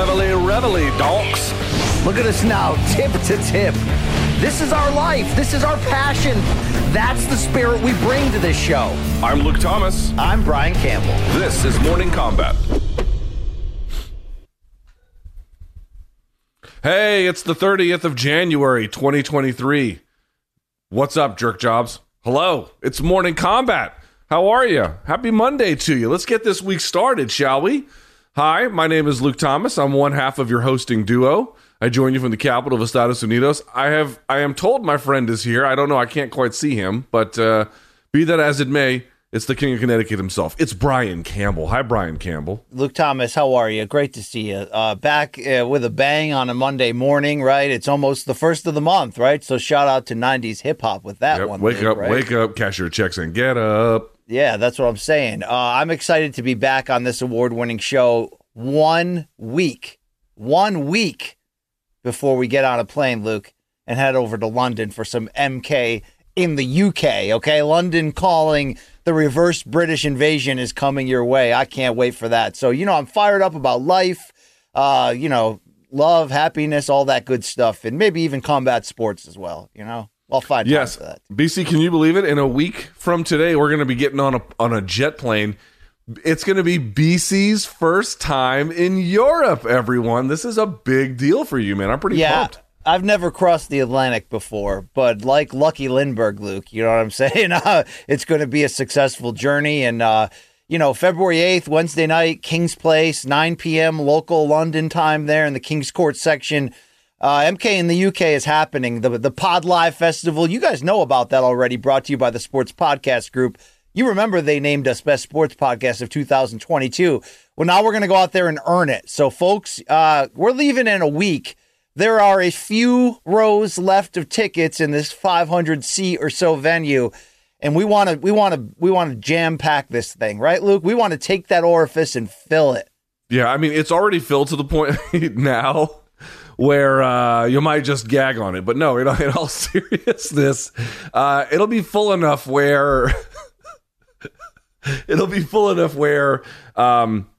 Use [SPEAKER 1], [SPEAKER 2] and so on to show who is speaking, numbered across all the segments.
[SPEAKER 1] Reveille, reveille, donks.
[SPEAKER 2] Look at us now, tip to tip. This is our life. This is our passion. That's the spirit we bring to this show.
[SPEAKER 1] I'm Luke Thomas.
[SPEAKER 2] I'm Brian Campbell.
[SPEAKER 1] This is Morning Combat. Hey, it's the 30th of January, 2023. What's up, jerk jobs? Hello, it's Morning Combat. How are you? Happy Monday to you. Let's get this week started, shall we? Hi, my name is Luke Thomas. I'm one half of your hosting duo. I join you from the capital of Estados Unidos. I have I am told my friend is here. I don't know. I can't quite see him, but uh, be that as it may, it's the king of Connecticut himself. It's Brian Campbell. Hi, Brian Campbell.
[SPEAKER 2] Luke Thomas, how are you? Great to see you. Uh, back uh, with a bang on a Monday morning, right? It's almost the first of the month, right? So shout out to 90s hip hop with that
[SPEAKER 1] Yep,
[SPEAKER 2] one.
[SPEAKER 1] wake
[SPEAKER 2] Luke,
[SPEAKER 1] up,
[SPEAKER 2] right?
[SPEAKER 1] wake up, cash your checks and get up.
[SPEAKER 2] Yeah, that's what I'm saying. Uh, I'm excited to be back on this award winning show one week, one week before we get on a plane, Luke, and head over to London for some MK in the UK. Okay, London calling. The reverse British invasion is coming your way. I can't wait for that. So, you know, I'm fired up about life, uh, you know, love, happiness, all that good stuff, and maybe even combat sports as well. You know, I'll find
[SPEAKER 1] Yes,
[SPEAKER 2] for that.
[SPEAKER 1] BC, can you believe it? In a week from today, we're going to be getting on a on a jet plane. It's going to be BC's first time in Europe. Everyone, this is a big deal for you, man. I'm pretty
[SPEAKER 2] Yeah.
[SPEAKER 1] pumped.
[SPEAKER 2] I've never crossed the Atlantic before, but like Lucky Lindbergh, Luke, you know what I'm saying? Uh, it's going to be a successful journey. And, uh, you know, February 8th, Wednesday night, King's Place, 9 p.m. local London time there in the King's Court section. Uh, MK in the UK is happening. The, the Pod Live Festival, you guys know about that already, brought to you by the Sports Podcast Group. You remember they named us Best Sports Podcast of 2022. Well, now we're going to go out there and earn it. So, folks, uh, we're leaving in a week. There are a few rows left of tickets in this 500 seat or so venue, and we want to we want to we want to jam pack this thing, right, Luke? We want to take that orifice and fill it.
[SPEAKER 1] Yeah, I mean, it's already filled to the point now where uh, you might just gag on it. But no, in, in all seriousness, uh, it'll be full enough where it'll be full enough where um,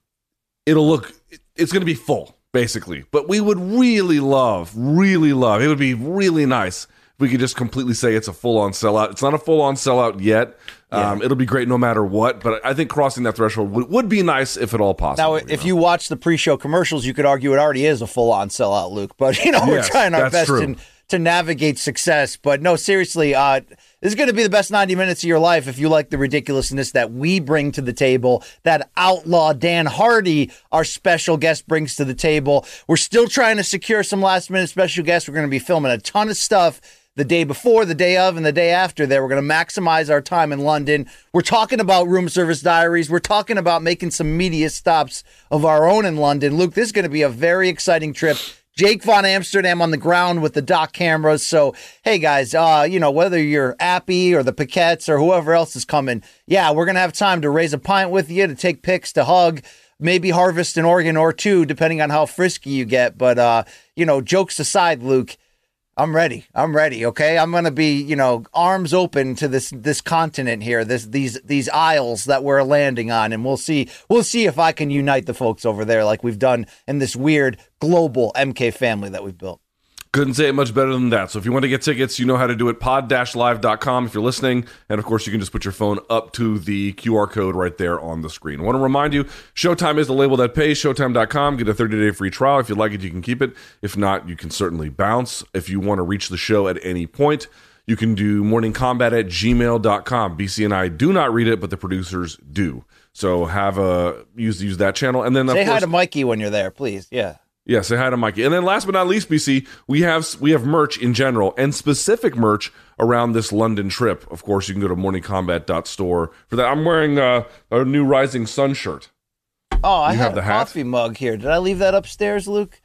[SPEAKER 1] it'll look. It's going to be full, basically. But we would really love, really love. It would be really nice if we could just completely say it's a full on sellout. It's not a full on sellout yet. Um, it'll be great no matter what. But I think crossing that threshold would, would be nice if at all possible.
[SPEAKER 2] Now, if you watch the pre-show commercials, you could argue it already is a full-on sellout, Luke. But you know, we're trying our best to, to navigate success. But no, seriously, uh, this is going to be the best 90 minutes of your life if you like the ridiculousness that we bring to the table, that outlaw Dan Hardy, our special guest, brings to the table. We're still trying to secure some last-minute special guests. We're going to be filming a ton of stuff the day before, the day of, and the day after there. We're going to maximize our time in London. We're talking about room service diaries. We're talking about making some media stops of our own in London. Luke, this is going to be a very exciting trip. Jake Von Amsterdam on the ground with the dock cameras. So, hey guys, uh, you know, whether you're Appy or the Paquettes or whoever else is coming, yeah, we're going to have time to raise a pint with you, to take pics, to hug, maybe harvest an organ or two, depending on how frisky you get. But, uh, you know, jokes aside, Luke, I'm ready. I'm ready. Okay, I'm gonna be, you know, arms open to this this continent here, this these these isles that we're landing on, and we'll see we'll see if I can unite the folks over there like we've done in this weird global MK family that we've built.
[SPEAKER 1] Couldn't say it much better than that. So if you want to get tickets, you know how to do it. Pod-live.com if you're listening. And of course, you can just put your phone up to the QR code right there on the screen. I want to remind you, Showtime is the label that pays. Showtime.com. Get a 30-day free trial. If you like it, you can keep it. If not, you can certainly bounce. If you want to reach the show at any point, you can do morningcombat at gmail.com. BC and I do not read it, but the producers do. So have a use use that channel. And then of
[SPEAKER 2] Say hi
[SPEAKER 1] course,
[SPEAKER 2] to Mikey when you're there, please. Yeah.
[SPEAKER 1] Yeah, say hi to Mikey. And then last but not least, BC, we have we have merch in general and specific merch around this London trip. Of course, you can go to morningcombat.store for that. I'm wearing uh, a new Rising Sun shirt.
[SPEAKER 2] Oh, I
[SPEAKER 1] You
[SPEAKER 2] have
[SPEAKER 1] the
[SPEAKER 2] coffee mug here. Did I leave that upstairs, Luke?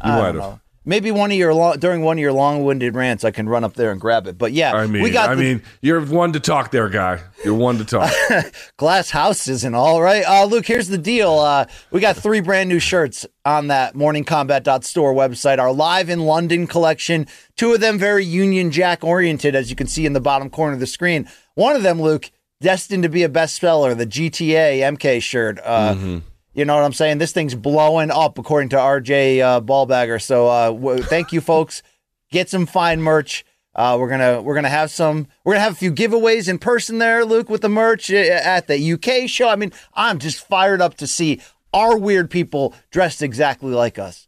[SPEAKER 2] I
[SPEAKER 1] might
[SPEAKER 2] don't
[SPEAKER 1] have.
[SPEAKER 2] know. Maybe one of your long, during one of your long-winded rants, I can run up there and grab it. But yeah,
[SPEAKER 1] I mean,
[SPEAKER 2] we got
[SPEAKER 1] I
[SPEAKER 2] the
[SPEAKER 1] mean, you're one to talk there, guy. You're one to talk.
[SPEAKER 2] glass houses and all right. Uh, Luke, here's the deal. Uh, we got three brand new shirts on that morningcombat.store website. Our live in London collection. Two of them very Union Jack oriented, as you can see in the bottom corner of the screen. One of them, Luke, destined to be a bestseller, the GTA MK shirt. Uh, You know what I'm saying? This thing's blowing up, according to RJ uh, Ballbagger. So uh, w- thank you, folks. Get some fine merch. Uh, we're gonna we're gonna have some we're gonna have a few giveaways in person there, Luke, with the merch uh, at the UK show. I mean, I'm just fired up to see our weird people dressed exactly like us.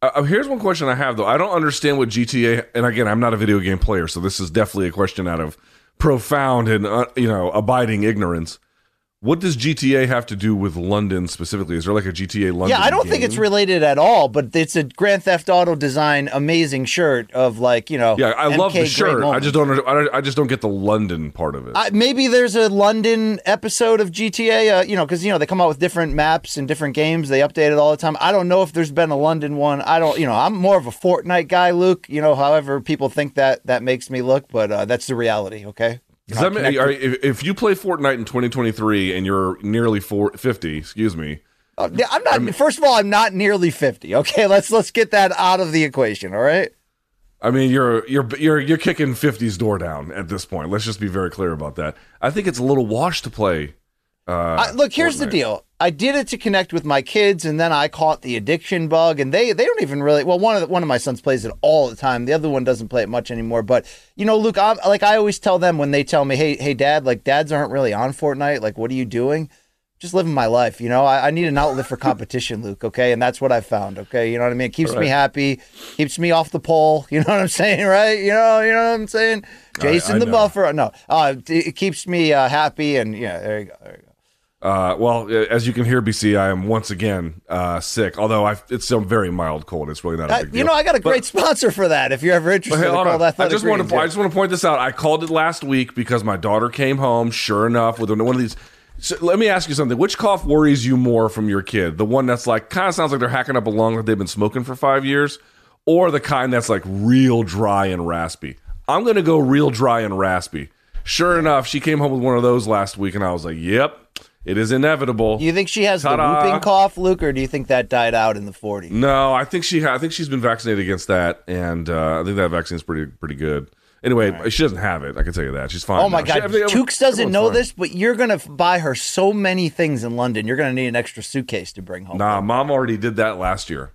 [SPEAKER 1] Uh, uh, here's one question I have though. I don't understand what GTA. And again, I'm not a video game player, so this is definitely a question out of profound and uh, you know abiding ignorance. What does GTA have to do with London specifically? Is there like a GTA London?
[SPEAKER 2] Yeah, I don't
[SPEAKER 1] game?
[SPEAKER 2] think it's related at all, but it's a Grand Theft Auto design amazing shirt of like, you know,
[SPEAKER 1] Yeah, I love the shirt. I just don't. I don't- I just don't get the London part of it.
[SPEAKER 2] I, maybe there's a London episode of GTA, uh, you know, because you know they come out with different maps and different games. They update it all the time. I don't know if there's been a London one. I don't, you know, I'm more of a Fortnite guy, Luke. You know, however people think that that makes me look, but uh, that's the reality. Okay.
[SPEAKER 1] Does that mean, are, if, if you play Fortnite in 2023 and you're nearly four, 50, excuse me,
[SPEAKER 2] yeah, I'm not. first of all, I'm not nearly 50. Okay, let's let's get that out of the equation. All right.
[SPEAKER 1] I mean, you're you're you're you're kicking 50's door down at this point. Let's just be very clear about that. I think it's a little wash to play. Uh,
[SPEAKER 2] I, look, here's the deal. I did it to connect with my kids, and then I caught the addiction bug. And they they don't even really. Well, one of the, one of my sons plays it all the time. The other one doesn't play it much anymore. But you know, Luke, I'm, like I always tell them when they tell me, "Hey, hey, Dad, like dads aren't really on Fortnite. Like, what are you doing?" Just living my life, you know. I, I need an outlet for competition, Luke. Okay, and that's what I found. Okay, you know what I mean. It keeps me happy, keeps me off the pole. You know what I'm saying, right? You know, you know what I'm saying. Jason
[SPEAKER 1] I
[SPEAKER 2] the
[SPEAKER 1] know.
[SPEAKER 2] buffer. No, uh, it it keeps me uh, happy, and yeah, there you go. There you go.
[SPEAKER 1] Uh, well, uh, as you can hear, BC, I am once again uh, sick. Although I, it's a very mild cold. It's really not a
[SPEAKER 2] Uh,
[SPEAKER 1] big deal.
[SPEAKER 2] you know, I got a great sponsor for that. If you're ever interested,
[SPEAKER 1] Hey,
[SPEAKER 2] in
[SPEAKER 1] hold on.
[SPEAKER 2] called
[SPEAKER 1] I just want to.
[SPEAKER 2] yeah.
[SPEAKER 1] I just want to point this out. I called it last week because my daughter came home. Sure enough, with one of these. So let me ask you something. Which cough worries you more from your kid? The one that's like kind of sounds like they're hacking up a lung that they've been smoking for five years, or the kind that's like real dry and raspy? I'm going to go real dry and raspy. Sure enough, she came home with one of those last week, and I was like, "Yep, it is inevitable."
[SPEAKER 2] Do you think she has
[SPEAKER 1] Ta-da.
[SPEAKER 2] the whooping cough, Luke, or do you think that died out in the 40s?
[SPEAKER 1] No, I think she. I think she's been vaccinated against that, and uh, I think that vaccine's pretty pretty good. Anyway, she doesn't have it. I can tell you that she's fine.
[SPEAKER 2] Oh my
[SPEAKER 1] now.
[SPEAKER 2] God,
[SPEAKER 1] everything-
[SPEAKER 2] Tukes doesn't know
[SPEAKER 1] fine.
[SPEAKER 2] this, but you're gonna buy her so many things in London. You're gonna need an extra suitcase to bring home.
[SPEAKER 1] Nah, mom already did that last year.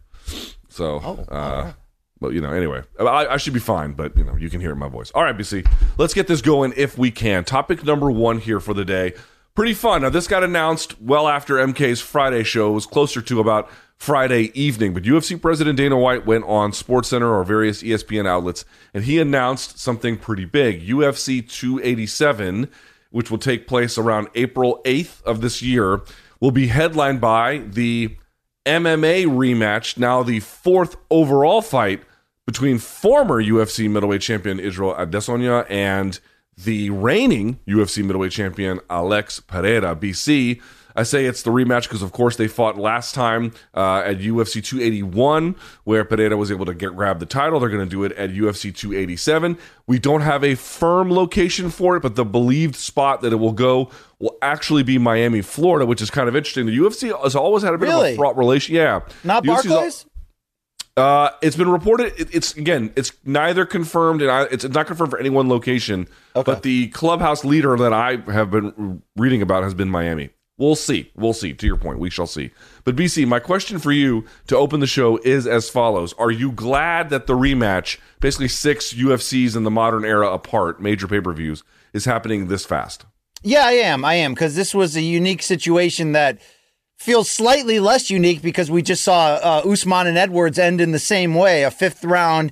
[SPEAKER 1] So,
[SPEAKER 2] Oh,
[SPEAKER 1] uh, but you know, anyway, I, I should be fine. But you know, you can hear my voice. All right, BC, let's get this going if we can. Topic number one here for the day. Pretty fun. Now, this got announced well after MK's Friday show. It was closer to about Friday evening. But UFC President Dana White went on SportsCenter or various ESPN outlets, and he announced something pretty big. UFC 287, which will take place around April 8th of this year, will be headlined by the MMA rematch, now the fourth overall fight between former UFC middleweight champion Israel Adesanya and the reigning UFC middleweight champion Alex Pereira, BC. I say it's the rematch because, of course, they fought last time uh, at UFC 281, where Pereira was able to get grab the title. They're going to do it at UFC 287. We don't have a firm location for it, but the believed spot that it will go will actually be Miami, Florida, which is kind of interesting. The UFC has always had a bit of a fraught relation. Yeah,
[SPEAKER 2] Not
[SPEAKER 1] UFC's al-
[SPEAKER 2] Barclays?
[SPEAKER 1] Uh, it's been reported. It, it's again, it's neither confirmed and I, it's not confirmed for any one location. But the clubhouse leader that I have been reading about has been Miami. We'll see. We'll see. To your point, we shall see. But BC, my question for you to open the show is as follows: Are you glad that the rematch, basically six UFCs in the modern era apart, major pay per views, is happening this fast?
[SPEAKER 2] Yeah, I am. I am because this was a unique situation that feels slightly less unique because we just saw uh, Usman and Edwards end in the same way, a fifth round,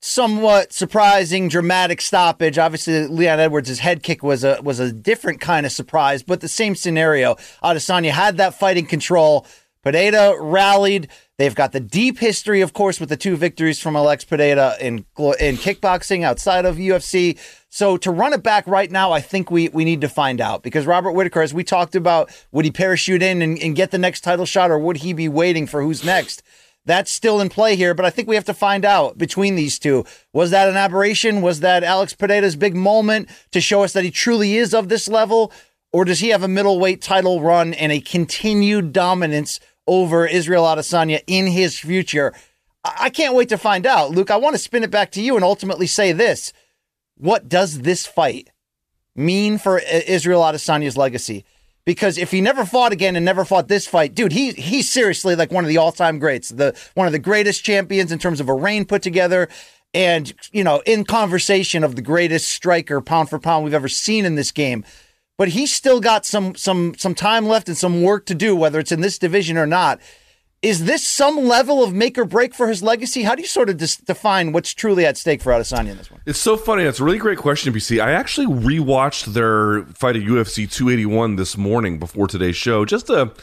[SPEAKER 2] somewhat surprising, dramatic stoppage. Obviously, Leon Edwards' head kick was a was a different kind of surprise, but the same scenario. Adesanya had that fighting control. Pereira rallied. They've got the deep history, of course, with the two victories from Alex Pereira in in kickboxing outside of UFC. So to run it back right now, I think we we need to find out because Robert Whitaker, as we talked about, would he parachute in and, and get the next title shot, or would he be waiting for who's next? That's still in play here, but I think we have to find out between these two. Was that an aberration? Was that Alex Pereira's big moment to show us that he truly is of this level? Or does he have a middleweight title run and a continued dominance over Israel Adesanya in his future? I can't wait to find out. Luke, I want to spin it back to you and ultimately say this. What does this fight mean for Israel Adesanya's legacy? because if he never fought again and never fought this fight, dude, he he's seriously like one of the all time greats, the one of the greatest champions in terms of a reign put together, and you know, in conversation of the greatest striker pound for pound we've ever seen in this game. But he's still got some some some time left and some work to do, whether it's in this division or not. Is this some level of make or break for his legacy? How do you sort of dis- define what's truly at stake for Adesanya in this one?
[SPEAKER 1] It's so funny. It's a really great question, BC. I actually rewatched their fight at UFC 281 this morning before today's show, just to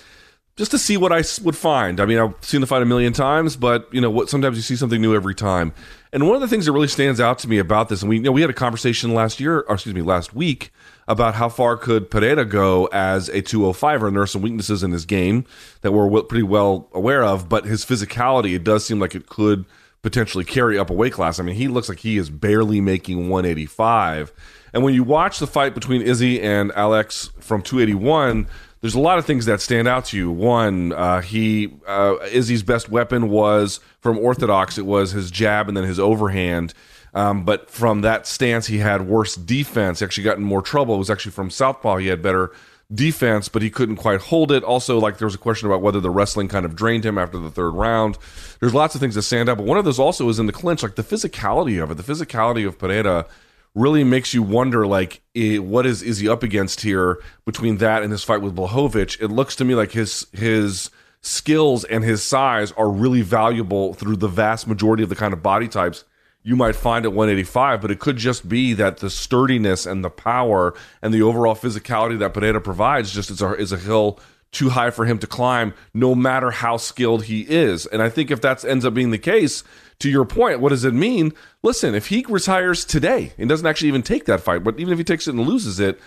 [SPEAKER 1] just to see what I would find. I mean, I've seen the fight a million times, but you know what? Sometimes you see something new every time. And one of the things that really stands out to me about this, and we you know we had a conversation last year, or excuse me, last week about how far could Pereira go as a 205er. And there are some weaknesses in his game that we're pretty well aware of, but his physicality, it does seem like it could potentially carry up a weight class. I mean, he looks like he is barely making 185. And when you watch the fight between Izzy and Alex from 281, there's a lot of things that stand out to you. One, uh, he uh, Izzy's best weapon was from orthodox. It was his jab and then his overhand. Um, but from that stance, he had worse defense. He actually got in more trouble. It was actually from Southpaw. He had better defense, but he couldn't quite hold it. Also, like there was a question about whether the wrestling kind of drained him after the third round. There's lots of things that stand out, but one of those also is in the clinch, like the physicality of it. The physicality of Pereira really makes you wonder, like, what is is he up against here between that and his fight with Blachowicz? It looks to me like his his skills and his size are really valuable through the vast majority of the kind of body types you might find at 185, but it could just be that the sturdiness and the power and the overall physicality that Pereira provides just is a, is a hill too high for him to climb, no matter how skilled he is. And I think if that ends up being the case, to your point, what does it mean? Listen, if he retires today and doesn't actually even take that fight, but even if he takes it and loses it,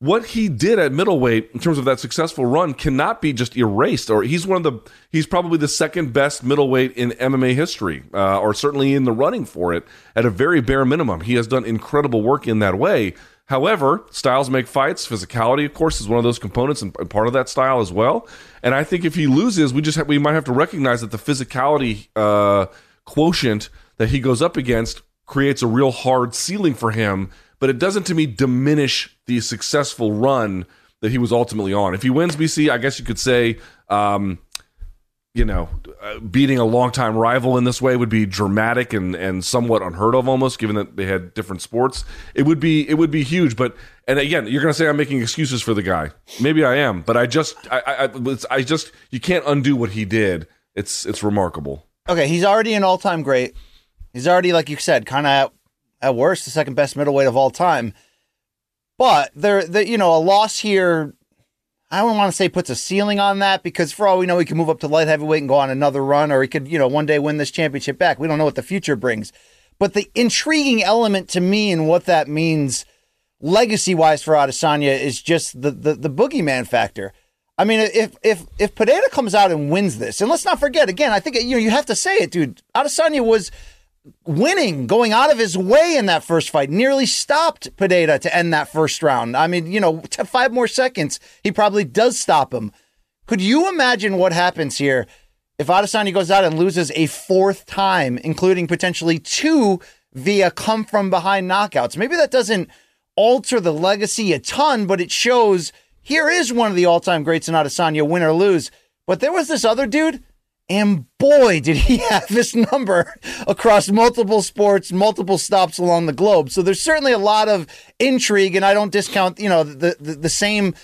[SPEAKER 1] what he did at middleweight in terms of that successful run cannot be just erased. Or he's one of the he's probably the second best middleweight in MMA history, uh, or certainly in the running for it. At a very bare minimum, he has done incredible work in that way. However, styles make fights. Physicality, of course, is one of those components and part of that style as well. And I think if he loses, we just we might have to recognize that the physicality uh, quotient that he goes up against creates a real hard ceiling for him but it doesn't to me diminish the successful run that he was ultimately on. If he wins BC, I guess you could say, um, you know, uh, beating a longtime rival in this way would be dramatic and, and somewhat unheard of almost, given that they had different sports. It would be it would be huge. But and again, you're going to say I'm making excuses for the guy. Maybe I am, but I just I I, I just you can't undo what he did. It's it's remarkable.
[SPEAKER 2] Okay, he's already an all time great. He's already, like you said, kind of at worst, the second best middleweight of all time. But there, the, you know, a loss here, I don't want to say puts a ceiling on that because for all we know, he can move up to light heavyweight and go on another run, or he could, you know, one day win this championship back. We don't know what the future brings. But the intriguing element to me and what that means legacy wise for Adesanya is just the, the the boogeyman factor. I mean, if if if Pereira comes out and wins this, and let's not forget again, I think you know you have to say it, dude. Adesanya was winning, going out of his way in that first fight, nearly stopped Pereira to end that first round. I mean, you know, five more seconds, he probably does stop him. Could you imagine what happens here if Adesanya goes out and loses a fourth time, including potentially two via come from behind knockouts? Maybe that doesn't alter the legacy a ton, but it shows here is one of the all time greats in Adesanya, win or lose. But there was this other dude and boy, did he have his number across multiple sports, multiple stops along the globe. So there's certainly a lot of intrigue, and I don't discount, you know, the the, the same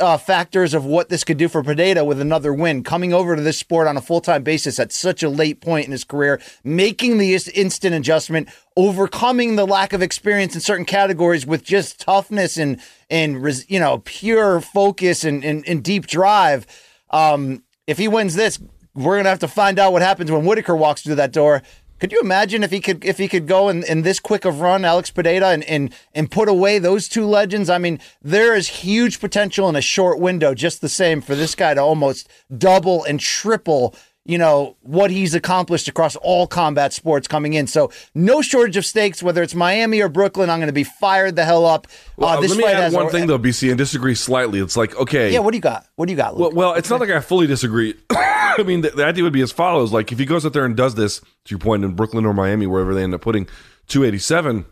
[SPEAKER 2] uh, factors of what this could do for Pereira with another win, coming over to this sport on a full time basis at such a late point in his career, making the instant adjustment, overcoming the lack of experience in certain categories with just toughness and and you know pure focus and and, and deep drive. Um, if he wins this, we're gonna have to find out what happens when Whitaker walks through that door. Could you imagine if he could if he could go in, in this quick of run, Alex Pereira, and, and and put away those two legends? I mean, there is huge potential in a short window, just the same, for this guy to almost double and triple you know, what he's accomplished across all combat sports coming in. So no shortage of stakes, whether it's Miami or Brooklyn. I'm going to be fired the hell up.
[SPEAKER 1] Well, uh, let me add one a, thing though, BC, and disagree slightly. It's like okay,
[SPEAKER 2] yeah. What do you got? What do you got?
[SPEAKER 1] Luke? Well, well, it's not like I fully disagree. I mean, the, the, idea would be as follows: like if he goes out there and does this, to your point, in Brooklyn or Miami, wherever they end up putting 287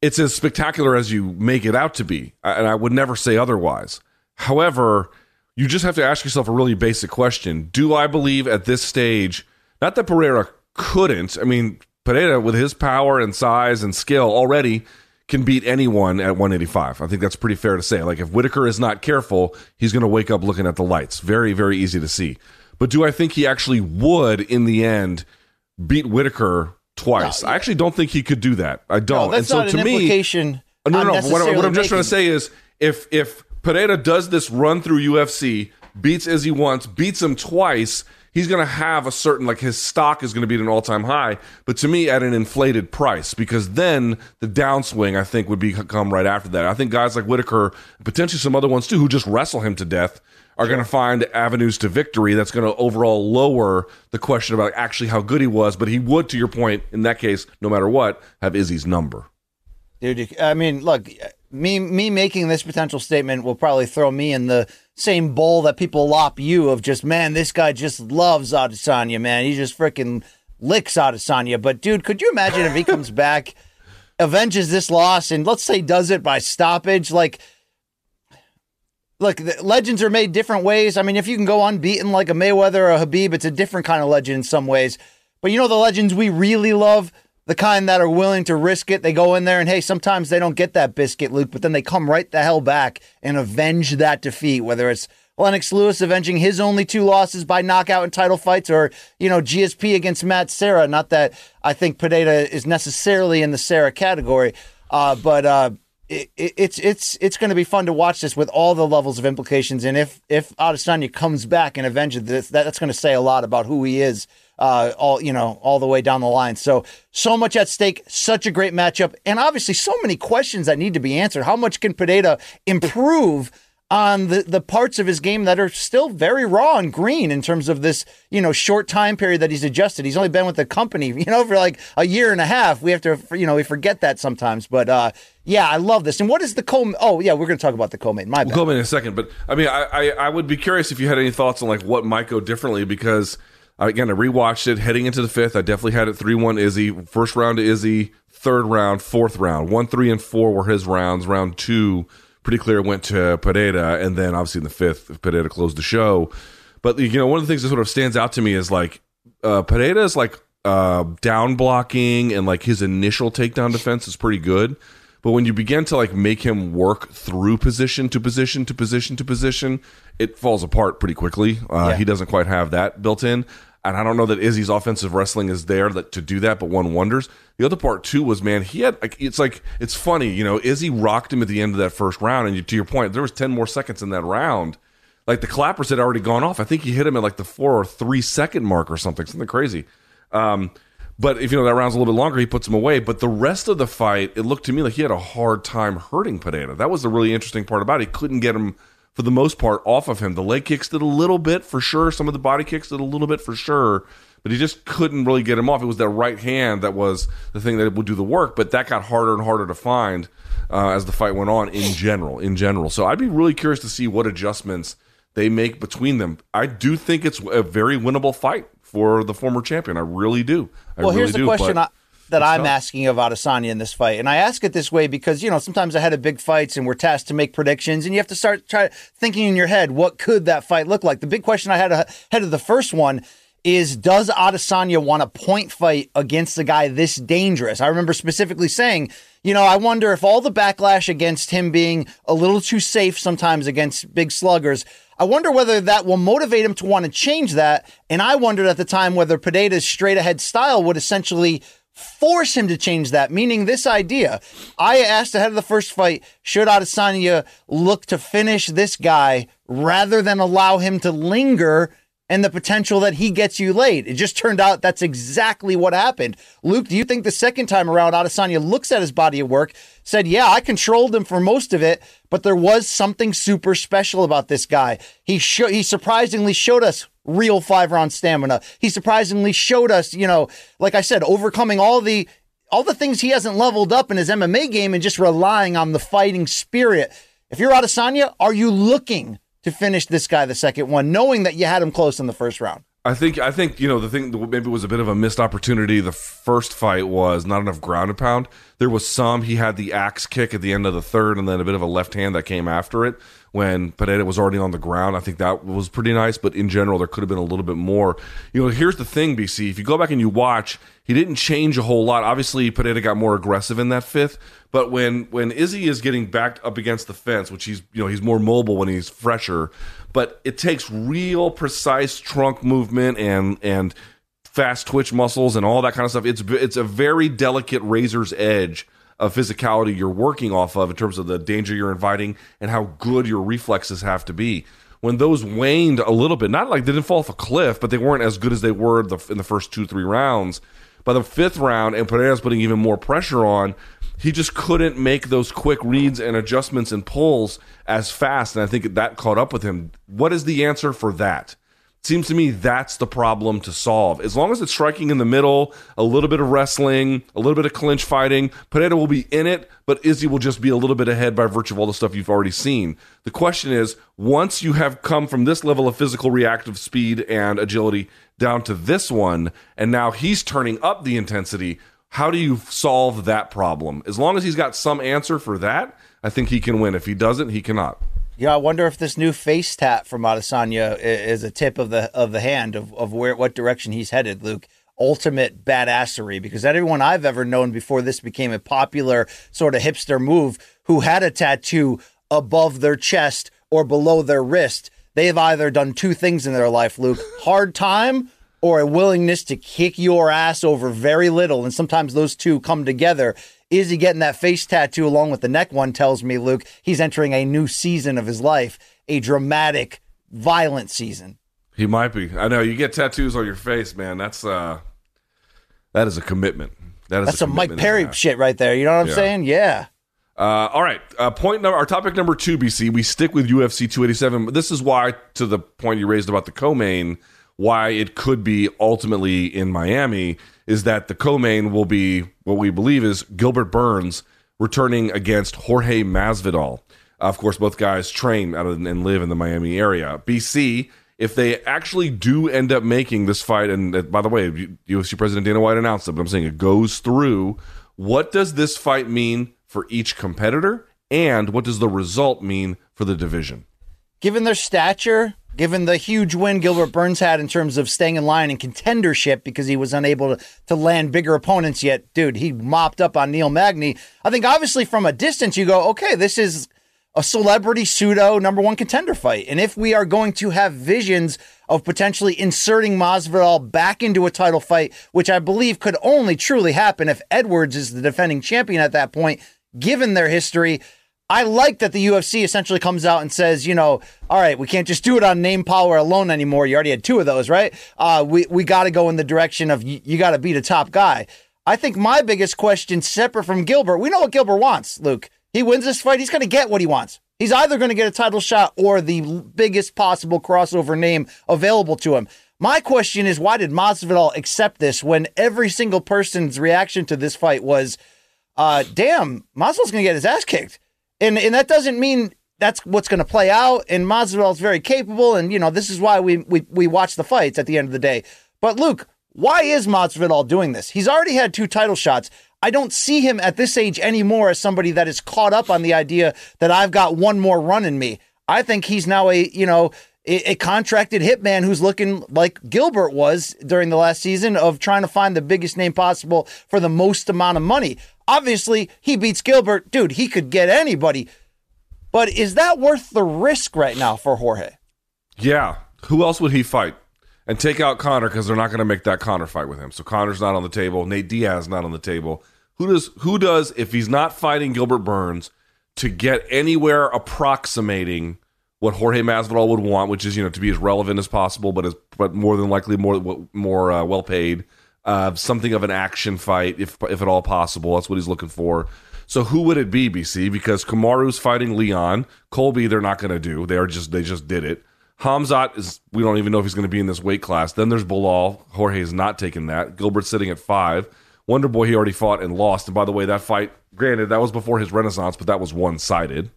[SPEAKER 1] it's as spectacular as you make it out to be and i would never say otherwise However, you just have to ask yourself a really basic question. Do I believe at this stage, not that Pereira couldn't, I mean, Pereira, with his power and size and skill already, can beat anyone at 185. I think that's pretty fair to say. Like, if Whitaker is not careful, he's going to wake up looking at the lights. Very, very easy to see. But do I think he actually would, in the end, beat Whitaker twice? No. I actually don't think he could do that. I don't.
[SPEAKER 2] No, that's
[SPEAKER 1] and
[SPEAKER 2] so not to an me, implication.
[SPEAKER 1] No, no, no. What, what I'm just trying to say is if if Pereira does this run through UFC, beats Izzy once, beats him twice, he's going to have a certain like his stock is going to be at an all-time high but to me at an inflated price because then the downswing i think would be come right after that. I think guys like whitaker potentially some other ones too who just wrestle him to death are going to find avenues to victory that's going to overall lower the question about actually how good he was but he would to your point in that case no matter what have izzy's number.
[SPEAKER 2] Dude i mean look me me making this potential statement will probably throw me in the same bowl that people lop you of just man, this guy just loves Adesanya, man. He just freaking licks Adesanya. But dude, could you imagine if he comes back, avenges this loss, and let's say does it by stoppage? Like, look, legends are made different ways. I mean, if you can go unbeaten like a Mayweather or a Khabib, it's a different kind of legend in some ways. But you know the legends we really love the kind that are willing to risk it. They go in there and hey, sometimes they don't get that biscuit, Luke, but then they come right the hell back and avenge that defeat, whether it's Lennox Lewis avenging his only two losses by knockout in title fights, or you know GSP against Matt Serra. Not that I think Pineda is necessarily in the Serra category, uh, but uh, it, it's it's it's going to be fun to watch this with all the levels of implications. And if if Adesanya comes back and avenges this, that, that's going to say a lot about who he is uh, all you know, all the way down the line. So so much at stake, such a great matchup, and obviously so many questions that need to be answered. How much can Pineda improve? on the, the parts of his game that are still very raw and green in terms of this, you know, short time period that he's adjusted. He's only been with the company, you know, for like a year and a half. We have to, you know, we forget that sometimes. But uh, yeah, I love this. And what is the co? Oh yeah, we're going to talk about the co-main. My
[SPEAKER 1] bad. We'll co-main in a second, but I mean, I, I I would be curious if you had any thoughts on like what might go differently because again, I rewatched it heading into the fifth. I definitely had it 3 1 Izzy. First round to Izzy, third round, fourth round. One, three, and four were his rounds. Round two, pretty clear, went to Pereira. And then obviously in the fifth, Pereira closed the show. But, you know, one of the things that sort of stands out to me is like uh, is like uh, down blocking and like his initial takedown defense is pretty good. But when you begin to like make him work through position to position to position to position, it falls apart pretty quickly. Uh, yeah. He doesn't quite have that built in. And I don't know that Izzy's offensive wrestling is there that, to do that, but one wonders. The other part too was, man, he had. It's like it's funny, you know. Izzy rocked him at the end of that first round, and to your point, there was ten more seconds in that round. Like the clappers had already gone off. I think he hit him at like the four or three second mark or something, something crazy. Um, but if you know that round's a little bit longer, he puts him away. But the rest of the fight, it looked to me like he had a hard time hurting Pineda. That was the really interesting part about it. He couldn't get him for the most part off of him. The leg kicks did a little bit for sure. Some of the body kicks did a little bit for sure, but he just couldn't really get him off. It was that right hand that was the thing that would do the work, but that got harder and harder to find uh, as the fight went on in general. In general, so I'd be really curious to see what adjustments they make between them. I do think it's a very winnable fight for the former champion. I really do. I
[SPEAKER 2] well,
[SPEAKER 1] really
[SPEAKER 2] here's the
[SPEAKER 1] do,
[SPEAKER 2] question. I, that I'm tough. asking of Adesanya in this fight. And I ask it this way because, you know, sometimes ahead of big fights and we're tasked to make predictions and you have to start try thinking in your head, what could that fight look like? The big question I had ahead of the first one is does Adesanya want a point fight against a guy this dangerous? I remember specifically saying, you know, I wonder if all the backlash against him being a little too safe sometimes against big sluggers, I wonder whether that will motivate him to want to change that. And I wondered at the time whether Pineda's straight ahead style would essentially force him to change that. Meaning, this idea. I asked ahead of the first fight, should Adesanya look to finish this guy rather than allow him to linger and the potential that he gets you late. It just turned out that's exactly what happened. Luke, do you think the second time around Adesanya looks at his body of work, said, "Yeah, I controlled him for most of it, but there was something super special about this guy. He sh- he surprisingly showed us real five round stamina. He surprisingly showed us, you know, like I said, overcoming all the all the things he hasn't leveled up in his MMA game and just relying on the fighting spirit. If you're Adesanya, are you looking to finish this guy the second one, knowing that you had him close in the first round?
[SPEAKER 1] I think I think you know the thing maybe was a bit of a missed opportunity. The first fight was not enough ground and pound. There was some he had the axe kick at the end of the third, and then a bit of a left hand that came after it when Pereira was already on the ground. I think that was pretty nice, but in general, there could have been a little bit more. You know, here's the thing, BC. If you go back and you watch, he didn't change a whole lot. Obviously, Pereira got more aggressive in that fifth, but when when Izzy is getting backed up against the fence, which he's you know he's more mobile when he's fresher, but it takes real precise trunk movement and and fast twitch muscles and all that kind of stuff. It's it's a very delicate razor's edge of physicality you're working off of in terms of the danger you're inviting and how good your reflexes have to be. When those waned a little bit, not like they didn't fall off a cliff, but they weren't as good as they were the, in the first two, three rounds. By the fifth round, and Pereira's putting even more pressure on, he just couldn't make those quick reads and adjustments and pulls as fast. And I think that caught up with him. What is the answer for that? Seems to me that's the problem to solve. As long as it's striking in the middle, a little bit of wrestling, a little bit of clinch fighting, Pereira will be in it, but Izzy will just be a little bit ahead by virtue of all the stuff you've already seen. The question is once you have come from this level of physical reactive speed and agility down to this one, and now he's turning up the intensity, how do you solve that problem? As long as he's got some answer for that, I think he can win. If he doesn't, he cannot.
[SPEAKER 2] Yeah, I wonder if this new face tat from Adesanya is a tip of the of the hand of, of where what direction he's headed, Luke. Ultimate badassery, because everyone I've ever known before this became a popular sort of hipster move who had a tattoo above their chest or below their wrist, they have either done two things in their life, Luke. Hard time or a willingness to kick your ass over very little. And sometimes those two come together. Is he getting that face tattoo along with the neck one? Tells me, Luke, he's entering a new season of his life, a dramatic, violent season.
[SPEAKER 1] He might be. I know you get tattoos on your face, man. That's uh, that is a commitment. That is
[SPEAKER 2] that's some Mike Perry shit right there. You know what I'm yeah. saying? Yeah.
[SPEAKER 1] Uh, all right. Uh, point number, our topic number two, BC. We stick with UFC 287. This is why, to the point you raised about the co-main why it could be ultimately in Miami is that the co-main will be what we believe is Gilbert Burns returning against Jorge Masvidal. of course, both guys train out of, and live in the Miami area. BC, if they actually do end up making this fight, and uh, by the way, UFC President Dana White announced it, but I'm saying it goes through. What does this fight mean for each competitor, and what does the result mean for the division?
[SPEAKER 2] Given their stature, given the huge win Gilbert Burns had in terms of staying in line and contendership because he was unable to, to land bigger opponents yet. Dude, he mopped up on Neil Magny. I think obviously from a distance, you go, okay, this is a celebrity pseudo number one contender fight. And if we are going to have visions of potentially inserting Masvidal back into a title fight, which I believe could only truly happen if Edwards is the defending champion at that point, given their history, I like that the UFC essentially comes out and says, you know, all right, we can't just do it on name power alone anymore. You already had two of those, right? Uh, we we got to go in the direction of you, you got to beat a top guy. I think my biggest question, separate from Gilbert, we know what Gilbert wants. Luke, he wins this fight, he's going to get what he wants. He's either going to get a title shot or the biggest possible crossover name available to him. My question is, why did Masvidal accept this when every single person's reaction to this fight was, uh, "Damn, Masvidal's going to get his ass kicked." And and that doesn't mean that's what's going to play out. And Masvidal is very capable, and you know this is why we we we watch the fights at the end of the day. But Luke, why is Masvidal doing this? He's already had two title shots. I don't see him at this age anymore as somebody that is caught up on the idea that I've got one more run in me. I think he's now a you know a contracted hitman who's looking like Gilbert was during the last season of trying to find the biggest name possible for the most amount of money. Obviously, he beats Gilbert. Dude, he could get anybody. But is that worth the risk right now for Jorge?
[SPEAKER 1] Yeah. Who else would he fight? And take out Conor because they're not going to make that Conor fight with him. So Conor's not on the table. Nate Diaz not on the table. Who does who does if he's not fighting Gilbert Burns to get anywhere approximating what Jorge Masvidal would want, which is you know to be as relevant as possible, but as but more than likely more more uh, well paid uh, something of an action fight, if if at all possible. That's what he's looking for. So who would it be, BC? Because Kamaru's fighting Leon. Colby, they're not going to do. They are just they just did it. Hamzat is we don't even know if he's going to be in this weight class. Then there's Belal. Jorge is not taking that. Gilbert's sitting at five. Wonder Boy he already fought and lost. And by the way, that fight, granted, that was before his renaissance, but that was one sided.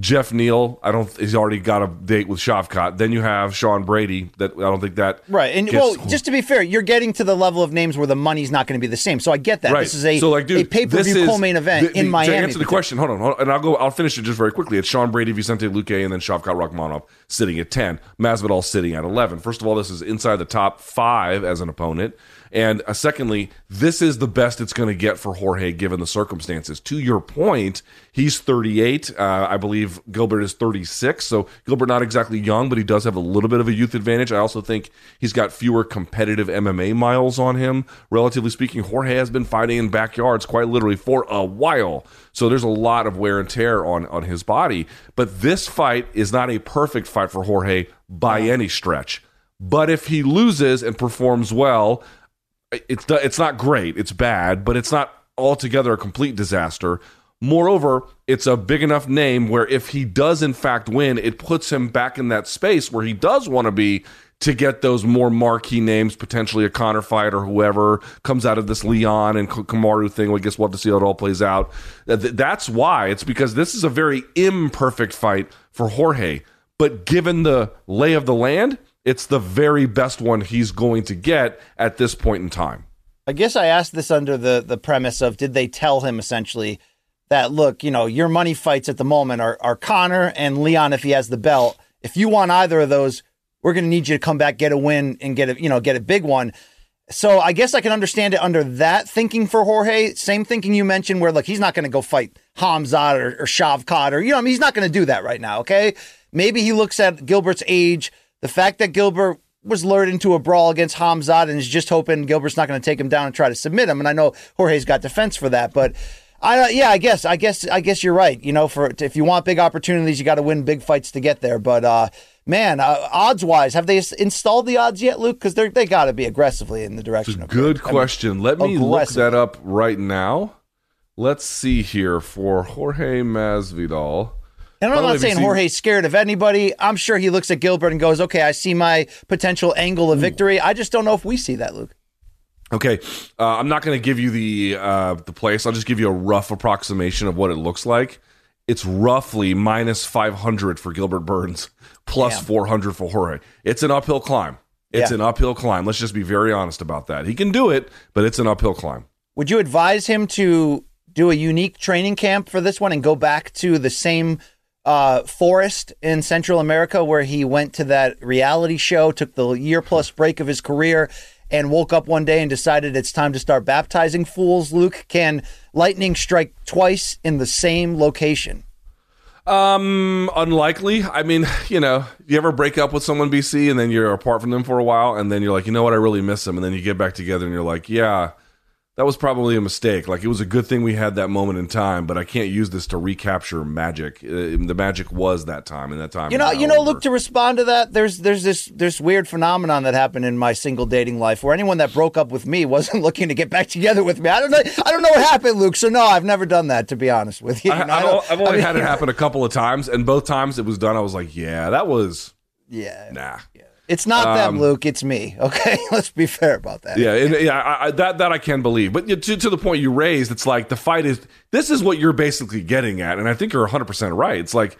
[SPEAKER 1] Geoff Neal, I don't. He's already got a date with Shavkat. Then you have Sean Brady. That I don't think that
[SPEAKER 2] right. And
[SPEAKER 1] gets-
[SPEAKER 2] well, just to be fair, you're getting to the level of names where the money's not going to be the same. So I get that.
[SPEAKER 1] Right.
[SPEAKER 2] This is a
[SPEAKER 1] so like, dude,
[SPEAKER 2] a pay per view co-main event
[SPEAKER 1] the-
[SPEAKER 2] in
[SPEAKER 1] the-
[SPEAKER 2] Miami.
[SPEAKER 1] To answer the question, hold on, hold on, and I'll go. I'll finish it just very quickly. It's Sean Brady, Vicente Luque, and then Shavkat Rakhmonov sitting at ten. Masvidal sitting at eleven. First of all, this is inside the top five as an opponent. And uh, secondly, this is the best it's going to get for Jorge given the circumstances. To your point, he's 38. Uh, I believe Gilbert is 36. So Gilbert not exactly young, but he does have a little bit of a youth advantage. I also think he's got fewer competitive MMA miles on him. Relatively speaking, Jorge has been fighting in backyards quite literally for a while. So there's a lot of wear and tear on on his body. But this fight is not a perfect fight for Jorge by any stretch. But if he loses and performs well, it's it's not great. It's bad, but it's not altogether a complete disaster. Moreover, it's a big enough name where if he does in fact win, it puts him back in that space where he does want to be to get those more marquee names, potentially a Conor fight or whoever comes out of this Leon and Kamaru thing. Well, I guess we'll have to see how it all plays out. Th- th- That's why. It's because this is a very imperfect fight for Jorge. But given the lay of the land, it's the very best one he's going to get at this point in time.
[SPEAKER 2] I guess I asked this under the the premise of did they tell him essentially that look, you know, your money fights at the moment are are Conor and Leon if he has the belt. If you want either of those, we're going to need you to come back, get a win, and get a you know get a big one. So I guess I can understand it under that thinking for Jorge. Same thinking you mentioned, where look, he's not going to go fight Hamzat or, or Shavkat or you know, I mean, he's not going to do that right now. Okay, maybe he looks at Gilbert's age, the fact that Gilbert was lured into a brawl against Hamzat and is just hoping Gilbert's not going to take him down and try to submit him. And I know Jorge's got defense for that, but I uh, yeah, I guess I guess I guess you're right. You know, for if you want big opportunities, you got to win big fights to get there. But uh, man, uh, odds wise, have they installed the odds yet, Luke? Because they they got to be aggressively in the direction of
[SPEAKER 1] Good
[SPEAKER 2] I mean,
[SPEAKER 1] question. Let me look that up right now. Let's see here for Jorge Masvidal.
[SPEAKER 2] And I'm not saying Jorge's scared of anybody. I'm sure he looks at Gilbert and goes, "Okay, I see my potential angle of victory." I just don't know if we see that, Luke.
[SPEAKER 1] Okay, uh, I'm not going to give you the uh, the place. I'll just give you a rough approximation of what it looks like. It's roughly minus 500 for Gilbert Burns, plus
[SPEAKER 2] Damn.
[SPEAKER 1] 400 for Jorge. It's an uphill climb. It's
[SPEAKER 2] Yeah.
[SPEAKER 1] an uphill climb. Let's just be very honest about that. He can do it, but it's an uphill climb.
[SPEAKER 2] Would you advise him to do a unique training camp for this one and go back to the same uh, forest in Central America where he went to that reality show, took the year plus break of his career, and woke up one day and decided it's time to start baptizing fools? Luke, can lightning strike twice in the same location?
[SPEAKER 1] Um, unlikely. I mean, you know, you ever break up with someone, BC, and then you're apart from them for a while, and then you're like, you know what, I really miss them, and then you get back together, and you're like, yeah, that was probably a mistake. Like it was a good thing we had that moment in time, but I can't use this to recapture magic. Uh, the magic was that time, and that time.
[SPEAKER 2] You know, you know,
[SPEAKER 1] over.
[SPEAKER 2] Luke. To respond to that, there's there's this this weird phenomenon that happened in my single dating life, where anyone that broke up with me wasn't looking to get back together with me. I don't know. I don't know what happened, Luke. So no, I've never done that. To be honest with you,
[SPEAKER 1] I,
[SPEAKER 2] You know,
[SPEAKER 1] I've,
[SPEAKER 2] don't-
[SPEAKER 1] I've only
[SPEAKER 2] I mean,
[SPEAKER 1] had it happen a couple of times, and both times it was done. I was like, yeah, that was
[SPEAKER 2] Yeah,
[SPEAKER 1] nah.
[SPEAKER 2] It's not them, Luke. It's me. Okay, let's be fair about that.
[SPEAKER 1] Um, Yeah, and, yeah, I, I, that that I can believe. But to, to the point you raised, it's like the fight is. This is what you're basically getting at, and I think you're 100 percent right. It's like,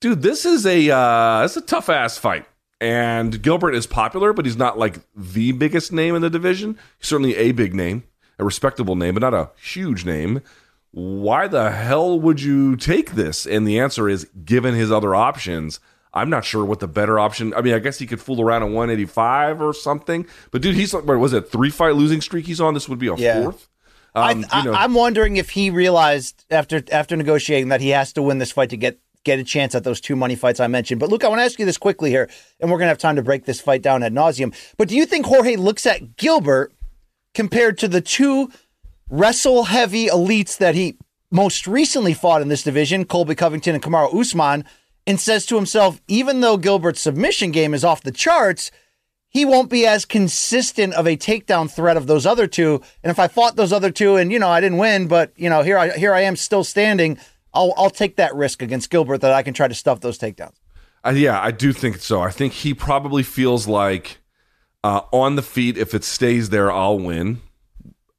[SPEAKER 1] dude, this is a uh, it's a tough ass fight, and Gilbert is popular, but he's not like the biggest name in the division. He's certainly a big name, a respectable name, but not a huge name. Why the hell would you take this? And the answer is, given his other options. I'm not sure what the better option. I mean, I guess he could fool around at 185 or something. But dude, he's like, what was it three fight losing streak he's on? This would be a
[SPEAKER 2] Yeah.
[SPEAKER 1] fourth. Um,
[SPEAKER 2] I,
[SPEAKER 1] you know,
[SPEAKER 2] I'm wondering if he realized after after negotiating that he has to win this fight to get get a chance at those two money fights I mentioned. But Luke, I want to ask you this quickly here, and we're gonna have time to break this fight down at nauseum. But do you think Jorge looks at Gilbert compared to the two wrestle heavy elites that he most recently fought in this division, Colby Covington and Kamaru Usman, and says to himself, even though Gilbert's submission game is off the charts, he won't be as consistent of a takedown threat of those other two. And if I fought those other two and you know I didn't win, but you know here I here I am still standing, I'll I'll take that risk against Gilbert that I can try to stuff those takedowns.
[SPEAKER 1] Uh, yeah, I do think so. I think he probably feels like uh, on the feet, if it stays there, I'll win.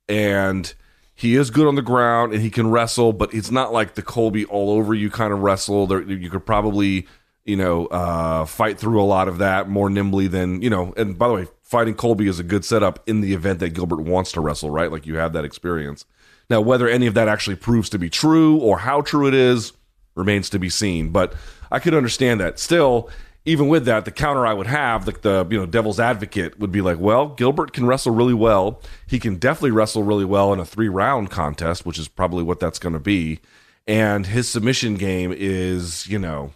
[SPEAKER 1] And he is good on the ground and he can wrestle, but it's not like the Colby all over you kind of wrestle. There, you could probably, you know, uh, fight through a lot of that more nimbly than, you know, and by the way, fighting Colby is a good setup in the event that Gilbert wants to wrestle, right? Like you have that experience. Now, whether any of that actually proves to be true or how true it is remains to be seen. But I could understand that. Still, even with that, the counter I would have, like the you know devil's advocate, would be like, well, Gilbert can wrestle really well. He can definitely wrestle really well in a three round contest, which is probably what that's going to be. And his submission game is, you know,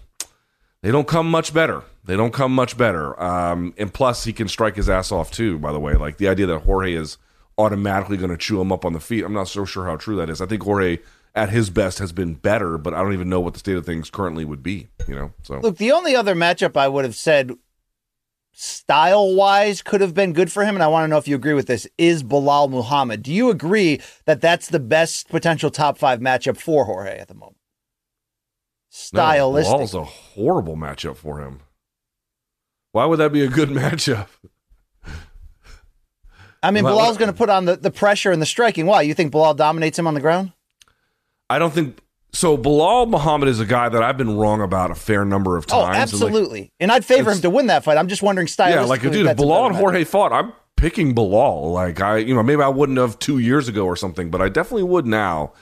[SPEAKER 1] they don't come much better. They don't come much better. Um, and plus, he can strike his ass off too. By the way, like the idea that Jorge is automatically going to chew him up on the feet, I'm not so sure how true that is. I think Jorge at his best has been better, but I don't even know what the state of things currently would be. You know, so
[SPEAKER 2] look, the only other matchup I would have said style wise could have been good for him, and I want to know if you agree with this, is Belal Muhammad. Do you agree that that's the best potential top five matchup for Jorge at the moment? Stylistic.
[SPEAKER 1] No, Belal's a horrible matchup for him. Why would that be a good matchup?
[SPEAKER 2] I mean, Belal's going to put on the, the pressure and the striking. Why? You think Belal dominates him on the ground?
[SPEAKER 1] I don't think so. Belal Muhammad is a guy that I've been wrong about a fair number of oh, times.
[SPEAKER 2] Oh, absolutely. And, like, and I'd favor him to win that fight. I'm just wondering stylistically. Yeah,
[SPEAKER 1] like dude, if Belal and Jorge fought, I'm picking Belal. Like I, you know, maybe I wouldn't have two years ago or something, but I definitely would now.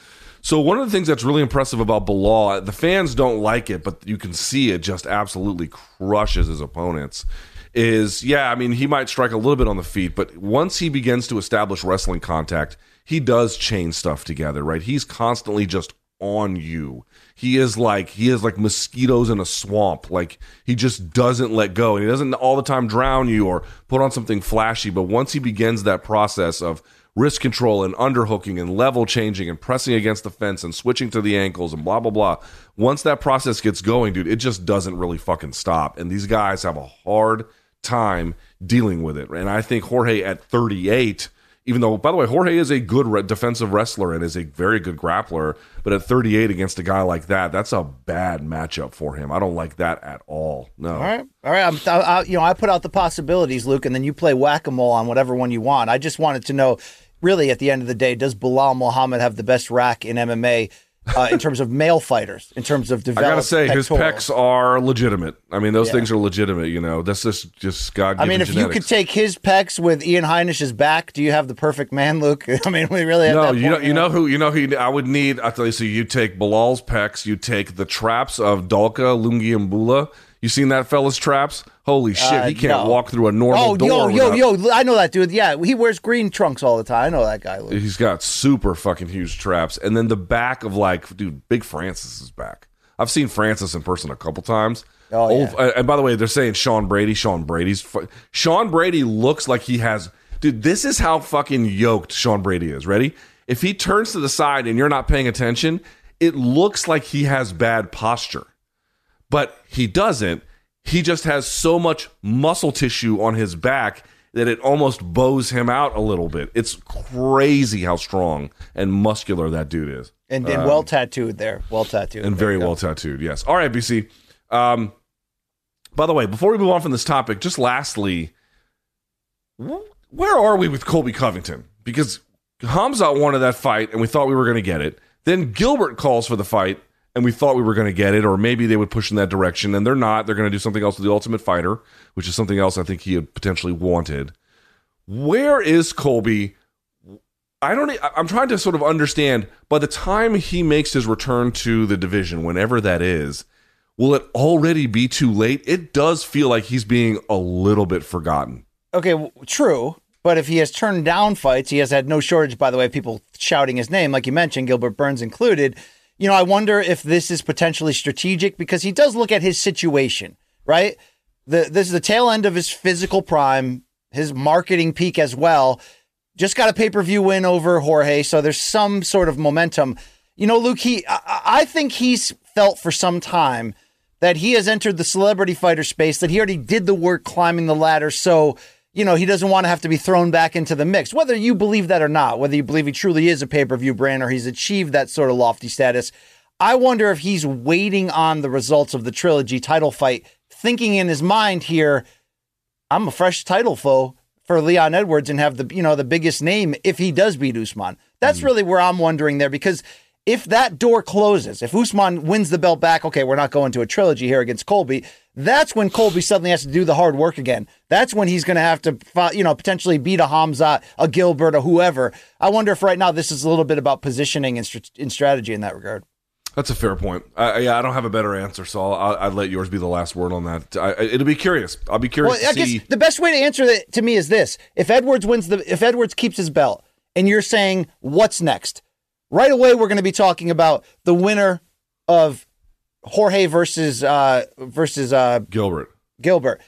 [SPEAKER 1] So one of the things that's really impressive about Belal, uh, the fans don't like it, but you can see it just absolutely crushes his opponents. Is yeah, I mean he might strike a little bit on the feet, but once he begins to establish wrestling contact, he does chain stuff together, right? He's constantly just on you. He is like he is like mosquitoes in a swamp. Like he just doesn't let go, and he doesn't all the time drown you or put on something flashy. But once he begins that process of wrist control and underhooking and level changing and pressing against the fence and switching to the ankles and blah blah blah. Once that process gets going, dude, it just doesn't really fucking stop. And these guys have a hard time dealing with it. And I think Jorge at 38 even though, by the way, Jorge is a good defensive wrestler and is a very good grappler, but at 38 against a guy like that, that's a bad matchup for him. I don't like that at all. No.
[SPEAKER 2] All right, all right. I'm, I, you know, I put out the possibilities, Luke, and then you play whack a mole on whatever one you want. I just wanted to know, really, at the end of the day, does Belal Muhammad have the best rack in MMA? Uh, in terms of male fighters, in terms of development.
[SPEAKER 1] I gotta say, his pecs are legitimate. I mean, those yeah. things are legitimate. You know, that's just just God.
[SPEAKER 2] I mean, if
[SPEAKER 1] genetics.
[SPEAKER 2] you could take his pecs with Ian Heinisch's back, do you have the perfect man, Luke? I mean, we really have.
[SPEAKER 1] No, you know, you know who you know who I would need. I tell you, so you take Belal's pecs, you take the traps of Dalcha Lungiambula you seen that fella's traps? Holy shit, uh, he can't no. walk through a normal
[SPEAKER 2] oh,
[SPEAKER 1] door.
[SPEAKER 2] yo, yo, yo! I know that dude. Yeah, he wears green trunks all the time. I know that guy. Luke.
[SPEAKER 1] He's got super fucking huge traps, and then the back of like, dude, Big Francis is back. I've seen Francis in person a couple times.
[SPEAKER 2] Oh, Old, yeah.
[SPEAKER 1] And by the way, they're saying Sean Brady. Sean Brady's Sean Brady looks like he has. Dude, this is how fucking yoked Sean Brady is. Ready? If he turns to the side and you're not paying attention, it looks like he has bad posture but he doesn't. He just has so much muscle tissue on his back that it almost bows him out a little bit. It's crazy how strong and muscular that dude is.
[SPEAKER 2] And, and um, well tattooed there. Well tattooed.
[SPEAKER 1] And very well tattooed, yes. All right, BC. Um, by the way, before we move on from this topic, just lastly, where are we with Colby Covington? Because Khamzat wanted that fight, and we thought we were going to get it. Then Gilbert calls for the fight, and we thought we were going to get it, or maybe they would push in that direction, and they're not. They're going to do something else with the Ultimate Fighter, which is something else I think he had potentially wanted. Where is Colby? I don't. I'm trying to sort of understand. By the time he makes his return to the division, whenever that is, will it already be too late? It does feel like he's being a little bit forgotten.
[SPEAKER 2] Okay, true. But if he has turned down fights, he has had no shortage, by the way, of people shouting his name, like you mentioned, Gilbert Burns included you know, I wonder if this is potentially strategic because he does look at his situation, right? The, this is the tail end of his physical prime, his marketing peak as well. Just got a pay per view win over Jorge, so there's some sort of momentum. You know, Luke, he, I, I think he's felt for some time that he has entered the celebrity fighter space, that he already did the work climbing the ladder. So you know, he doesn't want to have to be thrown back into the mix. Whether you believe that or not, whether you believe he truly is a pay per view brand or he's achieved that sort of lofty status, I wonder if he's waiting on the results of the trilogy title fight, thinking in his mind here, I'm a fresh title foe for Leon Edwards and have the you know the biggest name if he does beat Usman. That's mm-hmm. really where I'm wondering there because if that door closes, if Usman wins the belt back, okay, we're not going to a trilogy here against Colby. That's when Colby suddenly has to do the hard work again. That's when he's going to have to, you know, potentially beat a Hamza, a Gilbert, or whoever. I wonder if right now this is a little bit about positioning and, st- and strategy in that regard.
[SPEAKER 1] That's a fair point. I, yeah, I don't have a better answer, so I'll, I'll, let yours be the last word on that. I, it'll be curious. I'll be curious. Well, I
[SPEAKER 2] see. guess the best way to answer that to me is this: if Edwards wins the, if Edwards keeps his belt, and you're saying what's next, right away we're going to be talking about the winner of Jorge versus uh, versus uh,
[SPEAKER 1] Gilbert.
[SPEAKER 2] Gilbert.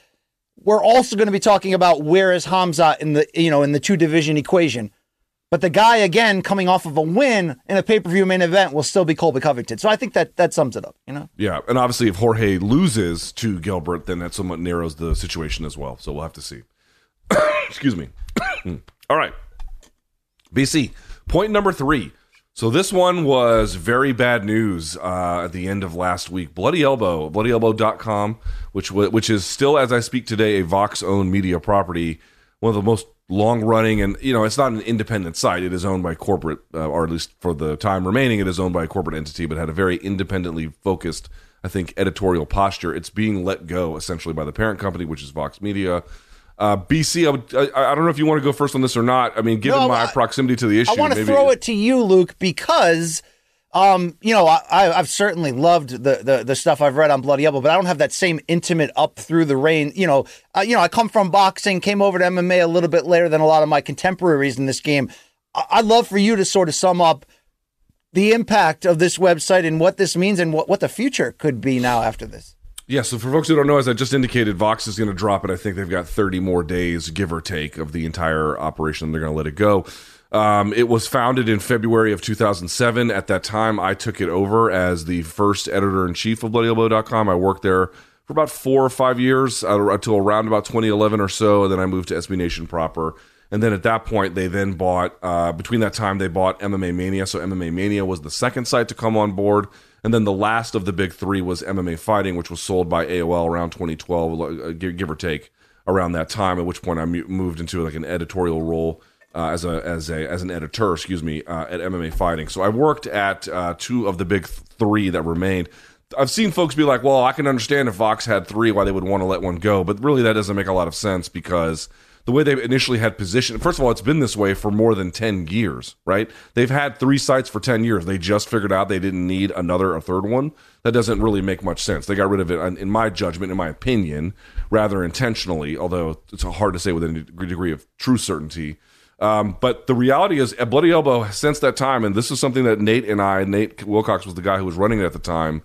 [SPEAKER 2] We're also going to be talking about where is Hamza in the you know in the two division equation. But the guy again coming off of a win in a pay per view main event will still be Colby Covington. So I think that that sums it up. You know.
[SPEAKER 1] Yeah, and obviously if Jorge loses to Gilbert, then that somewhat narrows the situation as well. So we'll have to see. Excuse me. All right, BC. Point number three. So this one was very bad news uh, at the end of last week. Bloody Elbow, bloodyelbow.com, which which is still as I speak today a Vox owned media property, one of the most long running and you know it's not an independent site. It is owned by corporate uh, or at least for the time remaining it is owned by a corporate entity but had a very independently focused i think editorial posture. It's being let go essentially by the parent company which is vox media uh, bc I, would, I, I, don't know if you want to go first on this or not i mean given no, my I, proximity to the issue i
[SPEAKER 2] want to throw it to you luke because um, you know, I, have certainly loved the, the, the stuff I've read on Bloody Elbow, but I don't have that same intimate up through the rain. You know, uh, you know, I come from boxing, came over to MMA a little bit later than a lot of my contemporaries in this game. I'd love for you to sort of sum up the impact of this website and what this means and what, what the future could be now after this.
[SPEAKER 1] Yeah, so for folks who don't know, as I just indicated, Vox is going to drop it. I think they've got 30 more days, give or take, of the entire operation. They're going to let it go. Um, it was founded in February of 2007. At that time, I took it over as the first editor in chief of BloodyElbow.com. I worked there for about four or five years uh, until around about 2011 or so. And then I moved to SB Nation proper. And then at that point, they then bought, uh, between that time, they bought MMA Mania. So MMA Mania was the second site to come on board. And then the last of the big three was MMA Fighting, which was sold by AOL around 2012, uh, give, or take around that time, at which point I moved into like an editorial role uh, as a as a as an editor, excuse me, uh, at MMA Fighting. So I worked at uh, two of the big three that remained. I've seen folks be like, "Well, I can understand if Vox had three, why they would want to let one go," but really that doesn't make a lot of sense because the way they initially had positioned. First of all, it's been this way for more than ten years, right? They've had three sites for ten years. They just figured out they didn't need another a third one. That doesn't really make much sense. They got rid of it, in my judgment, in my opinion, rather intentionally. Although it's hard to say with any degree of true certainty. Um, but the reality is, at Bloody Elbow, since that time, and this is something that Nate and I, Nate Wilcox was the guy who was running it at the time.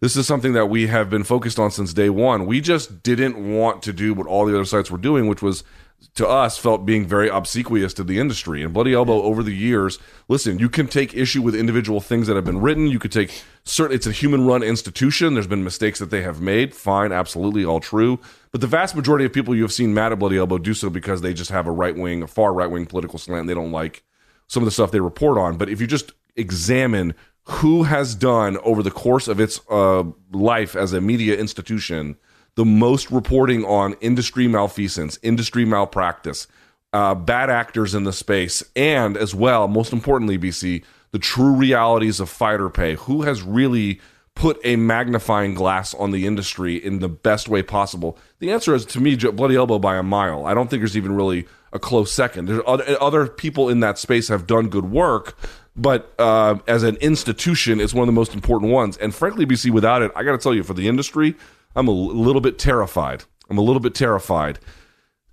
[SPEAKER 1] This is something that we have been focused on since day one. We just didn't want to do what all the other sites were doing, which was to us felt being very obsequious to the industry. And Bloody Elbow over the years, listen, you can take issue with individual things that have been written. You could take certain it's a human run institution. There's been mistakes that they have made. Fine, absolutely all true. But the vast majority of people you have seen mad at Bloody Elbow do so because they just have a right wing, a far right wing political slant. They don't like some of the stuff they report on. But if you just examine who has done over the course of its uh, life as a media institution the most reporting on industry malfeasance, industry malpractice, uh, bad actors in the space, and as well, most importantly, BC, the true realities of fighter pay. Who has really put a magnifying glass on the industry in the best way possible? The answer is to me, Bloody Elbow by a mile. I don't think there's even really a close second. There's other, other people in that space have done good work, but uh, as an institution, it's one of the most important ones. And frankly, BC, without it, I got to tell you, for the industry, I'm a little bit terrified. I'm a little bit terrified.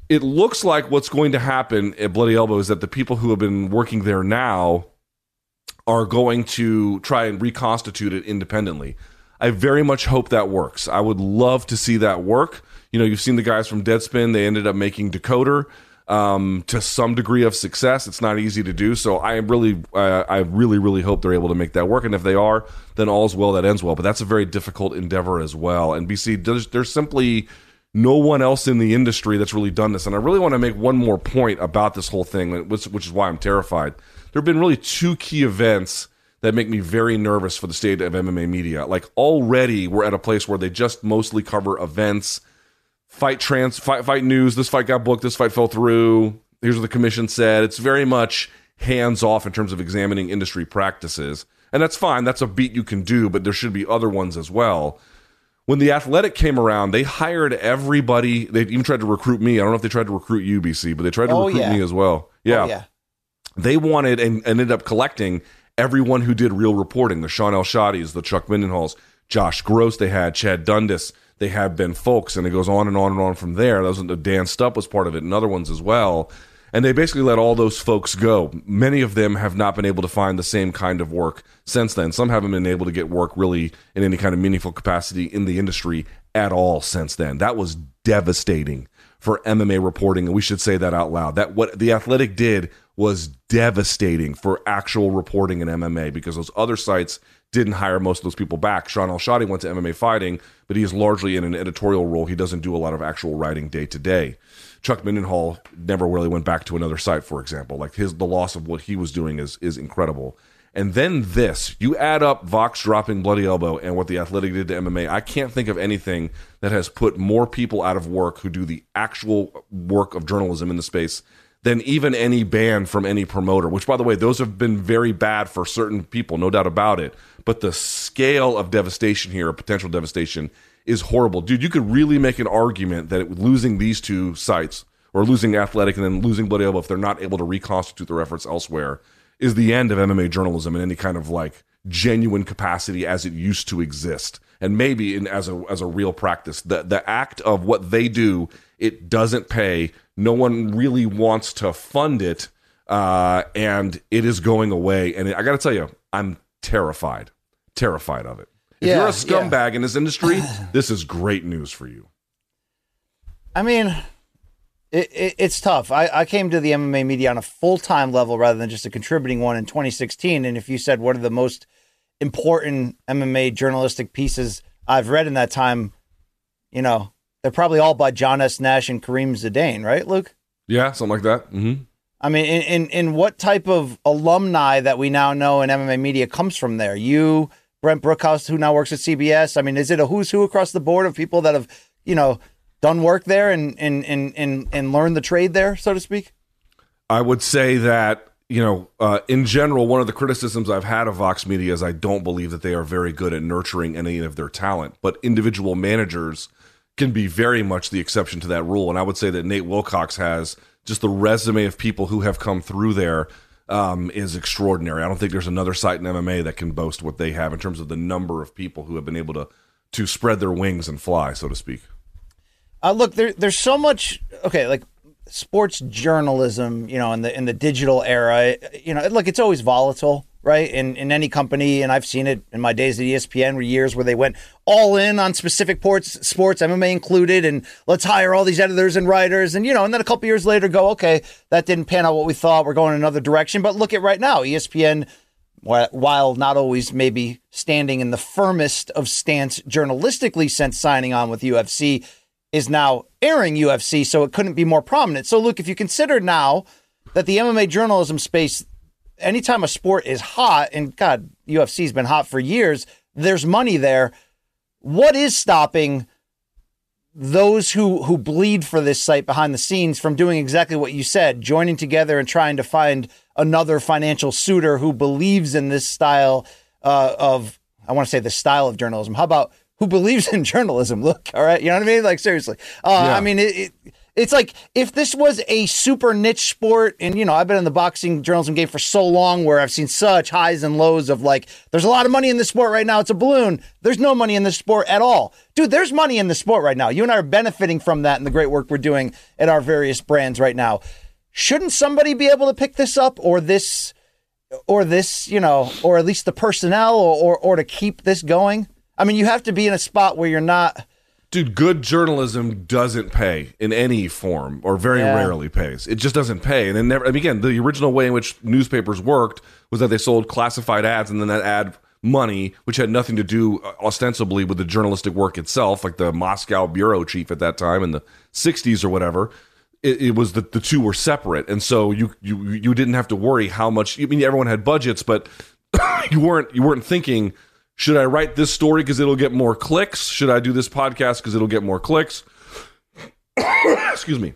[SPEAKER 1] It looks like what's going to happen at Bloody Elbow is that the people who have been working there now are going to try and reconstitute it independently. I very much hope that works. I would love to see that work. You know, you've seen the guys from Deadspin, they ended up making Defector um, to some degree of success. It's not easy to do. So I really, uh, I really, really hope they're able to make that work. And if they are, then all's well that ends well. But that's a very difficult endeavor as well. And BC, there's, there's simply no one else in the industry that's really done this. And I really want to make one more point about this whole thing, which, which is why I'm terrified. There have been really two key events that make me very nervous for the state of MMA media. Like already, we're at a place where they just mostly cover events fight trans fight fight news. This fight got booked. This fight fell through. Here's what the commission said. It's very much hands off in terms of examining industry practices. And that's fine. That's a beat you can do, but there should be other ones as well. When the athletic came around, they hired everybody. They even tried to recruit me. I don't know if they tried to recruit you, BC, but they tried to
[SPEAKER 2] Oh,
[SPEAKER 1] recruit
[SPEAKER 2] yeah.
[SPEAKER 1] me as well. Oh, yeah.
[SPEAKER 2] Oh, yeah.
[SPEAKER 1] They wanted and, and ended up collecting everyone who did real reporting the Shaun Al-Shattis, the Chuck Mindenhalls, Josh Gross, they had Chad Dundas, they have Ben Fowlkes, and it goes on and on and on from there. Those Dan Stupp was part of it, and other ones as well. And they basically let all those folks go. Many of them have not been able to find the same kind of work since then. Some haven't been able to get work really in any kind of meaningful capacity in the industry at all since then. That was devastating for MMA reporting, and we should say that out loud. That what the Athletic did was devastating for actual reporting in MMA because those other sites didn't hire most of those people back. Shaun Al-Shatti went to MMA fighting, but he is largely in an editorial role. He doesn't do a lot of actual writing day to day. Chuck Mindenhall never really went back to another site, for example. Like his the loss of what he was doing is is incredible. And then this, you add up Vox dropping Bloody Elbow and what the Athletic did to MMA. I can't think of anything that has put more people out of work who do the actual work of journalism in the space than even any ban from any promoter. Which, by the way, those have been very bad for certain people, no doubt about it. But the scale of devastation here, potential devastation, is horrible, dude. You could really make an argument that losing these two sites or losing Athletic and then losing Bloody Elbow if they're not able to reconstitute their efforts elsewhere is the end of MMA journalism in any kind of like genuine capacity as it used to exist, and maybe in as a as a real practice. The the act of what they do, it doesn't pay. No one really wants to fund it, uh, and it is going away. And I got to tell you, I'm terrified, terrified of it. If
[SPEAKER 2] Yeah,
[SPEAKER 1] you're a
[SPEAKER 2] yeah.
[SPEAKER 1] scumbag in this industry, this is great news for you.
[SPEAKER 2] I mean, it, it, it's tough. I, I came to the MMA media on a full time level rather than just a contributing one in 2016. And if you said what are the most important MMA journalistic pieces I've read in that time, you know, they're probably all by John S. Nash and Karim Zidan, right, Luke?
[SPEAKER 1] Yeah, something like that. hmm
[SPEAKER 2] I mean, in, in, in what type of alumni that we now know in MMA media comes from there? You, Brent Brookhouse, who now works at CBS. I mean, is it a who's who across the board of people that have, you know, done work there and and and and, and learned the trade there, so to speak?
[SPEAKER 1] I would say that you know, uh, in general, one of the criticisms I've had of Vox Media is I don't believe that they are very good at nurturing any of their talent. But individual managers can be very much the exception to that rule. And I would say that Nate Wilcox has just the resume of people who have come through there um, is extraordinary. I don't think there's another site in MMA that can boast what they have in terms of the number of people who have been able to to spread their wings and fly, so to speak.
[SPEAKER 2] Uh, look, there, there's so much. Okay, like sports journalism, you know, in the in the digital era, you know, look, it's always volatile, right? In in any company, and I've seen it in my days at ESPN, were years where they went all in on specific ports, sports, MMA included, and let's hire all these editors and writers, and you know, and then a couple years later, go, okay, that didn't pan out what we thought. We're going another direction, but look at right now, ESPN wh- while not always maybe standing in the firmest of stance journalistically since signing on with UFC, is now airing UFC, so it couldn't be more prominent. So, look, if you consider now that the MMA journalism space, anytime a sport is hot, and God, UFC's been hot for years, there's money there. What is stopping those who who bleed for this site behind the scenes from doing exactly what you said, joining together and trying to find another financial suitor who believes in this style uh, of I want to say the style of journalism. How about who believes in journalism? Look, all right, you know what I mean? Like seriously, uh,
[SPEAKER 1] Yeah.
[SPEAKER 2] I mean it, it. It's like if this was a super niche sport, and you know, I've been in the boxing journalism game for so long where I've seen such highs and lows of like, there's a lot of money in this sport right now. It's a balloon. There's no money in this sport at all. Dude, there's money in the sport right now. You and I are benefiting from that and the great work we're doing at our various brands right now. Shouldn't somebody be able to pick this up or this, or this, you know, or at least the personnel or, or, or to keep this going? I mean, you have to be in a spot where you're not.
[SPEAKER 1] Dude, good journalism doesn't pay in any form, or very
[SPEAKER 2] Yeah.
[SPEAKER 1] rarely pays. It just doesn't pay, and then never. I mean, again, the original way in which newspapers worked was that they sold classified ads, and then that ad money, which had nothing to do uh, ostensibly with the journalistic work itself, like the Moscow bureau chief at that time in the '60s or whatever. It, it was that the two were separate, and so you you you didn't have to worry how much. I mean, everyone had budgets, but you weren't you weren't thinking should I write this story because it'll get more clicks? Should I do this podcast because it'll get more clicks? Excuse me.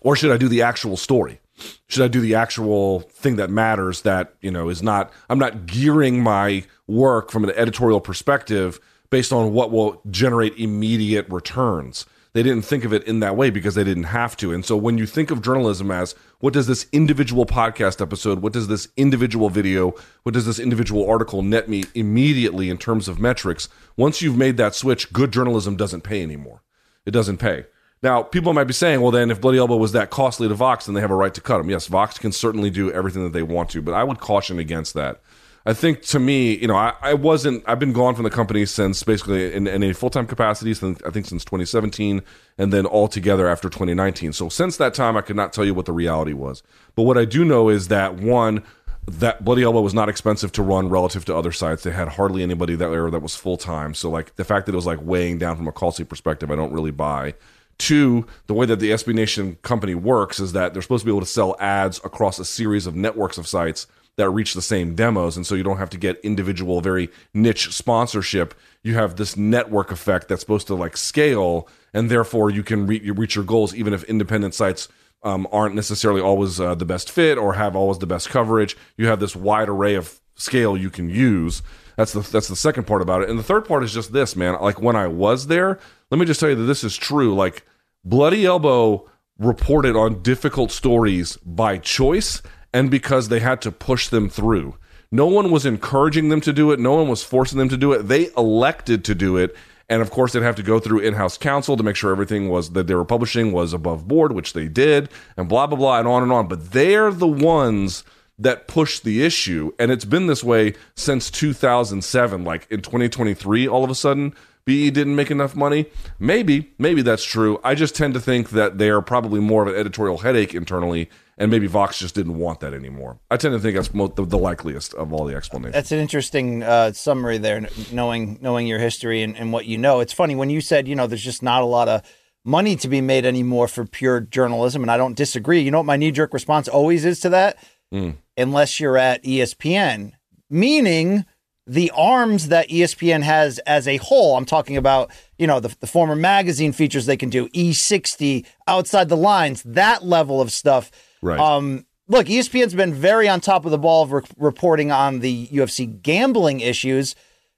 [SPEAKER 1] Or should I do the actual story? should I do the actual thing that matters that, you know, is not, I'm not gearing my work from an editorial perspective based on what will generate immediate returns. They didn't think of it in that way because they didn't have to. And so when you think of journalism as what does this individual podcast episode, what does this individual video, what does this individual article net me immediately in terms of metrics, once you've made that switch, good journalism doesn't pay anymore. It doesn't pay. Now, people might be saying, well, then if Bloody Elbow was that costly to Vox, then they have a right to cut him. Yes, Vox can certainly do everything that they want to, but I would caution against that. I think to me, you know, I, I wasn't, I've been gone from the company since basically in, in a full time capacity, since, I think since 2017, and then altogether after 2019. So since that time, I could not tell you what the reality was. But what I do know is that one, that Bloody Elbow was not expensive to run relative to other sites. They had hardly anybody that there that was full time. So like the fact that it was like weighing down from a costly perspective, I don't really buy. Two, the way that the SB Nation company works is that they're supposed to be able to sell ads across a series of networks of sites that reach the same demos. And so you don't have to get individual, very niche sponsorship. You have this network effect that's supposed to like scale, and therefore you can re- reach your goals even if independent sites um, aren't necessarily always uh, the best fit or have always the best coverage. You have this wide array of scale you can use. That's the that's the second part about it. And the third part is just this, man. Like when I was there, let me just tell you that this is true. Like Bloody Elbow reported on difficult stories by choice and because they had to push them through. No one was encouraging them to do it. No one was forcing them to do it. They elected to do it. And of course, they'd have to go through in-house counsel to make sure everything was that they were publishing was above board, which they did, and blah blah blah, and on and on. But they're the ones that pushed the issue, and it's been this way since 2007. Like in 2023, all of a sudden, BE didn't make enough money. Maybe, maybe that's true. I just tend to think that they are probably more of an editorial headache internally and maybe Vox just didn't want that anymore. I tend to think that's the, the likeliest of all the explanations.
[SPEAKER 2] That's an interesting uh, summary there, knowing knowing your history and, and what you know. It's funny when you said you know there's just not a lot of money to be made anymore for pure journalism, and I don't disagree. You know what my knee jerk response always is to that, mm. unless you're at ESPN, meaning the arms that ESPN has as a whole. I'm talking about, you know, the, the former magazine features they can do, E60, outside the lines, that level of stuff
[SPEAKER 1] Right.
[SPEAKER 2] Um, look, ESPN's been very on top of the ball of re- reporting on the UFC gambling issues.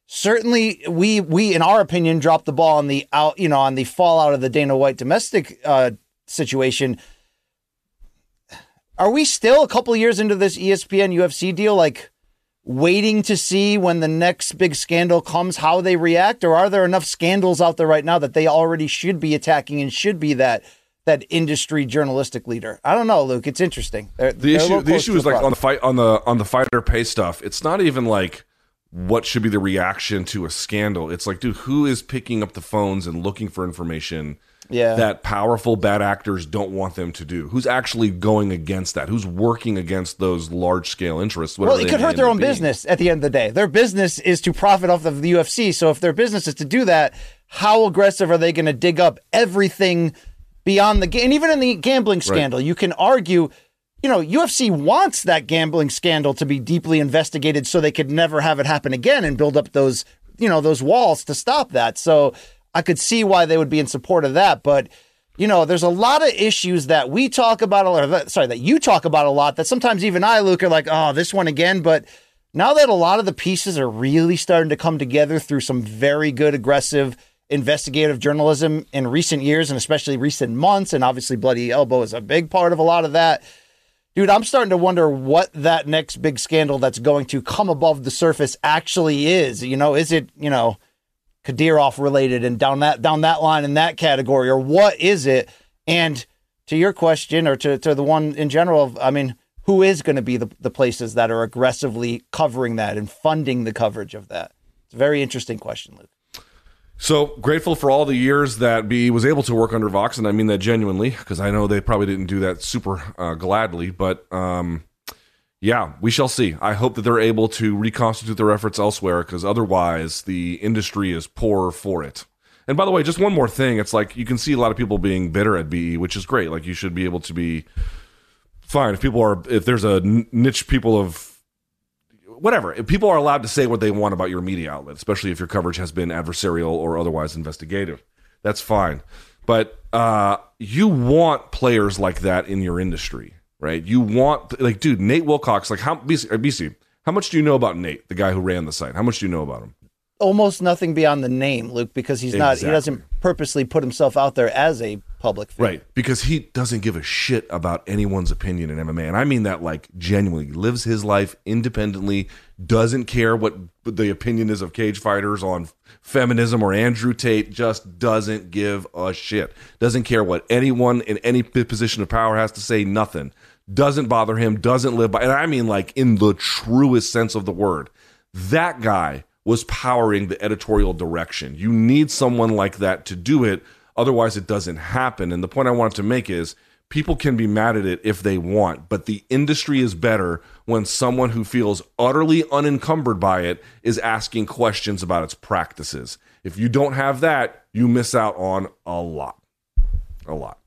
[SPEAKER 2] Certainly, we we in our opinion dropped the ball on the out, you know, on the fallout of the Dana White domestic uh, situation. Are we still a couple years into this ESPN UFC deal, like waiting to see when the next big scandal comes, how they react, or are there enough scandals out there right now that they already should be attacking and should be that that industry journalistic leader. I don't know, Luke. It's interesting.
[SPEAKER 1] They're, the issue, the issue is like on the fight on the on the fighter pay stuff. It's not even like what should be the reaction to a scandal. It's like, dude, who is picking up the phones and looking for information?
[SPEAKER 2] Yeah.
[SPEAKER 1] that powerful bad actors don't want them to do. Who's actually going against that? Who's working against those large scale interests?
[SPEAKER 2] Well, it could hurt their own being. business at the end of the day. Their business is to profit off of the UFC. So if their business is to do that, how aggressive are they going to dig up everything beyond the game. And even in the gambling scandal, right. you can argue, you know, UFC wants that gambling scandal to be deeply investigated so they could never have it happen again and build up those, you know, those walls to stop that. So I could see why they would be in support of that. But, you know, there's a lot of issues that we talk about, or that, sorry, that you talk about a lot that sometimes even I, Luke, are like, oh, this one again. But now that a lot of the pieces are really starting to come together through some very good, aggressive, investigative journalism in recent years and especially recent months. And obviously, Bloody Elbow is a big part of a lot of that. Dude, I'm starting to wonder what that next big scandal that's going to come above the surface actually is. You know, is it, you know, Kadyrov related and down that down that line in that category, or what is it? And to your question, or to, to the one in general, I mean, who is going to be the, the places that are aggressively covering that and funding the coverage of that? It's a very interesting question, Luke.
[SPEAKER 1] So grateful for all the years that B was able to work under Vox, and I mean that genuinely because I know they probably didn't do that super uh, gladly. But um, yeah, we shall see. I hope that they're able to reconstitute their efforts elsewhere because otherwise the industry is poor for it. And by the way, just one more thing: it's like you can see a lot of people being bitter at BE, which is great. Like you should be able to be fine if people are if there's a niche people of whatever. People are allowed to say what they want about your media outlet, especially if your coverage has been adversarial or otherwise investigative. That's fine. But uh, you want players like that in your industry. right? You want like, dude, Nate Wilcox. Like, how BC, BC? How much do you know about Nate, the guy who ran the site? How much do you know about him?
[SPEAKER 2] Almost nothing beyond the name, Luke, because he's not. He doesn't purposely put himself out there as a public figure.
[SPEAKER 1] Right, because he doesn't give a shit about anyone's opinion in MMA, and I mean that like genuinely. Lives his life independently, doesn't care what the opinion is of cage fighters on feminism or Andrew Tate. Just doesn't give a shit. Doesn't care what anyone in any position of power has to say. Nothing doesn't bother him. Doesn't live by, and I mean like in the truest sense of the word. That guy was powering the editorial direction. You need someone like that to do it. Otherwise, it doesn't happen. And the point I wanted to make is people can be mad at it if they want, but the industry is better when someone who feels utterly unencumbered by it is asking questions about its practices. If you don't have that, you miss out on a lot. A lot.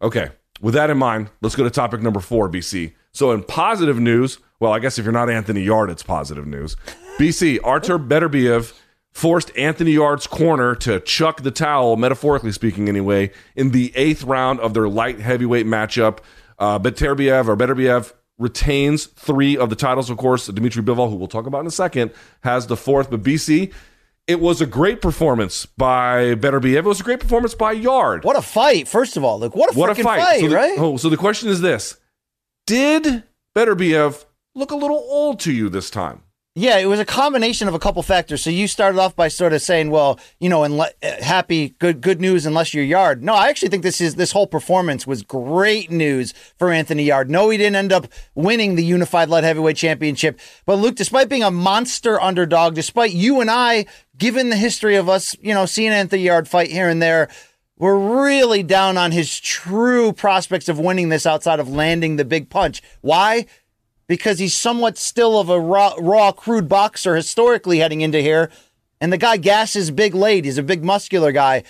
[SPEAKER 1] Okay. With that in mind, let's go to topic number four, BC. So, in positive news, well, I guess if you're not Anthony Yarde, it's positive news. BC, Artur Beterbiev forced Anthony Yarde's corner to chuck the towel, metaphorically speaking, anyway, in the eighth round of their light heavyweight matchup. Uh, Beterbiev or Beterbiev retains three of the titles, of course. Dmitry Bivol, who we'll talk about in a second, has the fourth. But BC, it was a great performance by Beterbiev. It was a great performance by Yarde.
[SPEAKER 2] What a fight! First of all, Luke, what a
[SPEAKER 1] What a fight,
[SPEAKER 2] fight,
[SPEAKER 1] so the,
[SPEAKER 2] right?
[SPEAKER 1] Oh, so the question is this: Did Beterbiev look a little old to you this time?
[SPEAKER 2] Yeah, it was a combination of a couple factors. So you started off by sort of saying, "Well, you know, unle- uh, happy, good, good news unless you're Yarde." No, I actually think this is this whole performance was great news for Anthony Yarde. No, he didn't end up winning the unified light heavyweight championship, but Luke, despite being a monster underdog, despite you and I, given the history of us, you know, seeing Anthony Yarde fight here and there. We're really down on his true prospects of winning this outside of landing the big punch. Why? Because he's somewhat still of a raw, raw, crude boxer historically heading into here. And the guy gasses big late. He's a big muscular guy.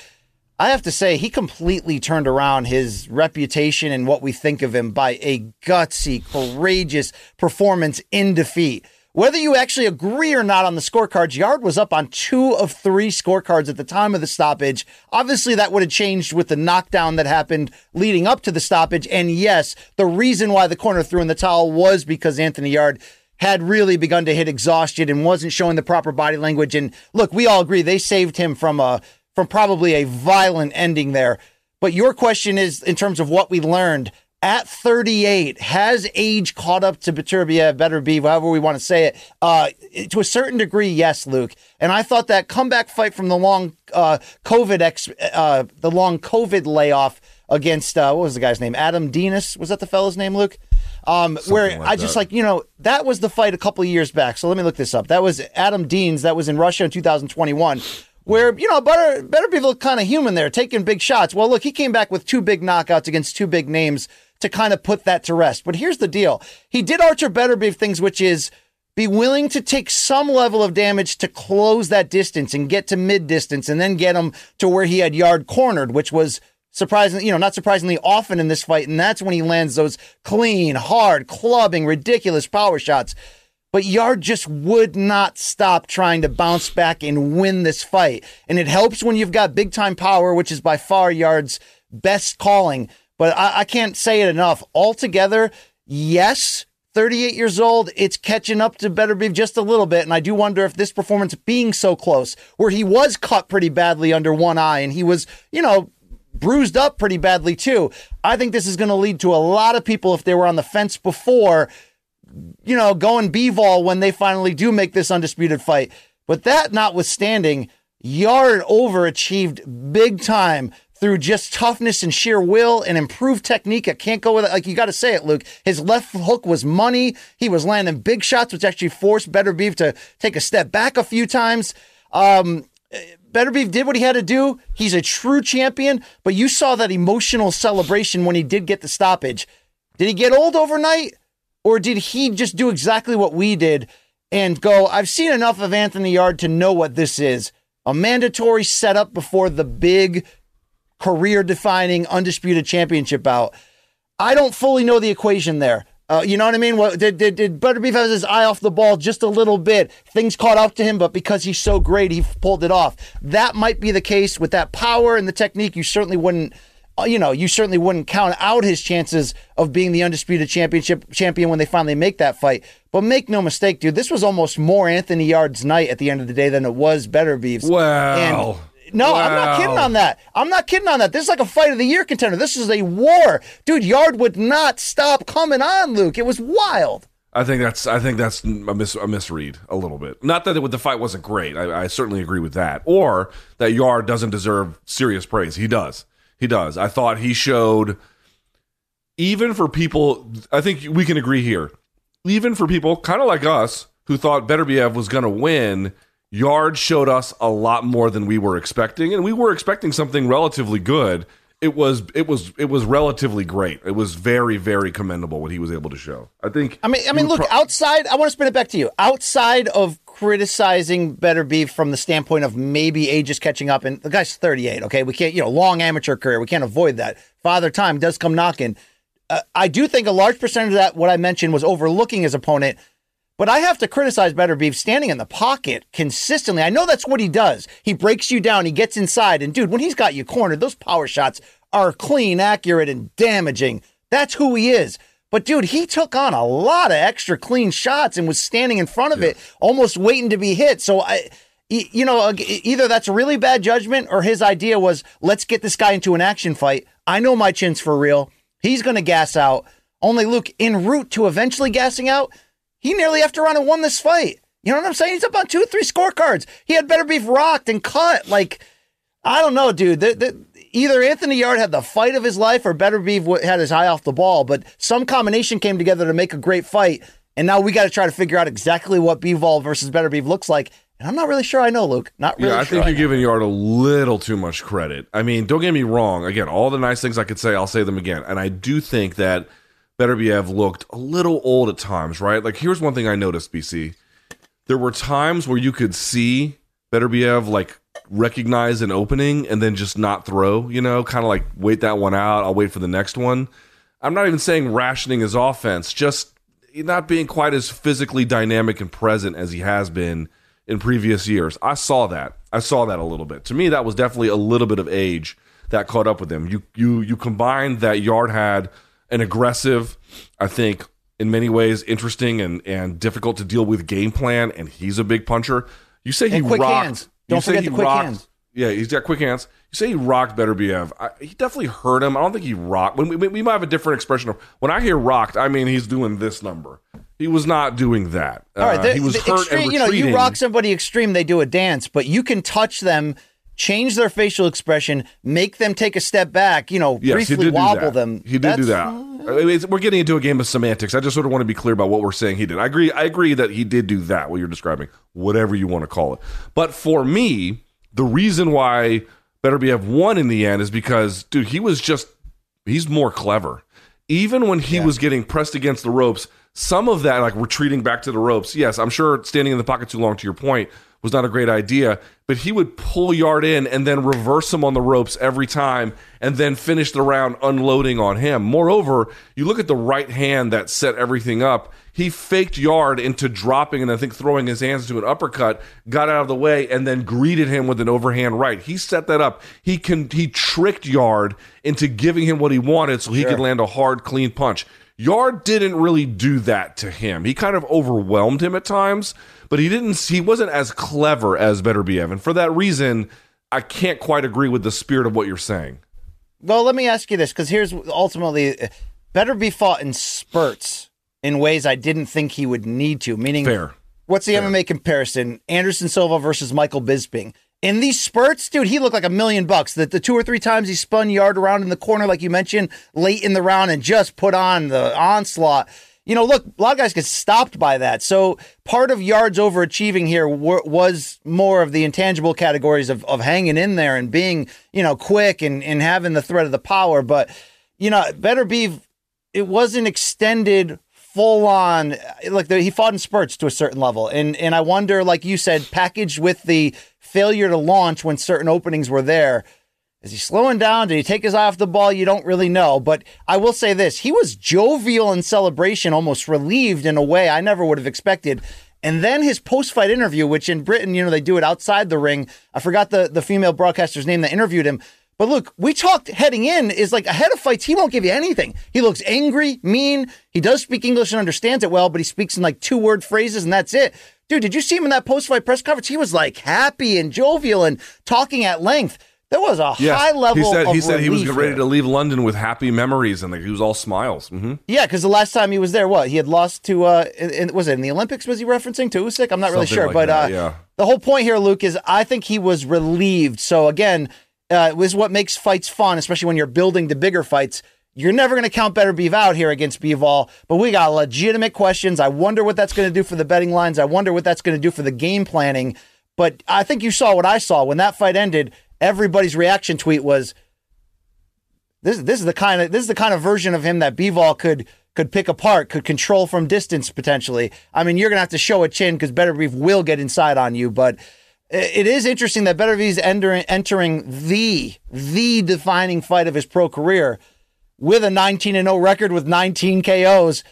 [SPEAKER 2] I have to say, he completely turned around his reputation and what we think of him by a gutsy, courageous performance in defeat. Whether you actually agree or not on the scorecards, Yarde was up on two of three scorecards at the time of the stoppage. Obviously, that would have changed with the knockdown that happened leading up to the stoppage. And yes, the reason why the corner threw in the towel was because Anthony Yarde had really begun to hit exhaustion and wasn't showing the proper body language. And look, we all agree they saved him from a from probably a violent ending there. But your question is in terms of what we learned at 38, has age caught up to Beterbiev, better be, however we want to say it? Uh, to a certain degree, yes, Luke. And I thought that comeback fight from the long uh, COVID ex, uh, the long COVID layoff against uh, what was the guy's name? Adam Deines was that the fellow's name, Luke? Um, where
[SPEAKER 1] like
[SPEAKER 2] I just
[SPEAKER 1] that.
[SPEAKER 2] like you know that was the fight a couple of years back. So let me look this up. That was Adam Deines. That was in Russia in 2021. Where you know better better be look kind of human there, taking big shots. Well, look, he came back with two big knockouts against two big names to kind of put that to rest. But here's the deal: he did Artur Beterbiev things, which is be willing to take some level of damage to close that distance and get to mid distance, and then get him to where he had Yarde cornered, which was surprisingly, you know, not surprisingly often in this fight. And that's when he lands those clean, hard, clubbing, ridiculous power shots. But Yarde just would not stop trying to bounce back and win this fight. And it helps when you've got big time power, which is by far Yarde's best calling. But I, I can't say it enough. Altogether, yes, 38 years old, it's catching up to Beterbiev just a little bit. And I do wonder if this performance being so close, where he was cut pretty badly under one eye and he was, you know, bruised up pretty badly too. I think this is going to lead to a lot of people, if they were on the fence before, you know, going B-Vol when they finally do make this undisputed fight. But that notwithstanding, Yarde overachieved big time through just toughness and sheer will and improved technique. I can't go with it. Like, you got to say it, Luke. His left hook was money. He was landing big shots, which actually forced Beterbiev to take a step back a few times. Um, Beterbiev did what he had to do. He's a true champion, but you saw that emotional celebration when he did get the stoppage. Did he get old overnight? Or did he just do exactly what we did and go, I've seen enough of Anthony Yarde to know what this is a mandatory setup before the big career defining undisputed championship bout? I don't fully know the equation there. Uh, you know what I mean? What, did, did, did Beterbiev have his eye off the ball just a little bit? Things caught up to him, but because he's so great, he pulled it off. That might be the case with that power and the technique. You certainly wouldn't uh, you know, you certainly wouldn't count out his chances of being the undisputed championship champion when they finally make that fight. But make no mistake, dude, this was almost more Anthony Yarde's night at the end of the day than it was Beterbiev.
[SPEAKER 1] Wow.
[SPEAKER 2] No, I'm not kidding on that. I'm not kidding on that. This is like a fight of the year contender. This is a war. Dude, Yarde would not stop coming on, Luke. It was wild.
[SPEAKER 1] I think that's I think that's a, mis- a misread a little bit. Not that it, the fight wasn't great. I, I certainly agree with that. Or that Yarde doesn't deserve serious praise. He does. He does. I thought he showed even for people. I think we can agree here. Even for people kind of like us who thought Beterbiev was going to win, Yarde showed us a lot more than we were expecting, and we were expecting something relatively good it was it was it was relatively great. It was very very commendable what he was able to show. I think.
[SPEAKER 2] I mean, I mean, look pro- outside. I want to spin it back to you. Outside of criticizing Beterbiev from the standpoint of maybe age is catching up, and the guy's thirty eight. Okay, we can't you know long amateur career. We can't avoid that. Father time does come knocking. Uh, I do think a large percentage of that what I mentioned was overlooking his opponent. But I have to criticize Beterbiev standing in the pocket consistently. I know that's what he does. He breaks you down, he gets inside, and dude, when he's got you cornered, those power shots are clean, accurate, and damaging. That's who he is. But dude, he took on a lot of extra clean shots and was standing in front of yeah. it, almost waiting to be hit. So I you know, either that's a really bad judgment or his idea was let's get this guy into an action fight. I know my chin's for real. He's going to gas out. Only Luke, en route to eventually gassing out, he nearly after run and won this fight. You know what I'm saying? He's up on two, or three scorecards. He had Beterbiev rocked and cut. Like, I don't know, dude. The, the, either Anthony Yarde had the fight of his life or Beterbiev had his eye off the ball, but some combination came together to make a great fight. And now we got to try to figure out exactly what Bivol versus Beterbiev looks like. And I'm not really sure I know, Luke. Not really.
[SPEAKER 1] Yeah, I
[SPEAKER 2] sure
[SPEAKER 1] think you're giving Yarde a little too much credit. I mean, don't get me wrong. Again, all the nice things I could say, I'll say them again. And I do think that Beterbiev looked a little old at times, right? Like, here's one thing I noticed, BC. There were times where you could see Beterbiev like recognize an opening and then just not throw, you know, kind of like wait that one out. I'll wait for the next one. I'm not even saying rationing his offense, just not being quite as physically dynamic and present as he has been in previous years. I saw that. I saw that a little bit. To me, that was definitely a little bit of age that caught up with him. You you you combined that Yarde had an aggressive, I think, in many ways interesting and and difficult to deal with game plan, and he's a big puncher. You say he
[SPEAKER 2] quick
[SPEAKER 1] rocked.
[SPEAKER 2] Hands. Don't forget the quick
[SPEAKER 1] rocked,
[SPEAKER 2] hands.
[SPEAKER 1] Yeah, he's got quick hands. You say he rocked Beterbiev. I, he definitely hurt him. I don't think he rocked. When we, we might have a different expression of when I hear rocked, I mean he's doing this number. He was not doing that.
[SPEAKER 2] All right,
[SPEAKER 1] uh, he was hurt
[SPEAKER 2] extreme,
[SPEAKER 1] and
[SPEAKER 2] You know, you rock somebody extreme, they do a dance, but you can touch them change their facial expression, make them take a step back, you know,
[SPEAKER 1] yes,
[SPEAKER 2] briefly wobble them.
[SPEAKER 1] He did That's, do that. Uh, we're getting into a game of semantics. I just sort of want to be clear about what we're saying he did. I agree. I agree that he did do that. What you're describing, whatever you want to call it. But for me, the reason why Beterbiev won in the end is because, dude, he was just he's more clever. Even when he yeah. was getting pressed against the ropes, some of that, like retreating back to the ropes, yes, I'm sure standing in the pocket too long. To your point, was not a great idea, but he would pull Yarde in and then reverse him on the ropes every time and then finish the round unloading on him. Moreover, you look at the right hand that set everything up. He faked Yarde into dropping and I think throwing his hands to an uppercut, got out of the way, and then greeted him with an overhand right. He set that up. He can he tricked Yarde into giving him what he wanted so he could land a hard, clean punch. Yarde didn't really do that to him. He kind of overwhelmed him at times but he didn't. He wasn't as clever as Better Be Evan. for that reason, I can't quite agree with the spirit of what you're saying.
[SPEAKER 2] Well, let me ask you this, because here's ultimately uh, Beterbiev fought in spurts in ways I didn't think he would need to. Meaning,
[SPEAKER 1] fair.
[SPEAKER 2] What's the
[SPEAKER 1] fair.
[SPEAKER 2] MMA comparison? Anderson Silva versus Michael Bisping. In these spurts, dude, he looked like a million bucks. The, the two or three times he spun Yarde around in the corner, like you mentioned, late in the round and just put on the onslaught you know, look, a lot of guys get stopped by that. So part of Yarde's overachieving here was more of the intangible categories of, of hanging in there and being, you know, quick and, and having the threat of the power. But, you know, Beterbiev, it wasn't extended full on like the, he fought in spurts to a certain level and and I wonder like you said packaged with the failure to launch when certain openings were there is he slowing down? Did he take his eye off the ball? You don't really know. But I will say this he was jovial in celebration, almost relieved in a way I never would have expected. And then his post fight interview, which in Britain, you know, they do it outside the ring. I forgot the, the female broadcaster's name that interviewed him, But look, we talked heading in is like ahead of fights, he won't give you anything. He looks angry, mean. He does speak English and understands it well, but he speaks in like two word phrases and that's it. Dude, did you see him in that post fight press conference? He was like happy and jovial and talking at length. There was a
[SPEAKER 1] Yes.
[SPEAKER 2] high level.
[SPEAKER 1] He said
[SPEAKER 2] of
[SPEAKER 1] he said he was ready
[SPEAKER 2] there.
[SPEAKER 1] to leave London with happy memories, and like, he was all smiles. hmm
[SPEAKER 2] Yeah, because the last time he was there, what he had lost to, uh, in, in- was it in the Olympics? Was he referencing to Usyk? I'm not really sure,
[SPEAKER 1] like
[SPEAKER 2] but
[SPEAKER 1] that,
[SPEAKER 2] uh,
[SPEAKER 1] yeah.
[SPEAKER 2] the whole point here, Luke, is I think he was relieved. So again, uh, was what makes fights fun, especially when you're building the bigger fights. You're never going to count Beterbiev out here against Bivol, but we got legitimate questions. I wonder what that's going to do for the betting lines. I wonder what that's going to do for the game planning. But I think you saw what I saw when that fight ended. Everybody's reaction tweet was, this this is the kind of this is the kind of version of him that Bivol could could pick apart, could control from distance potentially. I mean, you're gonna have to show a chin because Beterbiev will get inside on you, but it is interesting that Beterbiev's entering entering the the defining fight of his pro career with a 19 and 0 record with 19 KOs.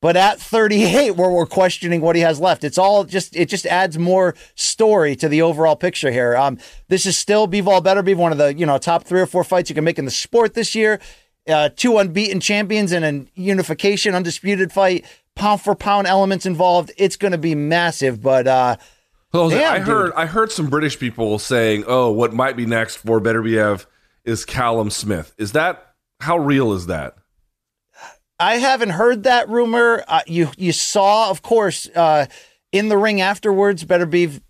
[SPEAKER 2] But at 38, where we're questioning what he has left, it's all just it just adds more story to the overall picture here. Um, this is still Bivol Beterbiev one of the you know top three or four fights you can make in the sport this year. Uh, two unbeaten champions in a unification, undisputed fight, pound for pound elements involved. It's going to be massive, but uh,
[SPEAKER 1] Well,
[SPEAKER 2] Damn,
[SPEAKER 1] I
[SPEAKER 2] dude.
[SPEAKER 1] heard I heard some British people saying, "Oh, what might be next for Beterbiev is Callum Smith." Is that how real is that?
[SPEAKER 2] I haven't heard that rumor. Uh, you you saw, of course, uh, in the ring afterwards. Beterbiev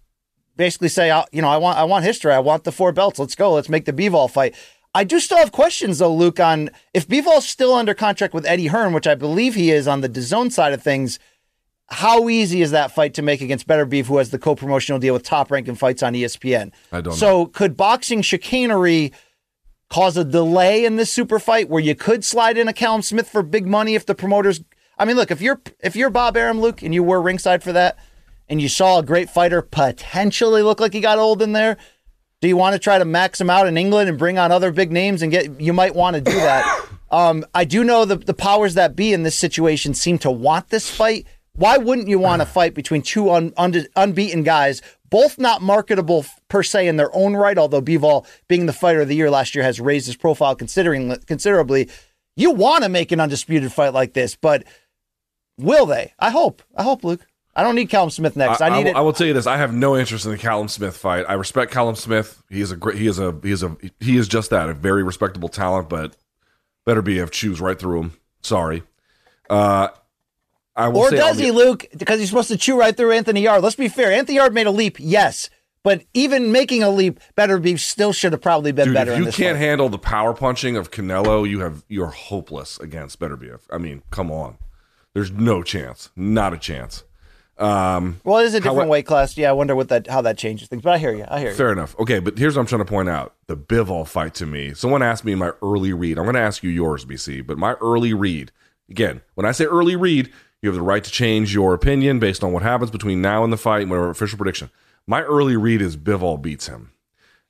[SPEAKER 2] basically say, uh, you know, I want I want history. I want the four belts. Let's go. Let's make the Bivol fight. I do still have questions though, Luke, on if Bivol's still under contract with Eddie Hearn, which I believe he is on the DAZN side of things. How easy is that fight to make against Beterbiev, who has the co-promotional deal with Top Rank and Fights on ESPN?
[SPEAKER 1] I don't
[SPEAKER 2] So could boxing chicanery cause a delay in this super fight where you could slide in a Callum Smith for big money if the promoters I mean look if you're if you're Bob Arum Luke and you were ringside for that and you saw a great fighter potentially look like he got old in there do you want to try to max him out in England and bring on other big names and get you might want to do that. Um, I do know the the powers that be in this situation seem to want this fight. Why wouldn't you want a fight between two un, un, unbeaten guys, both not marketable per se in their own right? Although Bivol, being the fighter of the year last year, has raised his profile considering considerably. You want to make an undisputed fight like this, but will they? I hope. I hope, Luke. I don't need Callum Smith next. I,
[SPEAKER 1] I,
[SPEAKER 2] need.
[SPEAKER 1] I will tell you this: I have no interest in the Callum Smith fight. I respect Callum Smith. He is a great. He is a. He is a. He is just that a very respectable talent. But Beterbiev have choose right through him. Sorry. Uh,
[SPEAKER 2] or
[SPEAKER 1] say
[SPEAKER 2] does
[SPEAKER 1] the-
[SPEAKER 2] he, Luke? Because he's supposed to chew right through Anthony Yarde. Let's be fair. Anthony Yarde made a leap, yes. But even making a leap, Beterbiev still should have probably been
[SPEAKER 1] Dude,
[SPEAKER 2] better
[SPEAKER 1] if you can't
[SPEAKER 2] fight.
[SPEAKER 1] handle the power punching of Canelo, you have you're hopeless against Beterbiev. I mean, come on. There's no chance. Not a chance. Um,
[SPEAKER 2] Well, it is a different
[SPEAKER 1] How-
[SPEAKER 2] weight class. Yeah, I wonder what that how that changes things. But I hear you. I hear you.
[SPEAKER 1] Fair enough. Okay, but here's what I'm trying to point out: the Bivol fight to me. Someone asked me in my early read. I'm going to ask you yours, BC. But my early read, again, when I say early read, you have the right to change your opinion based on what happens between now and the fight. and Whatever official prediction. My early read is Bivol beats him,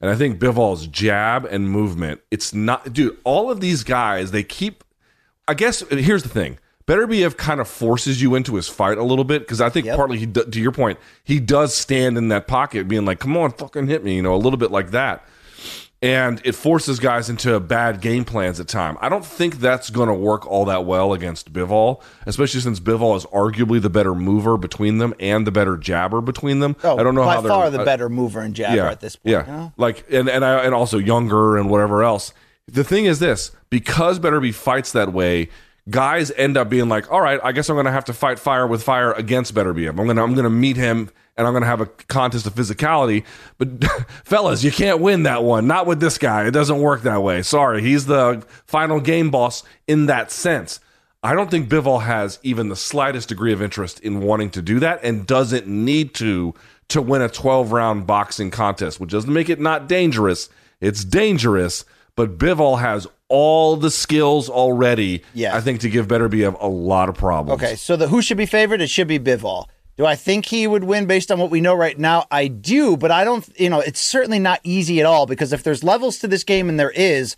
[SPEAKER 1] and I think Bivol's jab and movement. It's not, dude. All of these guys, they keep. I guess here's the thing. Beterbiev kind of forces you into his fight a little bit because I think partly he, to your point, he does stand in that pocket, being like, "Come on, fucking hit me," you know, a little bit like that, and it forces guys into bad game plans at time. I don't think that's going to work all that well against Bivol, especially since Bivol is arguably the better mover between them and the better jabber between them.
[SPEAKER 2] Oh,
[SPEAKER 1] I don't know
[SPEAKER 2] by
[SPEAKER 1] how they're
[SPEAKER 2] far the
[SPEAKER 1] uh,
[SPEAKER 2] better mover and jabber at this point.
[SPEAKER 1] yeah,
[SPEAKER 2] you know?
[SPEAKER 1] like and and I, and also younger and whatever else. The thing is this: because Beterbiev fights that way, guys end up being like, "All right, I guess I'm going to have to fight fire with fire against Beterbiev. I'm going to I'm going to meet him." And I'm going to have a contest of physicality, but fellas, you can't win that one. Not with this guy. It doesn't work that way. Sorry, he's the final game boss in that sense. I don't think Bivol has even the slightest degree of interest in wanting to do that and doesn't need to to win a 12 round boxing contest, which doesn't make it not dangerous. It's dangerous, but Bivol has all the skills already,
[SPEAKER 2] Yeah.
[SPEAKER 1] I think, to give Beterbiev a lot of problems.
[SPEAKER 2] Okay, so the who should be favored? It should be Bivol. Do I think he would win based on what we know right now? I do, but I don't. You know, it's certainly not easy at all because if there's levels to this game, and there is,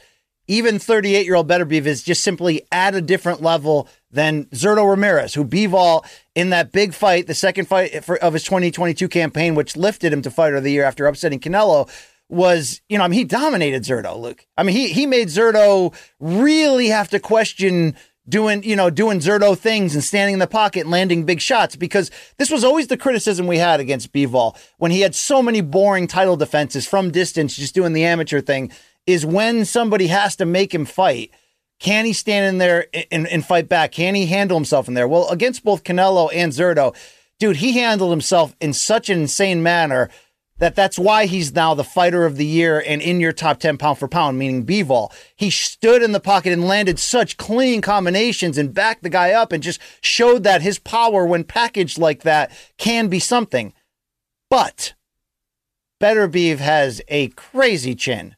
[SPEAKER 2] even 38 year old Beterbiev is just simply at a different level than Zurdo Ramirez, who Bivol in that big fight, the second fight for, of his 2022 campaign, which lifted him to fighter of the year after upsetting Canelo, was, you know, I mean, he dominated Zurdo, Luke. I mean, he he made Zurdo really have to question doing, you know, doing Zurdo things and standing in the pocket and landing big shots because this was always the criticism we had against Bivol when he had so many boring title defenses from distance, just doing the amateur thing, is when somebody has to make him fight. Can he stand in there and, and fight back? Can he handle himself in there? Well, against both Canelo and Zurdo, dude, he handled himself in such an insane manner that that's why he's now the fighter of the year and in your top 10 pound for pound, meaning Bivol. He stood in the pocket and landed such clean combinations and backed the guy up and just showed that his power when packaged like that can be something. But Beterbiev has a crazy chin.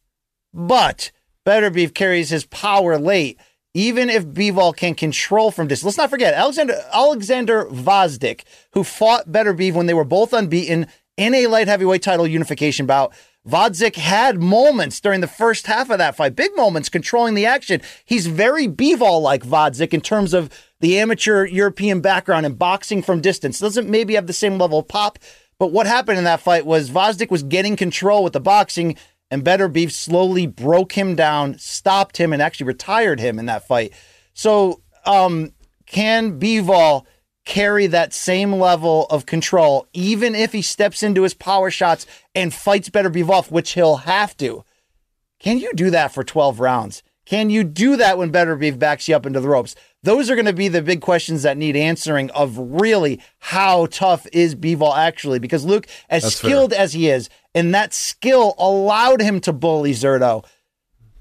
[SPEAKER 2] But Beterbiev carries his power late. Even if Bivol can control from distance, let's not forget Alexander Alexander Gvozdyk, who fought Beterbiev when they were both unbeaten in a light heavyweight title unification bout. Gvozdyk had moments during the first half of that fight, big moments controlling the action. He's very Bivol like Gvozdyk in terms of the amateur European background and boxing from distance. Doesn't maybe have the same level of pop, but what happened in that fight was Gvozdyk was getting control with the boxing, and Beterbiev slowly broke him down, stopped him, and actually retired him in that fight. So, um, can Bivol carry that same level of control, even if he steps into his power shots and fights better Beterbiev, which he'll have to. Can you do that for 12 rounds? Can you do that when Beterbiev backs you up into the ropes? Those are going to be the big questions that need answering of really how tough is Bivol actually? Because Luke, as That's skilled fair. as he is, and that skill allowed him to bully Zurdo.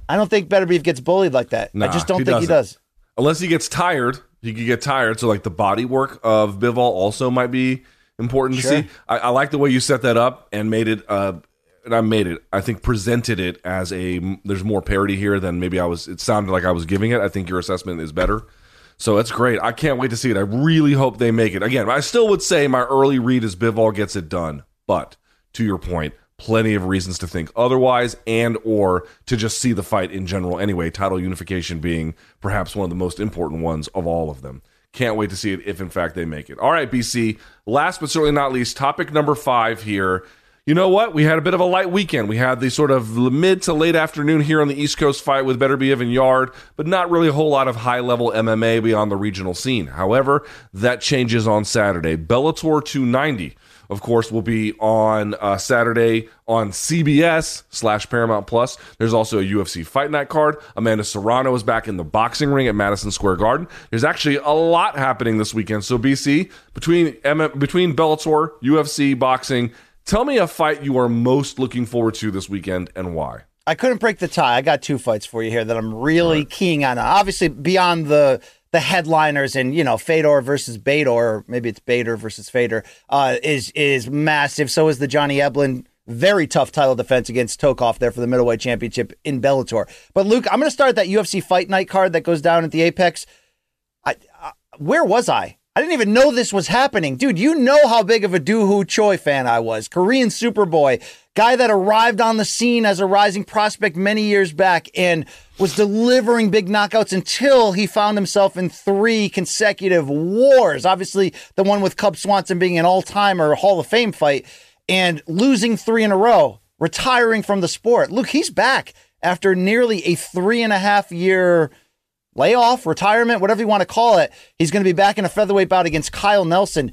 [SPEAKER 2] I don't think Beterbiev gets bullied like that. Nah, I just don't he think doesn't. he does.
[SPEAKER 1] Unless he gets tired he could get tired. So like the body work of Bivol also might be important sure. to see. I, I, like the way you set that up and made it. Uh, and I made it. I think presented it as a. There's more parody here than maybe I was. It sounded like I was giving it. I think your assessment is better. So it's great. I can't wait to see it. I really hope they make it. Again, I still would say my early read is Bivol gets it done. But to your point, plenty of reasons to think otherwise and or to just see the fight in general anyway title unification being perhaps one of the most important ones of all of them can't wait to see it if in fact they make it all right bc last but certainly not least topic number five here you know what? We had a bit of a light weekend. We had the sort of mid to late afternoon here on the East Coast fight with Beterbiev and Yarde but not really a whole lot of high level MMA beyond the regional scene. However, that changes on Saturday. Bellator 290 of course, will be on uh, Saturday on CBS slash Paramount Plus. There's also a UFC Fight Night card. Amanda Serrano is back in the boxing ring at Madison Square Garden. There's actually a lot happening this weekend. So BC between between Bellator, UFC, boxing. Tell me a fight you are most looking forward to this weekend and why.
[SPEAKER 2] I couldn't break the tie. I got two fights for you here that I'm really right. keying on. Obviously, beyond the the headliners and you know Fedor versus Bader, or maybe it's Bader versus Fader, uh, is is massive. So is the Johnny Eblin very tough title defense against Tokov there for the middleweight championship in Bellator. But Luke, I'm going to start that UFC Fight Night card that goes down at the Apex. I, I, where was I? I didn't even know this was happening. Dude, you know how big of a Doo Ho Choi fan I was. Korean Superboy, guy that arrived on the scene as a rising prospect many years back and was delivering big knockouts until he found himself in three consecutive wars. Obviously, the one with Cub Swanson being an all timer Hall of Fame fight and losing three in a row, retiring from the sport. Look, he's back after nearly a three and a half year layoff, retirement, whatever you want to call it. He's going to be back in a featherweight bout against Kyle Nelson.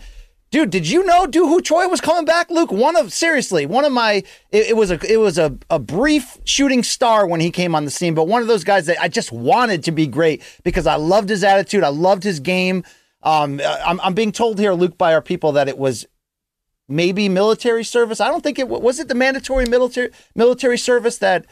[SPEAKER 2] Dude, did you know Ho Choi was coming back, Luke? One of seriously, one of my it, it, was a it was a, a brief shooting star when he came on the scene, but one of those guys that I just wanted to be great because I loved his attitude, I loved his game. Um, I'm, I'm being told here, Luke, by our people that it was maybe military service. I don't think it was it the mandatory military military service that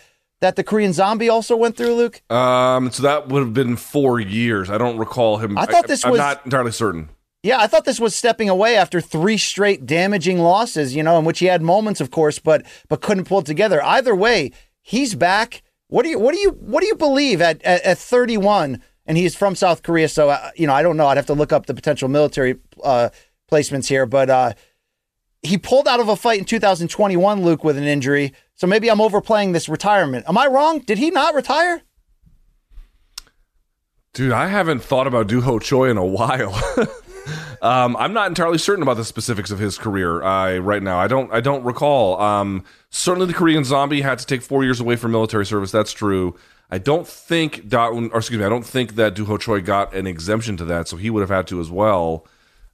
[SPEAKER 2] that the Korean Zombie also went through, Luke?
[SPEAKER 1] Um, so that would have been four years. I don't recall him.
[SPEAKER 2] I thought this
[SPEAKER 1] I,
[SPEAKER 2] was.
[SPEAKER 1] Not entirely certain.
[SPEAKER 2] Yeah, I thought this was stepping away after three straight damaging losses. You know, in which he had moments, of course, but but couldn't pull it together. Either way, he's back. What do you what do you what do you believe at at, at 31? And he's from South Korea, so uh, you know I don't know. I'd have to look up the potential military uh, placements here, but uh, he pulled out of a fight in 2021, Luke, with an injury. So maybe I'm overplaying this retirement. Am I wrong? Did he not retire?
[SPEAKER 1] Dude, I haven't thought about Doo Ho Choi in a while. um, I'm not entirely certain about the specifics of his career uh, right now. I don't. I don't recall. Um, certainly, the Korean Zombie had to take four years away from military service. That's true. I don't think Da, or excuse me, I don't think that Doo Ho Choi got an exemption to that, so he would have had to as well.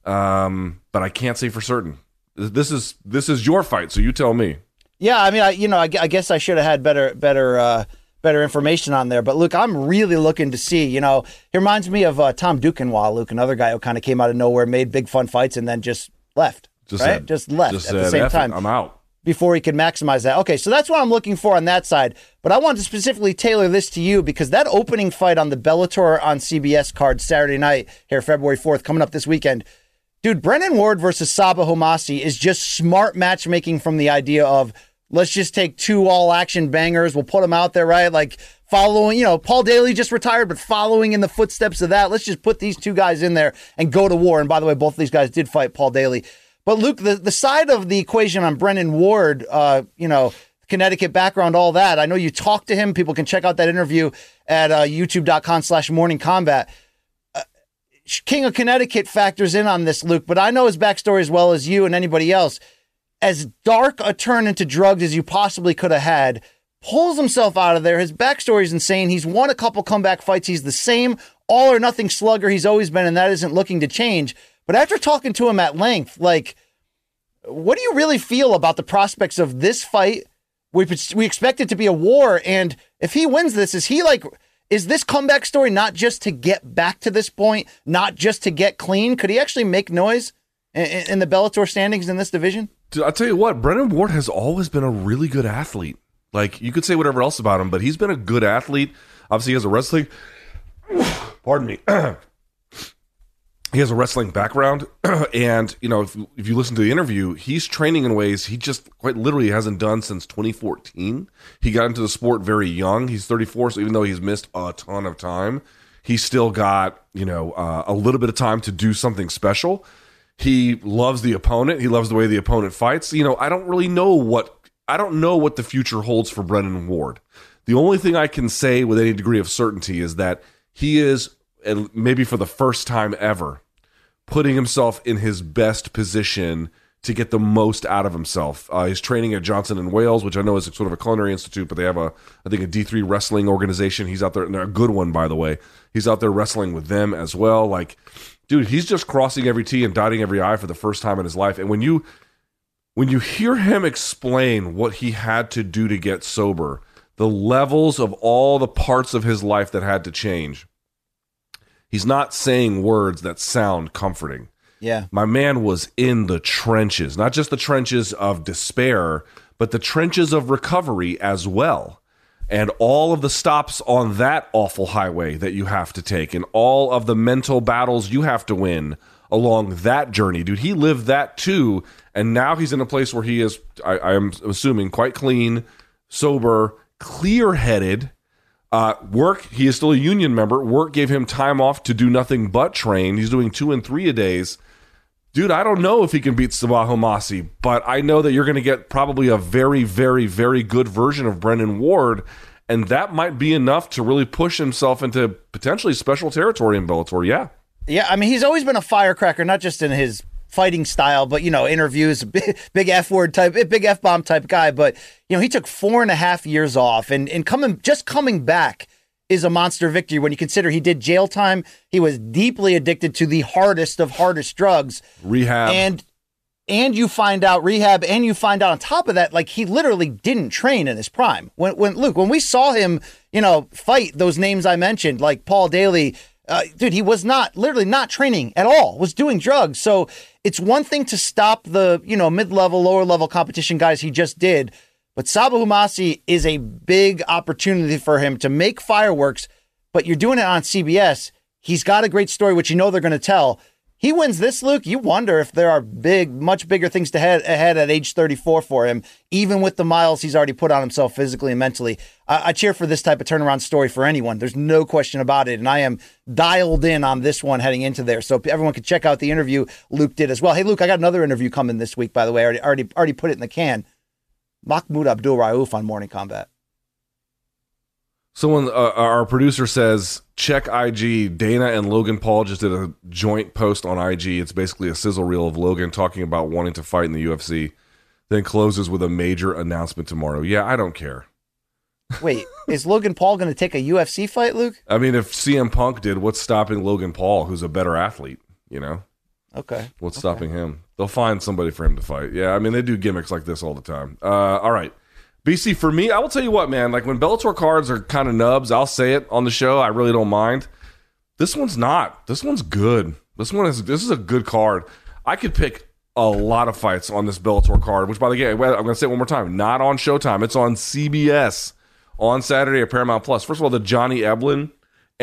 [SPEAKER 1] Um, but I can't say for certain. This is this is your fight, so you tell me.
[SPEAKER 2] Yeah, I mean, I you know, I, I guess I should have had better better uh, better information on there. But Luke, I'm really looking to see. You know, he reminds me of uh, Tom Duquesnoy, Luke, another guy who kind of came out of nowhere, made big fun fights, and then just left.
[SPEAKER 1] Just
[SPEAKER 2] right,
[SPEAKER 1] said-
[SPEAKER 2] just left
[SPEAKER 1] just
[SPEAKER 2] at the same
[SPEAKER 1] "F it,
[SPEAKER 2] time
[SPEAKER 1] I'm out.
[SPEAKER 2] before he could maximize that. Okay, so that's what I'm looking for on that side. But I want to specifically tailor this to you because that opening fight on the Bellator on CBS card Saturday night here, February 4th, coming up this weekend. Dude, Brennan Ward versus Sabah Homasi is just smart matchmaking from the idea of let's just take two all action bangers. We'll put them out there, right? Like following, you know, Paul Daly just retired, but following in the footsteps of that. Let's just put these two guys in there and go to war. And by the way, both of these guys did fight Paul Daly. But Luke, the, the side of the equation on Brennan Ward, uh, you know, Connecticut background, all that. I know you talked to him. People can check out that interview at uh, youtube.com slash morning combat. King of Connecticut factors in on this, Luke, but I know his backstory as well as you and anybody else. As dark a turn into drugs as you possibly could have had, pulls himself out of there. His backstory is insane. He's won a couple comeback fights. He's the same all or nothing slugger he's always been, and that isn't looking to change. But after talking to him at length, like, what do you really feel about the prospects of this fight? We we expect it to be a war, and if he wins this, is he like? Is this comeback story not just to get back to this point, not just to get clean? Could he actually make noise in, in the Bellator standings in this division?
[SPEAKER 1] Dude, I'll tell you what, Brennan Ward has always been a really good athlete. Like you could say whatever else about him, but he's been a good athlete. Obviously, he has a wrestling. Pardon me. he has a wrestling background, and you know, if, if you listen to the interview, he's training in ways he just quite literally hasn't done since 2014. He got into the sport very young. He's 34, so even though he's missed a ton of time, he's still got you know uh, a little bit of time to do something special. He loves the opponent. He loves the way the opponent fights. You know, I don't really know what I don't know what the future holds for Brennan Ward. The only thing I can say with any degree of certainty is that he is, and maybe for the first time ever, putting himself in his best position to get the most out of himself. Uh, he's training at Johnson and Wales, which I know is sort of a culinary institute, but they have a, I think, a D three wrestling organization. He's out there, and they're a good one, by the way. He's out there wrestling with them as well. Like, dude, he's just crossing every T and dotting every I for the first time in his life. And when you when you hear him explain what he had to do to get sober, the levels of all the parts of his life that had to change, he's not saying words that sound comforting.
[SPEAKER 2] Yeah.
[SPEAKER 1] My man was in the trenches, not just the trenches of despair, but the trenches of recovery as well. And all of the stops on that awful highway that you have to take, and all of the mental battles you have to win along that journey. Dude, he lived that too. And now he's in a place where he is, I, am assuming, quite clean, sober, clear headed. Uh, work, he is still a union member. Work gave him time off to do nothing but train. He's doing two and three a days. Dude, I don't know if he can beat Sabah Homasi, but I know that you're going to get probably a very, very, very good version of Brennan Ward, and that might be enough to really push himself into potentially special territory in Bellator. Yeah.
[SPEAKER 2] Yeah, I mean, he's always been a firecracker, not just in his fighting style, but you know, interviews, big, big F word type, big F bomb type guy. But you know, he took four and a half years off, and and coming just coming back is a monster victory when you consider he did jail time. He was deeply addicted to the hardest of hardest drugs,
[SPEAKER 1] Rehab.
[SPEAKER 2] and and you find out rehab, and you find out on top of that, like he literally didn't train in his prime. When when Luke, when we saw him, you know, fight those names I mentioned, like Paul Daly. Uh, dude, he was not literally not training at all. Was doing drugs. So it's one thing to stop the you know mid level, lower level competition guys he just did, but Sabah Homasi is a big opportunity for him to make fireworks. But you're doing it on CBS. He's got a great story, which you know they're going to tell. He wins this, Luke. You wonder if there are big, much bigger things to head ahead at age 34 for him, even with the miles he's already put on himself physically and mentally. I, I cheer for this type of turnaround story for anyone. There's no question about it. And I am dialed in on this one heading into there. So everyone can check out the interview Luke did as well. Hey, Luke, I got another interview coming this week, by the way. I already, already, already put it in the can. Mahmoud Abdul Rauf on Morning Combat.
[SPEAKER 1] Someone, uh, our producer says, check IG. Dana and Logan Paul just did a joint post on IG. It's basically a sizzle reel of Logan talking about wanting to fight in the UFC, then closes with a major announcement tomorrow. Yeah, I don't care.
[SPEAKER 2] Wait, is Logan Paul going to take a UFC fight, Luke?
[SPEAKER 1] I mean, if CM Punk did, what's stopping Logan Paul, who's a better athlete? You know,
[SPEAKER 2] Okay.
[SPEAKER 1] what's stopping him? They'll find somebody for him to fight. Yeah, I mean, they do gimmicks like this all the time. Uh, all right. BC, for me, I will tell you what, man. Like when Bellator cards are kind of nubs, I'll say it on the show. I really don't mind. This one's not. This one's good. This one is. This is a good card. I could pick a lot of fights on this Bellator card. Which, by the way, I'm going to say it one more time. Not on Showtime. It's on CBS on Saturday at Paramount Plus. First of all, the Johnny Eblin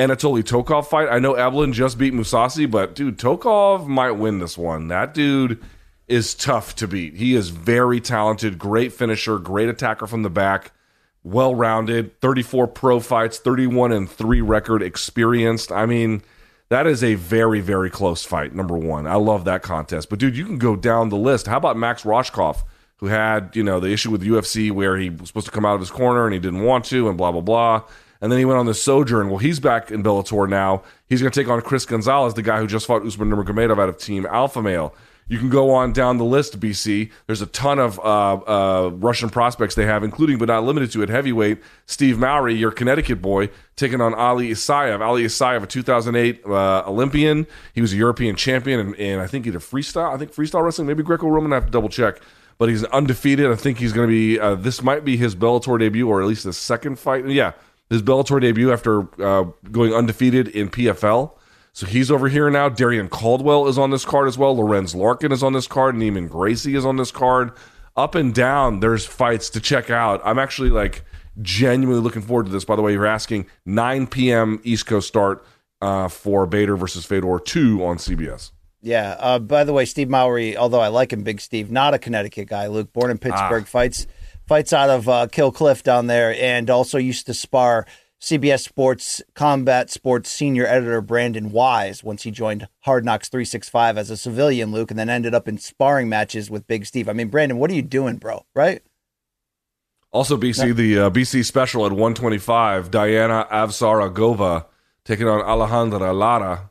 [SPEAKER 1] Anatoly Tokov fight. I know Eblin just beat Mousasi, but dude, Tokov might win this one. That dude is tough to beat. He is very talented, great finisher, great attacker from the back, well rounded, 34 pro fights, 31 and 3 record, experienced. I mean, that is a very, very close fight, number one. I love that contest. But dude, you can go down the list. How about Max Rohskopf, who had, you know, the issue with UFC where he was supposed to come out of his corner and he didn't want to, and blah, blah, blah. And then he went on this sojourn. Well, he's back in Bellator now. He's going to take on Chris Gonzalez, the guy who just fought Usman Nurmagomedov out of Team Alpha Male. You can go on down the list, BC. There's a ton of uh, uh, Russian prospects they have, including but not limited to at heavyweight. Steve Mowry, your Connecticut boy, taking on Ali Isaev. Ali Isaev, a 2008 uh, Olympian. He was a European champion, and, and I think either freestyle, I think freestyle wrestling, maybe Greco-Roman. I have to double check. But he's undefeated. I think he's going to be. Uh, this might be his Bellator debut, or at least the second fight. Yeah, his Bellator debut after uh, going undefeated in PFL. So he's over here now. Darrion Caldwell is on this card as well. Lorenz Larkin is on this card. Neiman Gracie is on this card. Up and down, there's fights to check out. I'm actually like genuinely looking forward to this. By the way, you're asking 9 p.m. East Coast start uh, for Bader versus Fedor 2 on CBS.
[SPEAKER 2] Yeah. Uh, by the way, Steve Mowry, although I like him, Big Steve, not a Connecticut guy. Luke, born in Pittsburgh, fights fights out of uh, Kill Cliff down there, and also used to spar CBS Sports Combat Sports senior editor Brandon Wise once he joined Hard Knocks 365 as a civilian, Luke, and then ended up in sparring matches with Big Steve. I mean, Brandon, what are you doing, bro? Right?
[SPEAKER 1] Also, BC, the uh, BC special at 125, Diana Avsaragova taking on Alejandra Lara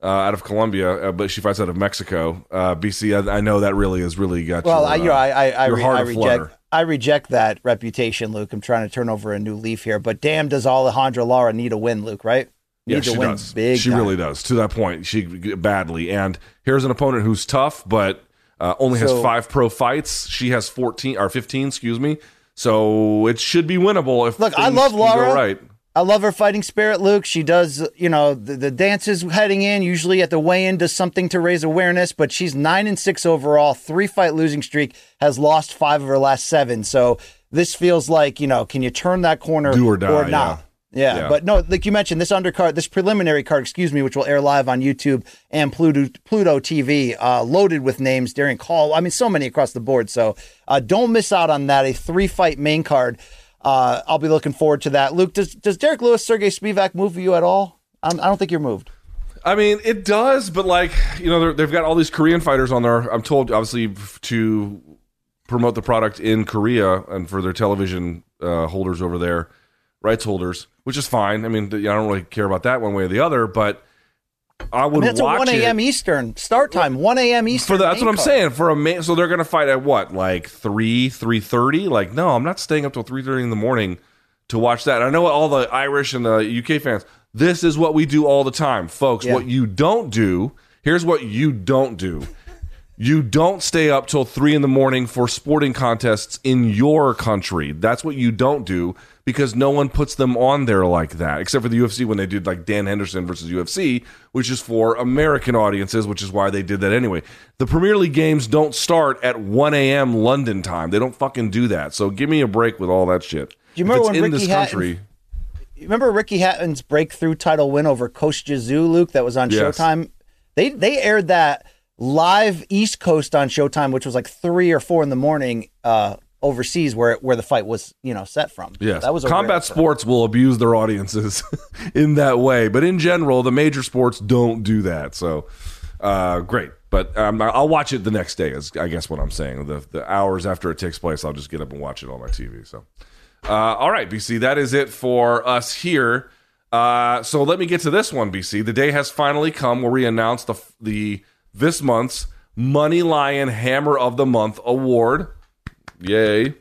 [SPEAKER 1] uh, out of Colombia, uh, but she fights out of Mexico. Uh, BC, I, I know that really has really got
[SPEAKER 2] Well,
[SPEAKER 1] your,
[SPEAKER 2] I, you know,
[SPEAKER 1] uh,
[SPEAKER 2] I, I, I,
[SPEAKER 1] your heart
[SPEAKER 2] I reject. I reject that reputation, Luke. I'm trying to turn over a new leaf here, but damn, does Alejandra Lara need a win, Luke? Right?
[SPEAKER 1] Yeah,
[SPEAKER 2] Need to
[SPEAKER 1] she
[SPEAKER 2] win
[SPEAKER 1] does.
[SPEAKER 2] big.
[SPEAKER 1] she
[SPEAKER 2] time.
[SPEAKER 1] really does. To that point, she badly. And here's an opponent who's tough, but uh, only has
[SPEAKER 2] So-
[SPEAKER 1] five pro fights. She has 14 or 15, excuse me. So it should be winnable if
[SPEAKER 2] Look, I love Laura.
[SPEAKER 1] Right.
[SPEAKER 2] I love her fighting spirit, Luke. She does, you know, the, the dances heading in, usually at the weigh-in, does something to raise awareness. But she's nine and six overall, three fight losing streak, has lost five of her last seven. So this feels like, you know, can you turn that corner
[SPEAKER 1] Do or die,
[SPEAKER 2] not? Yeah.
[SPEAKER 1] Yeah.
[SPEAKER 2] but no, like you mentioned, this undercard, this preliminary card, excuse me, which will air live on YouTube and Pluto Pluto TV, uh, loaded with names. Darian Call, I mean, so many across the board. So uh, don't miss out on that. A three fight main card. Uh, I'll be looking forward to that. Luke, does does Derrick Lewis, Sergey Spivak move you at all? I'm, I don't think you're moved.
[SPEAKER 1] I mean, it does, but like you know, they've got all these Korean fighters on there. I'm told, obviously, to promote the product in Korea and for their television uh, holders over there, rights holders, which is fine. I mean, I don't really care about that one way or the other, but I would
[SPEAKER 2] That's a 1 a.m. Eastern start time. 1 a.m. Eastern.
[SPEAKER 1] for the, that's what I'm
[SPEAKER 2] card.
[SPEAKER 1] saying. For a man, so they're going to fight at what, like three, three thirty? Like, no, I'm not staying up till three thirty in the morning to watch that. I know all the Irish and the UK fans. This is what we do all the time, folks.
[SPEAKER 2] Yeah.
[SPEAKER 1] What you don't do. Here's what you don't do. You don't stay up till three in the morning for sporting contests in your country. That's what you don't do because no one puts them on there like that, except for the UFC when they did like Dan Henderson versus UFC, which is for American audiences, which is why they did that anyway. The Premier League games don't start at 1 a.m. London time. They don't fucking do that. So give me a break with all that shit.
[SPEAKER 2] Do you remember when
[SPEAKER 1] in
[SPEAKER 2] Ricky
[SPEAKER 1] this
[SPEAKER 2] Hatton-
[SPEAKER 1] country?
[SPEAKER 2] You remember Ricky Hatton's breakthrough title win over Kostya Tszyu, Luke, that was on
[SPEAKER 1] Yes.
[SPEAKER 2] Showtime? They they aired that live East Coast on Showtime, which was like three or four in the morning uh, overseas, where where the fight was you know set from.
[SPEAKER 1] Yes,
[SPEAKER 2] that was a
[SPEAKER 1] combat sports will abuse their audiences in that way, but in general, the major sports don't do that. So, uh, great. But um, I'll watch it the next day. Is I guess what I'm saying. The the hours after it takes place, I'll just get up and watch it on my TV. So, Uh, all right, BC, that is it for us here. Uh, so let me get to this one, BC. The day has finally come where we announce the the this month's Money Lion Hammer of the Month award. Yay!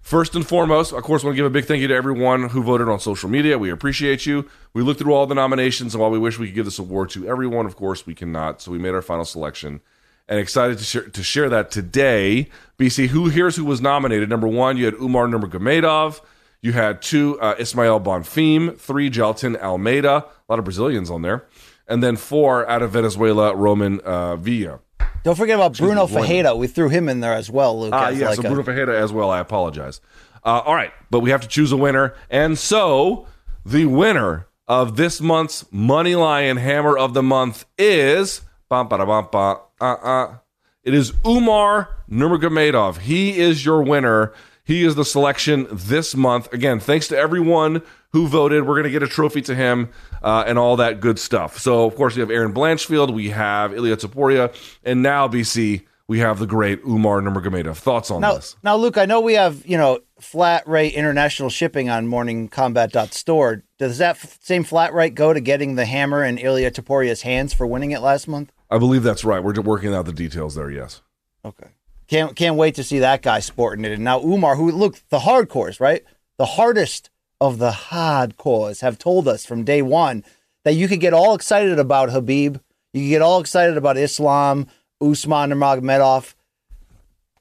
[SPEAKER 1] First and foremost, of course, I want to give a big thank you to everyone who voted on social media. We appreciate you. We looked through all the nominations, and while we wish we could give this award to everyone, of course, we cannot. So we made our final selection and excited to share, to share that today. BC, who here's who was nominated? Number one, you had Umar Nurmagomedov. You had two, uh, Ismael Bonfim. Three, Jailton Almeida. A lot of Brazilians on there. And then four, out of Venezuela, Roman uh, Villa.
[SPEAKER 2] Don't forget about Bruno Fajeda. We threw him in there as well, Luke.
[SPEAKER 1] Ah,
[SPEAKER 2] as
[SPEAKER 1] yeah,
[SPEAKER 2] like
[SPEAKER 1] so
[SPEAKER 2] a-
[SPEAKER 1] Bruno Ferreira as well. I apologize. Uh, all right, but we have to choose a winner. And so the winner of this month's Money Lion Hammer of the Month is. Bum, ba, da, bum, ba, uh, uh. It is Umar Nurmagomedov. He is your winner. He is the selection this month. Again, thanks to everyone who voted. We're going to get a trophy to him uh, and all that good stuff. So, of course, we have Erin Blanchfield, we have Ilia Topuria, and now, BC, we have the great Umar Nurmagomedov. Thoughts on
[SPEAKER 2] Now,
[SPEAKER 1] this?
[SPEAKER 2] now, Luke, I know we have you know flat rate international shipping on morningcombat.store. Does that f- same flat rate go to getting the hammer in Ilia Topuria's hands for winning it last month?
[SPEAKER 1] I believe that's right. We're just working out the details there. Yes.
[SPEAKER 2] Okay. Can't can't wait to see that guy sporting it. And now Umar, who look the hardcores, right? The hardest of the hardcores have told us from day one that you could get all excited about Habib, you could get all excited about Islam, Usman Nurmagomedov,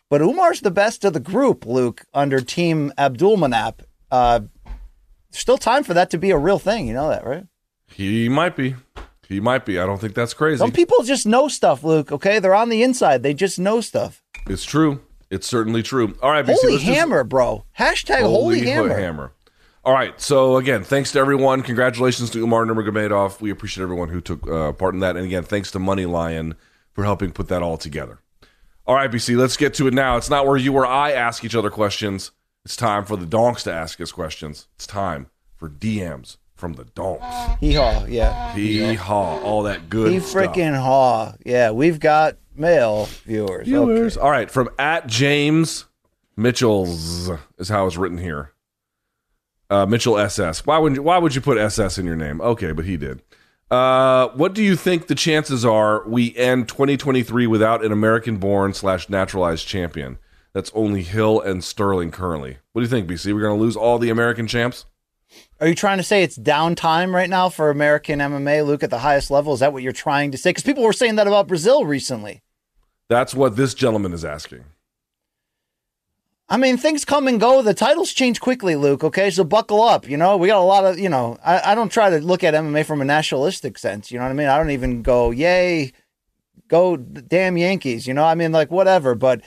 [SPEAKER 2] but Umar's the best of the group. Luke under Team Abdul Manap. Uh, still time for that to be a real thing. You know that, right?
[SPEAKER 1] He might be. He might be. I don't think that's crazy.
[SPEAKER 2] Some people just know stuff, Luke. Okay, they're on the inside. They just know stuff.
[SPEAKER 1] It's true. It's certainly true. All right, BC,
[SPEAKER 2] Holy
[SPEAKER 1] let's just-
[SPEAKER 2] hammer, bro! Hashtag holy, hammer.
[SPEAKER 1] All right. So again, thanks to everyone. Congratulations to Umar Nurmagomedov. We appreciate everyone who took uh, part in that. And again, thanks to Money Lion for helping put that all together. All right, BC, let's get to it now. It's not where you or I ask each other questions. It's time for the donks to ask us questions. It's time for DMs from the donks.
[SPEAKER 2] Hee haw, yeah.
[SPEAKER 1] Hee haw, all that good
[SPEAKER 2] He freaking haw. Yeah, we've got male viewers.
[SPEAKER 1] viewers. All right, from at James Mitchell's is how it's written here. Uh, Mitchell SS. Why would you, why would you put SS in your name? Okay, but he did. Uh, what do you think the chances are we end 2023 without an American-born slash naturalized champion? That's only Hill and Sterling currently. What do you think, BC? We're going to lose all the American champs?
[SPEAKER 2] Are you trying to say it's downtime right now for American MMA, Luke, at the highest level? Is that what you're trying to say? Because people were saying that about Brazil recently.
[SPEAKER 1] That's what this gentleman is asking.
[SPEAKER 2] I mean, things come and go. The titles change quickly, Luke. Okay, so buckle up. You know, we got a lot of. You know, I, I don't try to look at MMA from a nationalistic sense. You know what I mean? I don't even go, "Yay, go damn Yankees." You know, I mean, like whatever. But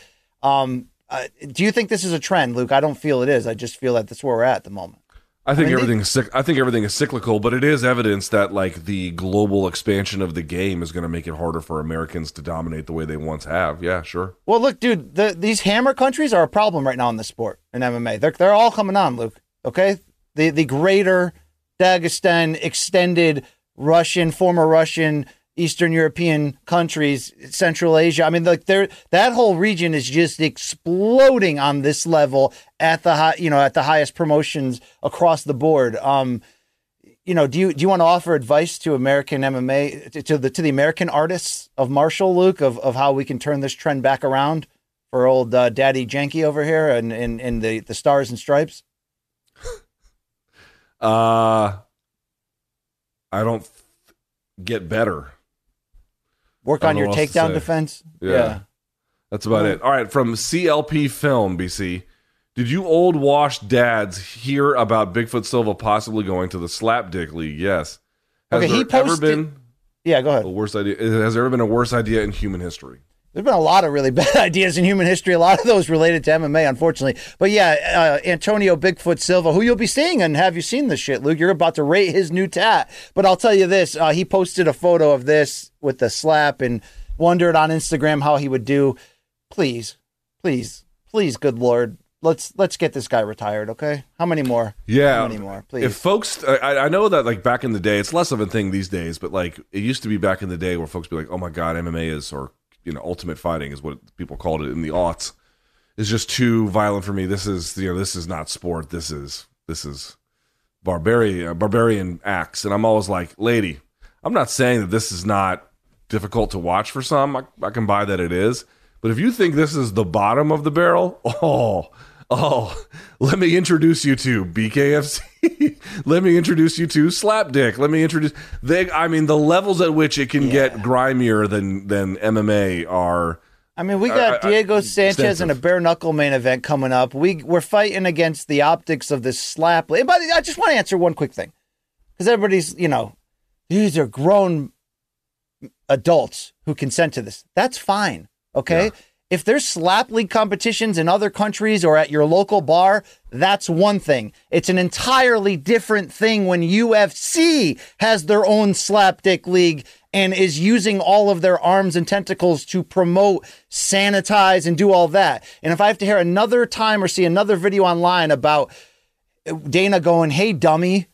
[SPEAKER 2] um, uh, do you think this is a trend, Luke? I don't feel it is. I just feel that that's where we're at at the moment.
[SPEAKER 1] I think
[SPEAKER 2] mean,
[SPEAKER 1] everything is cyc- I think everything is cyclical, but it is evidence that like the global expansion of the game is going to make it harder for Americans to dominate the way they once have. Yeah, sure.
[SPEAKER 2] Well, look, dude, the, these hammer countries are a problem right now in the sport in MMA. They're they're all coming on, Luke. Okay, the the greater Dagestan extended Russian, former Russian, Eastern European countries, Central Asia. I mean, like they're that whole region is just exploding on this level at the high, you know, at the highest promotions across the board. Um, you know, do you do you want to offer advice to American MMA to, the to the American artists of Marshall Luke of, of how we can turn this trend back around for old uh, Daddy Janky over here and in in the the stars and stripes?
[SPEAKER 1] Uh I don't get better.
[SPEAKER 2] Work on your
[SPEAKER 1] know what else to
[SPEAKER 2] takedown defense.
[SPEAKER 1] Yeah. That's about it. All right, from CLP Film, BC. Did you old wash dads hear about Bigfoot Silva possibly going to the Slap Dick League? Yes. Has
[SPEAKER 2] Okay, he
[SPEAKER 1] there ever been
[SPEAKER 2] Yeah, go ahead.
[SPEAKER 1] a worse idea? Has there ever been a worse idea in human history?
[SPEAKER 2] There's been a lot of really bad ideas in human history, a lot of those related to MMA, unfortunately. But yeah, uh, Antonio Bigfoot Silva, who you'll be seeing, and have you seen this shit, Luke? You're about to rate his new tat. But I'll tell you this: uh, he posted a photo of this with the slap and wondered on Instagram how he would do. Please, please, please, good lord, let's let's get this guy retired, okay? How many more?
[SPEAKER 1] Yeah.
[SPEAKER 2] How many more, please?
[SPEAKER 1] If folks, I, I know that like back in the day, it's less of a thing these days, but like it used to be back in the day where folks be like, "Oh my god, MMA is," or you know, Ultimate Fighting is what people called it in the aughts. is just too violent for me. This is you know this is not sport. This is this is barbarian uh, barbarian acts, and I'm always like, lady, I'm not saying that this is not difficult to watch for some. I, I can buy that it is, but if you think this is the bottom of the barrel, oh. Oh, let me introduce you to BKFC. let me introduce you to Slapdick. Let me introduce they. I mean, the levels at which it can
[SPEAKER 2] Yeah.
[SPEAKER 1] get grimier than than MMA are.
[SPEAKER 2] I mean, we got
[SPEAKER 1] I-
[SPEAKER 2] Diego Sanchez in a bare knuckle main event coming up. We we're fighting against the optics of this slap. And by the, I just want to answer one quick thing because everybody's you know these are grown adults who consent to this. That's fine. Okay.
[SPEAKER 1] Yeah.
[SPEAKER 2] If there's slap league competitions in other countries or at your local bar, that's one thing. It's an entirely different thing when UFC has their own slapdick league and is using all of their arms and tentacles to promote, sanitize, and do all that. And if I have to hear another time or see another video online about Dana going, hey, dummy,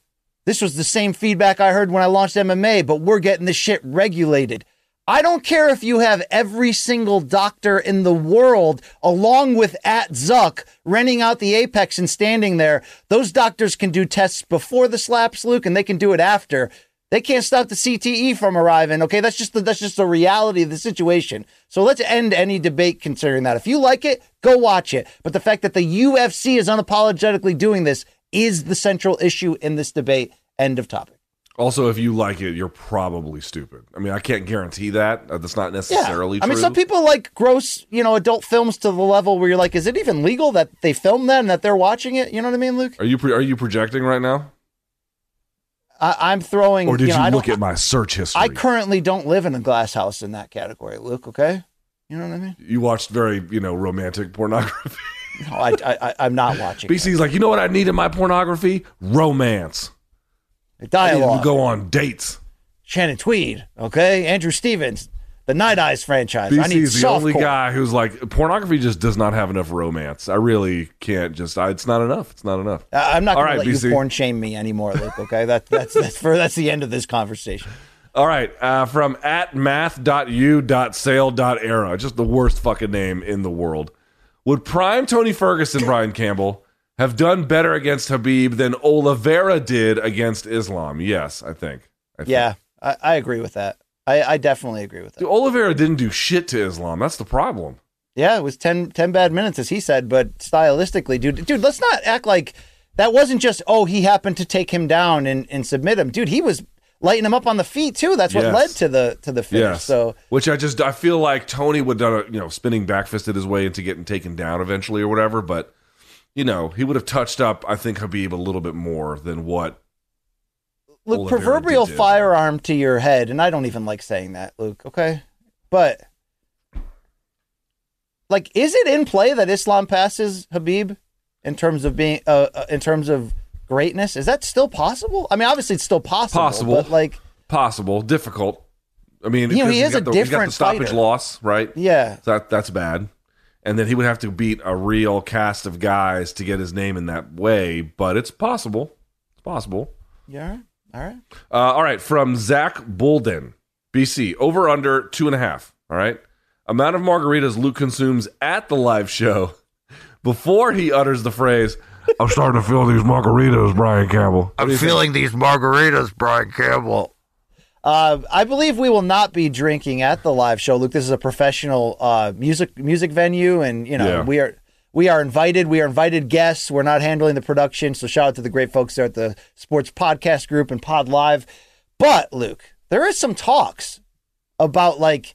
[SPEAKER 2] this was the same feedback I heard when I launched MMA, but we're getting this shit regulated. I don't care if you have every single doctor in the world, along with at Zuck, renting out the Apex and standing there. Those doctors can do tests before the slaps, Luke, and they can do it after. They can't stop the CTE from arriving. Okay, that's just the, that's just the reality of the situation. So let's end any debate concerning that. If you like it, go watch it. But the fact that the UFC is unapologetically doing this is the central issue in this debate. End of topic.
[SPEAKER 1] Also, if you like it, you're probably stupid. I mean, I can't guarantee that. Uh, That's not
[SPEAKER 2] Yeah.
[SPEAKER 1] necessarily
[SPEAKER 2] I
[SPEAKER 1] true.
[SPEAKER 2] mean, some people like gross, you know, adult films to the level where you're like, is it even legal that they filmed that and that they're watching it? You know what I mean, Luke?
[SPEAKER 1] Are you pro- are you projecting right now,
[SPEAKER 2] I, I'm throwing.
[SPEAKER 1] or did you,
[SPEAKER 2] know, I
[SPEAKER 1] look at my search history?
[SPEAKER 2] I currently don't live in a glass house in that category, Luke. Okay, you know what I mean?
[SPEAKER 1] you watched very you know romantic pornography.
[SPEAKER 2] No, I, I, I I'm not watching. it.
[SPEAKER 1] BC's like, you know what I need in my pornography? Romance. I need
[SPEAKER 2] Dialogue.
[SPEAKER 1] go on dates.
[SPEAKER 2] Shannon Tweed. Okay, Andrew Stevens, the Night Eyes franchise. I need
[SPEAKER 1] BC's the only
[SPEAKER 2] softcore.
[SPEAKER 1] guy who's like, pornography just does not have enough romance. I really can't just. I, it's not enough. It's not enough.
[SPEAKER 2] I- I'm not going
[SPEAKER 1] right,
[SPEAKER 2] to let
[SPEAKER 1] BC.
[SPEAKER 2] you porn shame me anymore, Luke. Okay, that, that's that's for that's the end of this conversation.
[SPEAKER 1] All right, uh, from at math.u.sale.era, just the worst fucking name in the world. Would prime Tony Ferguson, Brian Campbell, have done better against Habib than Oliveira did against Islam? Yes, I think. I think.
[SPEAKER 2] Yeah, I, I agree with that. I, I definitely agree with that.
[SPEAKER 1] Dude, Oliveira didn't do shit to Islam. That's the problem.
[SPEAKER 2] Yeah, it was 10, 10 bad minutes, as he said, but stylistically, dude, dude, let's not act like that wasn't just, oh, he happened to take him down and, and submit him. Dude, he was lighting him up on the feet too. That's what
[SPEAKER 1] Yes.
[SPEAKER 2] led to the to the finish.
[SPEAKER 1] Yes.
[SPEAKER 2] So
[SPEAKER 1] which I just I feel like Tony would have done a you know spinning backfisted his way into getting taken down eventually or whatever, but you know he would have touched up I think Habib a little bit more than what.
[SPEAKER 2] Luke,
[SPEAKER 1] Oliveira
[SPEAKER 2] proverbial
[SPEAKER 1] did.
[SPEAKER 2] firearm to your head, and I don't even like saying that, Luke. Okay, but like, is it in play that Islam passes Habib in terms of being uh, uh, in terms of greatness? Is that still possible? I mean, obviously, it's still possible.
[SPEAKER 1] Possible.
[SPEAKER 2] but like,
[SPEAKER 1] Possible, difficult. I mean,
[SPEAKER 2] You know, he is a
[SPEAKER 1] the, he's got
[SPEAKER 2] different
[SPEAKER 1] the stoppage
[SPEAKER 2] fighter.
[SPEAKER 1] loss, right?
[SPEAKER 2] yeah,
[SPEAKER 1] So that that's bad. And then he would have to beat a real cast of guys to get his name in that way, but it's possible. It's possible.
[SPEAKER 2] yeah, all right.
[SPEAKER 1] Uh, all right, from Zach Bolden, BC, over under two and a half. All right, amount of margaritas Luke consumes at the live show before he utters the phrase, "I'm starting to feel these margaritas, Brian Campbell."
[SPEAKER 3] I'm feeling these margaritas, Brian Campbell.
[SPEAKER 2] Uh, I believe we will not be drinking at the live show. Luke, this is a professional uh, music music venue, and you know
[SPEAKER 1] Yeah.
[SPEAKER 2] we are we are invited. We are invited guests. We're not handling the production, so shout out to the great folks there at the Sports Podcast Group and Pod Live. But Luke, there is some talks about like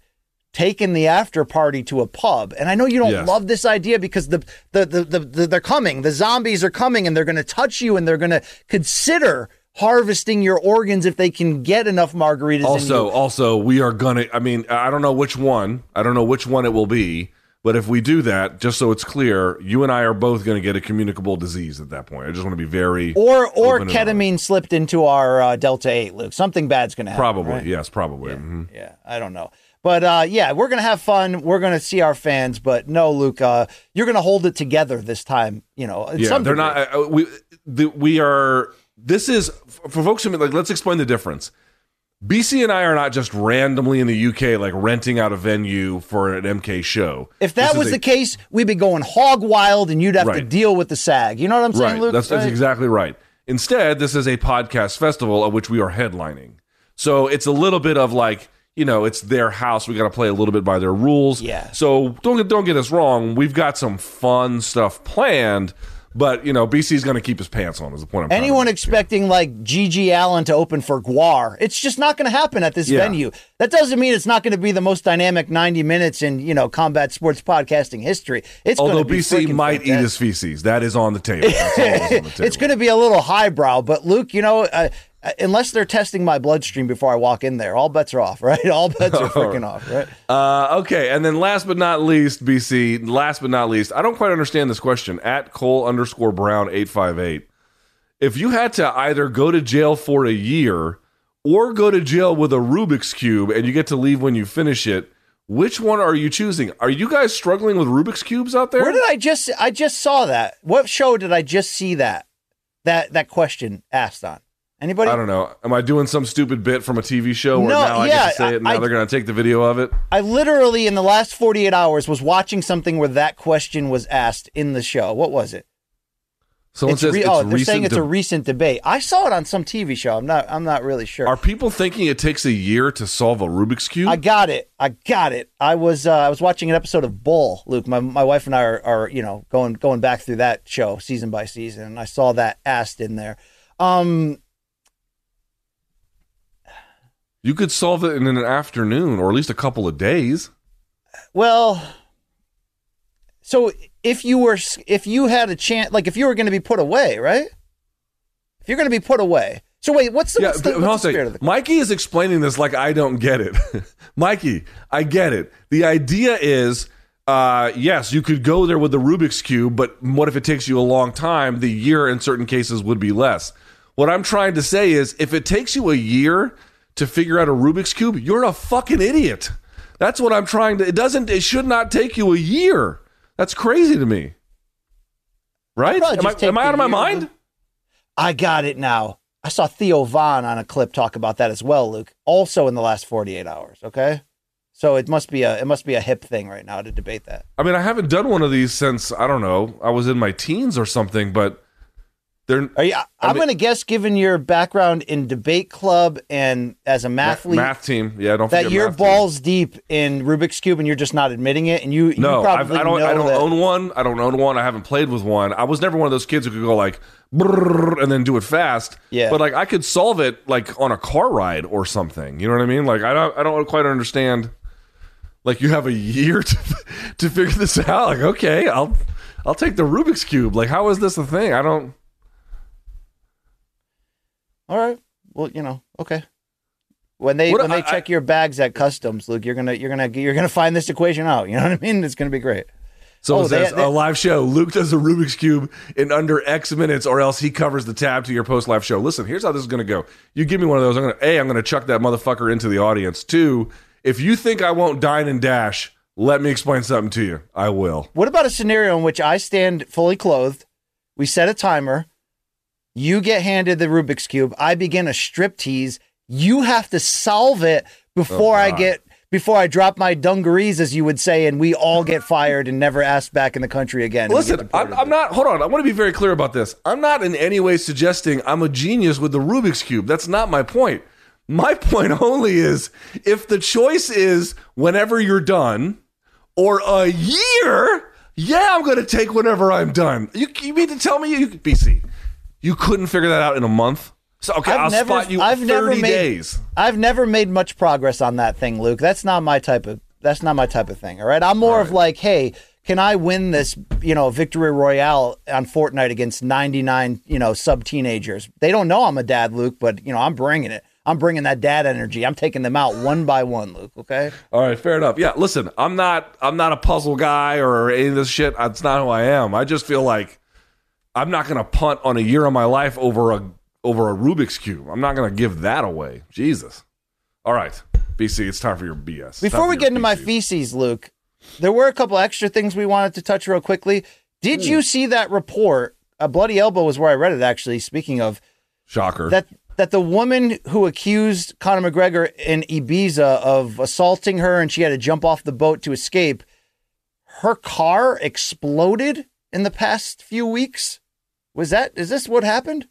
[SPEAKER 2] taking the after party to a pub, and I know you don't
[SPEAKER 1] Yes.
[SPEAKER 2] love this idea because the the, the the the they're coming. The zombies are coming, and they're going to touch you, and they're going to consider. Harvesting your organs if they can get enough margaritas.
[SPEAKER 1] Also, also, we are gonna. I mean, I don't know which one. I don't know which one it will be. But if we do that, just so it's clear, you and I are both going to get a communicable disease at that point. I just want to be very
[SPEAKER 2] Or or
[SPEAKER 1] Open it up.
[SPEAKER 2] ketamine slipped into our uh, Delta Eight, Luke. Something bad's gonna happen.
[SPEAKER 1] probably
[SPEAKER 2] right?
[SPEAKER 1] yes, probably. Mhm.
[SPEAKER 2] Yeah, I don't know, but uh, yeah, we're gonna have fun. We're gonna see our fans, but no, Luke, uh, you're gonna hold it together this time. You know,
[SPEAKER 1] Yeah, they're
[SPEAKER 2] degree.
[SPEAKER 1] not. Uh, we the, we are. This is for folks who like. Let's explain the difference. BC and I are not just randomly in the UK, like renting out a venue for an MK show.
[SPEAKER 2] If that
[SPEAKER 1] This
[SPEAKER 2] was
[SPEAKER 1] a-
[SPEAKER 2] the case, we'd be going hog wild, and you'd have to deal with the SAG. You know what I'm saying,
[SPEAKER 1] right,
[SPEAKER 2] Luke?
[SPEAKER 1] that's, that's
[SPEAKER 2] Right?
[SPEAKER 1] exactly right. Instead, this is a podcast festival of which we are headlining. So it's a little bit of like, you know, it's their house. We got to play a little bit by their rules.
[SPEAKER 2] Yeah.
[SPEAKER 1] So don't don't get us wrong. We've got some fun stuff planned, but you know, BC's going to keep his pants on. Is the point I'm
[SPEAKER 2] Anyone expecting like GG Allin to open for Gwar, it's just not going to happen at this
[SPEAKER 1] Yeah.
[SPEAKER 2] venue. That doesn't mean it's not going to be the most dynamic 90 minutes in, you know, combat sports podcasting history. It's
[SPEAKER 1] Although
[SPEAKER 2] be
[SPEAKER 1] BC might eat his feces, that is on the table. On the table.
[SPEAKER 2] It's going to be a little highbrow, but Luke, you know, uh, unless they're testing my bloodstream before I walk in there, all bets are off, right? All bets are freaking off, right?
[SPEAKER 1] Uh, okay, and then last but not least, BC. Last but not least, I don't quite understand this question. At Cole underscore Brown eight five eight. If you had to either go to jail for a year or go to jail with a Rubik's cube, and you get to leave when you finish it, which one are you choosing? Are you guys struggling with Rubik's cubes out there?
[SPEAKER 2] Where did I just I just saw that? What show did I just see that that that question asked on? Anybody?
[SPEAKER 1] I don't know. Am I doing some stupid bit from a TV show where
[SPEAKER 2] No,
[SPEAKER 1] now I
[SPEAKER 2] yeah,
[SPEAKER 1] get to say it and now
[SPEAKER 2] I-
[SPEAKER 1] they're going to take the video of it?
[SPEAKER 2] I literally in the last 48 hours was watching something where that question was asked in the show. What was it?
[SPEAKER 1] Someone
[SPEAKER 2] It's
[SPEAKER 1] says
[SPEAKER 2] re-
[SPEAKER 1] it's
[SPEAKER 2] oh, they're saying it's a recent debate. I saw it on some TV show. I'm not I'm not really sure.
[SPEAKER 1] Are people thinking it takes a year to solve a Rubik's cube?
[SPEAKER 2] I got it. I got it. I was uh, I was watching an episode of Bull, Luke. My my wife and I are, are you know going going back through that show season by season, and I saw that asked in there. Um,
[SPEAKER 1] You could solve it in an afternoon or at least a couple of days.
[SPEAKER 2] well, so if you were if you had a chance, like if you were going to be put away, right? If you're going to be put away, so wait, what's the,
[SPEAKER 1] Yeah,
[SPEAKER 2] what's the, what's the spirit of the
[SPEAKER 1] Mikey is explaining this like I don't get it. Mikey, I get it. The idea is, uh, yes, you could go there with the Rubik's cube, but what if it takes you a long time? The year in certain cases would be less. What I'm trying to say is, if it takes you a year to figure out a Rubik's cube, you're a fucking idiot. That's what I'm trying to. It doesn't. It should not take you a year. That's crazy to me. Right? Am I, am I out of my mind?
[SPEAKER 2] I got it now. I saw Theo Von on a clip talk about that as well, Luke. Also in the last 48 hours. Okay, so it must be a it must be a hip thing right now to debate that.
[SPEAKER 1] I mean, I haven't done one of these since I don't know. I was in my teens or something, but they're
[SPEAKER 2] Are you? I, I'm
[SPEAKER 1] mean-
[SPEAKER 2] going to guess, given your background in debate club and as a
[SPEAKER 1] math,
[SPEAKER 2] mathlete,
[SPEAKER 1] math team. Yeah, don't
[SPEAKER 2] that you're
[SPEAKER 1] math team.
[SPEAKER 2] balls deep in Rubik's cube and you're just not admitting it, and you, you
[SPEAKER 1] No,
[SPEAKER 2] probably
[SPEAKER 1] I don't. I don't
[SPEAKER 2] that,
[SPEAKER 1] own one. I don't own one. I haven't played with one. I was never one of those kids who could go like and then do it fast.
[SPEAKER 2] Yeah.
[SPEAKER 1] But like I could solve it like on a car ride or something. You know what I mean? Like I don't. I don't quite understand. Like you have a year to to figure this out. Like okay, I'll I'll take the Rubik's cube. Like how is this a thing? I don't.
[SPEAKER 2] All right. Well, you know, okay. When they
[SPEAKER 1] What-
[SPEAKER 2] when they
[SPEAKER 1] I-
[SPEAKER 2] check your bags at customs, Luke, you're gonna you're gonna you're gonna find this equation out. You know what I mean? It's gonna be great.
[SPEAKER 1] So
[SPEAKER 2] Oh,
[SPEAKER 1] it
[SPEAKER 2] they- they-
[SPEAKER 1] a live show. Luke does a Rubik's cube in under X minutes, or else he covers the tab to your post live show. Listen, here's how this is going to go. You give me one of those. I'm going to a. I'm going to chuck that motherfucker into the audience. Two, if you think I won't dine and dash, let me explain something to you. I will.
[SPEAKER 2] What about a scenario in which I stand fully clothed? We set a timer. You get handed the Rubik's cube. I begin a strip tease. You have to solve it before I
[SPEAKER 1] oh,
[SPEAKER 2] get before I drop my dungarees, as you would say, and we all get fired and never asked back in the country again. and we get
[SPEAKER 1] Listen, I'm. I'm not. Hold on. I want to be very clear about this. I'm not in any way suggesting I'm a genius with the Rubik's cube. That's not my point. My point only is if the choice is whenever you're done or a year, yeah, I'm going to take whenever I'm done. You, you mean to tell me you BC, you couldn't figure that out in a month? So okay,
[SPEAKER 2] I've
[SPEAKER 1] I'll
[SPEAKER 2] never-
[SPEAKER 1] spot you
[SPEAKER 2] I've
[SPEAKER 1] 30
[SPEAKER 2] never made-
[SPEAKER 1] days.
[SPEAKER 2] I've never made much progress on that thing, Luke. That's not my type of that's not my type of thing. All right. I'm more of like, hey, can I win this, you know, victory royale on Fortnite against 99, you know, sub teenagers? They don't know I'm a dad, Luke, but you know, I'm bringing it. I'm bringing that dad energy. I'm taking them out one by one, Luke. Okay.
[SPEAKER 1] All right, fair enough. Yeah, listen, I'm not I'm not a puzzle guy or any of this shit. That's not who I am. I just feel like I'm not going to punt on a year of my life over a over a Rubik's cube. I'm not going to give that away. Jesus. All right, BC, it's time for your BS. It's
[SPEAKER 2] Before we get into my feces, Luke, there were a couple extra things we wanted to touch real quickly. Did
[SPEAKER 1] Hmm.
[SPEAKER 2] you see that report? A bloody elbow was where I read it. Actually, speaking of
[SPEAKER 1] shocker.
[SPEAKER 2] that that the woman who accused Conor McGregor in Ibiza of assaulting her and she had to jump off the boat to escape, her car exploded in the past few weeks? Was that is this what happened?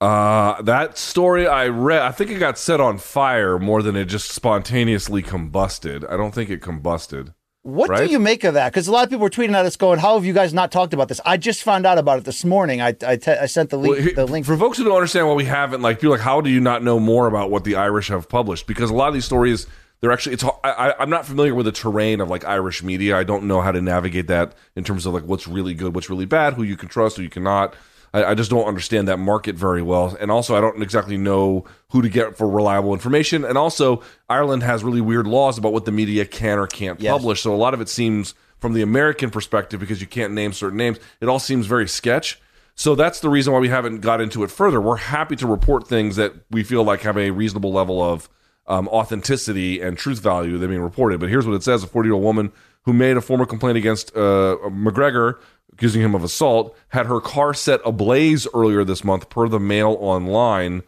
[SPEAKER 1] Uh, that story I read, I think it got set on fire more than it just spontaneously combusted. I don't think it combusted.
[SPEAKER 2] What
[SPEAKER 1] Right?
[SPEAKER 2] do you make of that? Because a lot of people were tweeting at us going, "How have you guys not talked about this?" I just found out about it this morning. I I, te- I sent the link.
[SPEAKER 1] Well, he-
[SPEAKER 2] the link.
[SPEAKER 1] for folks who don't understand why we haven't, like, people are like, how do you not know more about what the Irish have published? Because a lot of these stories, they're actually, it's, I, I- I'm not familiar with the terrain of like Irish media. I don't know how to navigate that in terms of like what's really good, what's really bad, who you can trust, who you cannot. I, I just don't understand that market very well. And also, I don't exactly know who to get for reliable information. And also, Ireland has really weird laws about what the media can or can't
[SPEAKER 2] Yes.
[SPEAKER 1] publish. So a lot of it seems, from the American perspective, because you can't name certain names, it all seems very sketch. So that's the reason why we haven't got into it further. We're happy to report things that we feel like have a reasonable level of um, authenticity and truth value are being reported. But here's what it says: a 40 year old woman who made a formal complaint against uh, McGregor, accusing him of assault, had her car set ablaze earlier this month, per the Mail Online.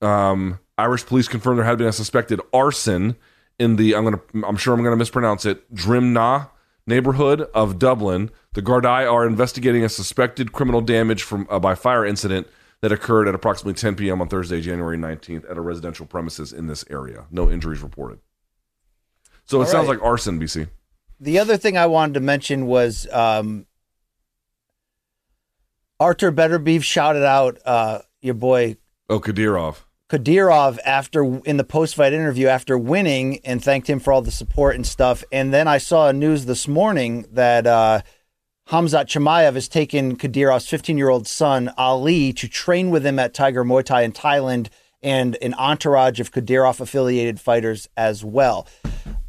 [SPEAKER 1] Um, Irish police confirmed there had been a suspected arson in the I'm gonna I'm sure I'm gonna mispronounce it Drimnagh neighborhood of Dublin. The Gardaí are investigating a suspected criminal damage from uh, by fire incident that occurred at approximately 10 p.m. on Thursday, January 19th, at a residential premises in this area. No injuries reported. So it
[SPEAKER 2] All
[SPEAKER 1] sounds
[SPEAKER 2] right.
[SPEAKER 1] like arson, BC.
[SPEAKER 2] The other thing I wanted to mention was um, Artur Beterbiev shouted out uh, your boy
[SPEAKER 1] Oh, Kadyrov.
[SPEAKER 2] Kadyrov after in the post-fight interview after winning and thanked him for all the support and stuff. And then I saw a news this morning that uh, Khamzat Chimaev has taken Kadyrov's 15-year-old son Ali to train with him at Tiger Muay Thai in Thailand and an entourage of Kadyrov-affiliated fighters as well.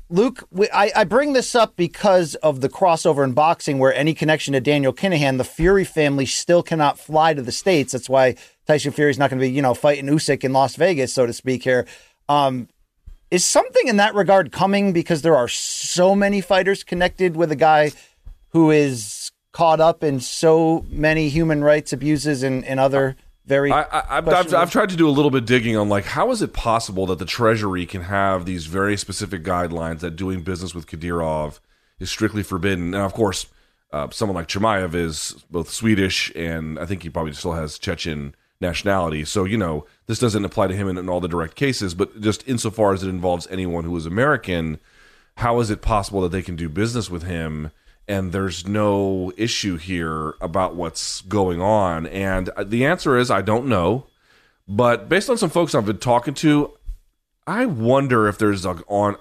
[SPEAKER 2] Luke, we, I, I bring this up because of the crossover in boxing, where any connection to Daniel Kinahan, the Fury family still cannot fly to the states. That's why Tyson Fury's not going to be, you know, fighting Usyk in Las Vegas, so to speak. Here, um, is something in that regard coming because there are so many fighters connected with a guy who is caught up in so many human rights abuses and, and other very.
[SPEAKER 1] I, I, I've, I've, I've tried to do a little bit digging on like how is it possible that the Treasury can have these very specific guidelines that doing business with Kadyrov is strictly forbidden, and of course, uh, someone like Chimaev is both Swedish and I think he probably still has Chechen nationality. So you know this doesn't apply to him in, in all the direct cases, but just insofar as it involves anyone who is American, how is it possible that they can do business with him? And there's no issue here about what's going on? And the answer is I don't know. But based on some folks I've been talking to, I wonder if there's a on.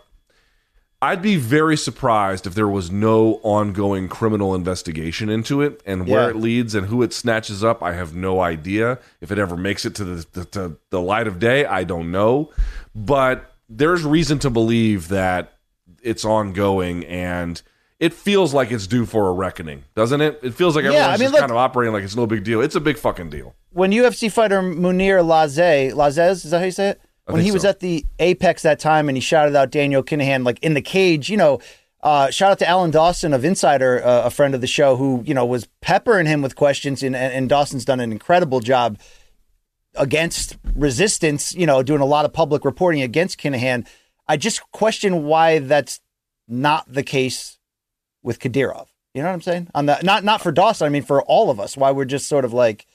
[SPEAKER 1] I'd be very surprised if there was no ongoing criminal investigation into it, and where
[SPEAKER 2] Yeah.
[SPEAKER 1] it leads and who it snatches up. I have no idea. If it ever makes it to the the, to the light of day, I don't know. But there's reason to believe that it's ongoing and it feels like it's due for a reckoning, doesn't it? It feels like
[SPEAKER 2] Yeah,
[SPEAKER 1] everyone's
[SPEAKER 2] I mean,
[SPEAKER 1] just
[SPEAKER 2] look-
[SPEAKER 1] kind of operating like it's no big deal. It's a big fucking deal.
[SPEAKER 2] when UFC fighter Munir Lazez, Lazez, is that how you say it?
[SPEAKER 1] I
[SPEAKER 2] When he was at the Apex that time and he shouted out Daniel Kinahan like in the cage, you know, uh, shout out to Alan Dawson of Insider, uh, a friend of the show, who you know was peppering him with questions, and, and, and Dawson's done an incredible job against resistance. You know, doing a lot of public reporting against Kinahan. I just question why that's not the case with Kadyrov. You know what I'm saying? On the not not for Dawson, I mean for all of us. Why we're just sort of like,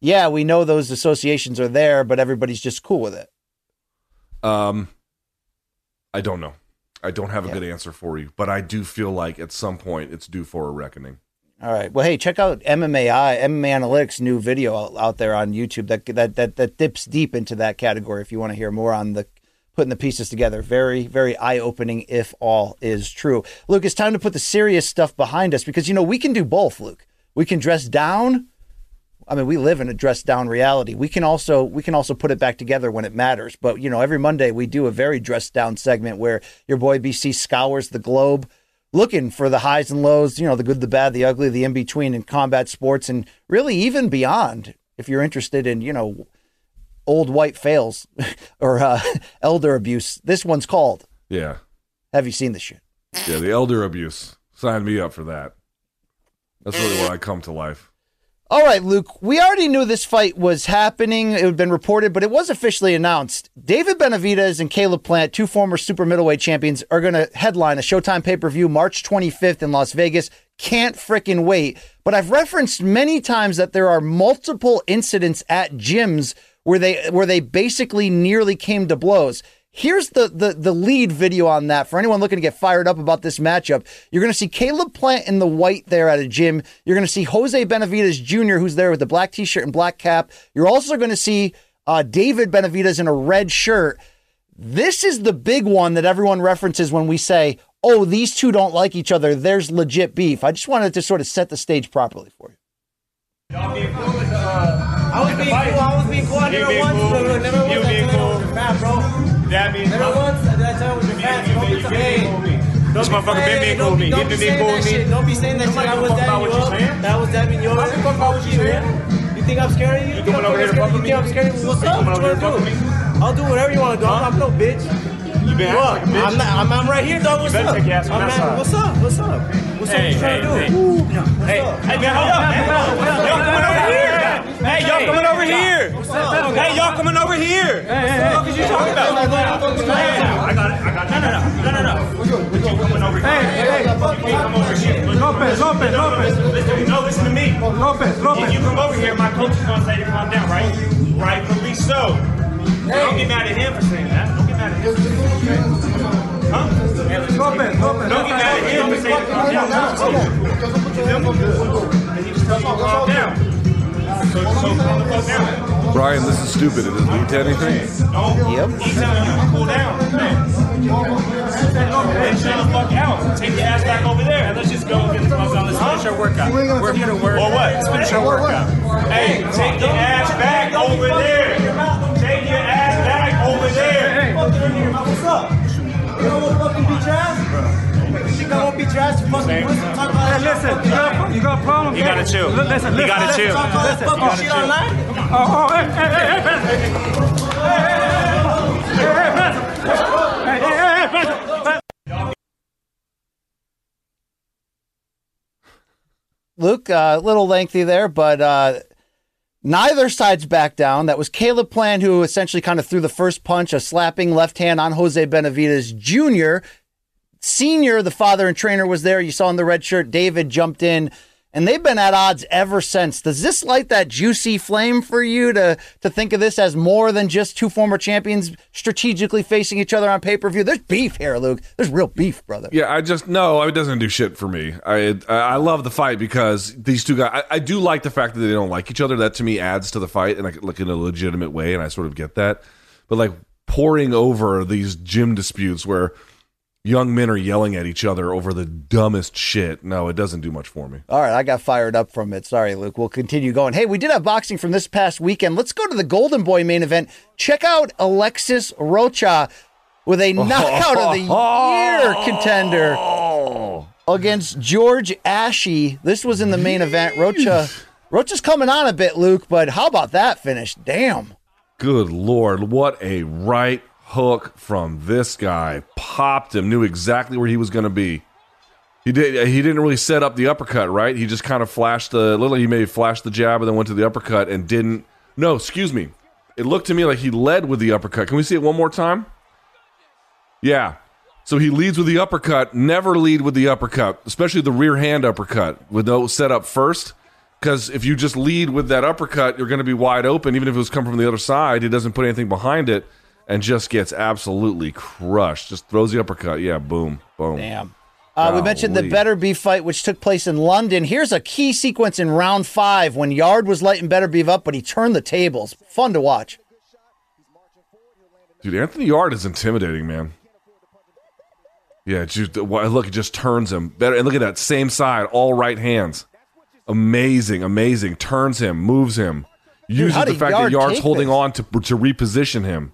[SPEAKER 2] yeah, we know those associations are there, but everybody's just cool with it.
[SPEAKER 1] Um, I don't know. I don't have a
[SPEAKER 2] Yeah.
[SPEAKER 1] good answer for you, but I do feel like at some point it's due for a reckoning.
[SPEAKER 2] All right. Well, hey, check out MMAI, MMA Analytics new video out, out there on YouTube that that that that dips deep into that category. If you want to hear more on the putting the pieces together, very very eye opening. If all is true, Luke, it's time to put the serious stuff behind us because you know we can do both. Luke, we can dress down. I mean, we live in a dressed down reality. We can also we can also put it back together when it matters. But you know, every Monday we do a very dressed down segment where your boy BC scours the globe, looking for the highs and lows. You know, the good, the bad, the ugly, the in between in combat sports, and really even beyond. If you're interested in you know old white fails or uh, elder abuse, this one's called.
[SPEAKER 1] Yeah,
[SPEAKER 2] Have you seen this shit?
[SPEAKER 1] yeah. The elder abuse. Sign me up for that. That's really where I come to life.
[SPEAKER 2] All right, Luke, we already knew this fight was happening. It had been reported, but it was officially announced. David Benavidez and Caleb Plant, two former super middleweight champions, are going to headline a Showtime pay per view March 25th in Las Vegas. Can't fricking wait. But I've referenced many times that there are multiple incidents at gyms where they where they basically nearly came to blows. Here's the, the the lead video on that for anyone looking to get fired up about this matchup. You're going to see Caleb Plant in the white there at a gym. You're going to see Jose Benavidez Jr., who's there with the black t-shirt and black cap. You're also going to see uh, David Benavidez in a red shirt. This is the big one that everyone references when we say, "Oh, these two don't like each other. There's legit beef." I just wanted to sort of set the stage properly for you.
[SPEAKER 4] Y'all being cool with the, I was being cool. I was being cool. I never once, cool. never, never once. You being cool. Fat, bro. That means never once. That time was fat. Don't be hey. This motherfucker been being cool with me. He been being cool with me. Don't be saying that shit. I was dabbing you up. That was dabbing you up. I don't fuck about what you saying. You think I'm scared of you? You coming over here to fuck with me? You think I'm scared of you? What's up? What you wanna do? I'll do whatever you wanna do. I'm no bitch. You been what? Like a bitch? I'm, not, I'm, I'm right here, dog. What's up? Take your ass I'm not, what's up? What's up? What's hey, up? What hey, trying to do? Hey, hey, man, hold up, man. Y'all coming over here. Hey, y'all coming over here. Hey, y'all coming over here. Hey, What the fuck is you talking about? I got it. I got it. No, no, no. No, no, no. What you coming over here? Hey, hey. You come over here. Lopez, Lopez, Lopez. Listen, no, listen to me. Lopez, Lopez. If you come over here, my coach is going to say to calm down, right? Rightfully so. Don't get mad at him for saying that. Don't get mad at him. Huh? Lopez, Lopez. Don't get mad at him for saying calm down. He just tells you to calm down. Calm down.
[SPEAKER 1] Brian, this is stupid. It doesn't lead to anything.
[SPEAKER 2] Yep.
[SPEAKER 4] He's telling you to cool down. Then chill the fuck out. Take your ass back over there. And let's just go get the gloves on. Let's finish our workout. We're here to work. Or what? Let's finish our workout. Hey, take your ass back over there. Take your ass back over there. What's up? You don't want to fucking beat your ass? You think I won't beat your ass? You fucking talk about
[SPEAKER 5] Hey, listen, you got, you got a problem?
[SPEAKER 4] You gotta chill.
[SPEAKER 5] Listen, listen.
[SPEAKER 4] You gotta
[SPEAKER 5] listen.
[SPEAKER 4] chill.
[SPEAKER 5] Talk all that
[SPEAKER 4] Listen,
[SPEAKER 5] fucking
[SPEAKER 4] you
[SPEAKER 5] shit
[SPEAKER 4] gotta
[SPEAKER 5] online? Oh, oh, hey, hey, hey, hey, hey, hey, hey, hey, hey, hey, hey, hey, hey, hey, hey, hey,
[SPEAKER 2] Luke, uh, a little lengthy there, but uh, neither side's back down. That was Caleb Plant who essentially kind of threw the first punch, a slapping left hand on Jose Benavidez Jr. Senior, the father and trainer, was there. You saw in the red shirt, David jumped in, and they've been at odds ever since. Does this light that juicy flame for you to to think of this as more than just two former champions strategically facing each other on pay per view? There's beef here, Luke. There's real beef, brother.
[SPEAKER 1] Yeah, I just no, it doesn't do shit for me. I I love the fight because these two guys. I, I do like the fact that they don't like each other. That to me adds to the fight, and like like in a legitimate way, and I sort of get that. But like pouring over these gym disputes where young men are yelling at each other over the dumbest shit. No, it doesn't do much for me.
[SPEAKER 2] All right, I got fired up from it. Sorry, Luke. We'll continue going. Hey, we did have boxing from this past weekend. Let's go to the Golden Boy main event. Check out Alexis Rocha with a knockout of the year contender against George Ashy. This was in the main event. Rocha Rocha's coming on a bit, Luke, but how about that finish? Damn.
[SPEAKER 1] Good lord, what a right hook from this guy. Popped him, knew exactly where he was going to be. He did. He didn't really set up the uppercut, right? He just kind of flashed the. Literally, he may have flashed the jab and then went to the uppercut and didn't. No, excuse me. It looked to me like he led with the uppercut. Can we see it one more time? Yeah. So he leads with the uppercut. Never lead with the uppercut, especially the rear hand uppercut with no setup first. Because if you just lead with that uppercut, you're going to be wide open. Even if it was coming from the other side, he doesn't put anything behind it and just gets absolutely crushed. Just throws the uppercut. Yeah, boom, boom.
[SPEAKER 2] Damn. Uh, we mentioned the Beterbiev fight, which took place in London. Here's a key sequence in round five when Yarde was lighting Beterbiev up, but he turned the tables. Fun to watch.
[SPEAKER 1] Dude, Anthony Yarde is intimidating, man. Yeah, just, look, it just turns him better. And look at that same side, all right hands. Amazing, amazing. Turns him, moves him. Uses
[SPEAKER 2] how
[SPEAKER 1] the fact
[SPEAKER 2] Yarde
[SPEAKER 1] that
[SPEAKER 2] Yarde's
[SPEAKER 1] holding
[SPEAKER 2] this?
[SPEAKER 1] on to to reposition him.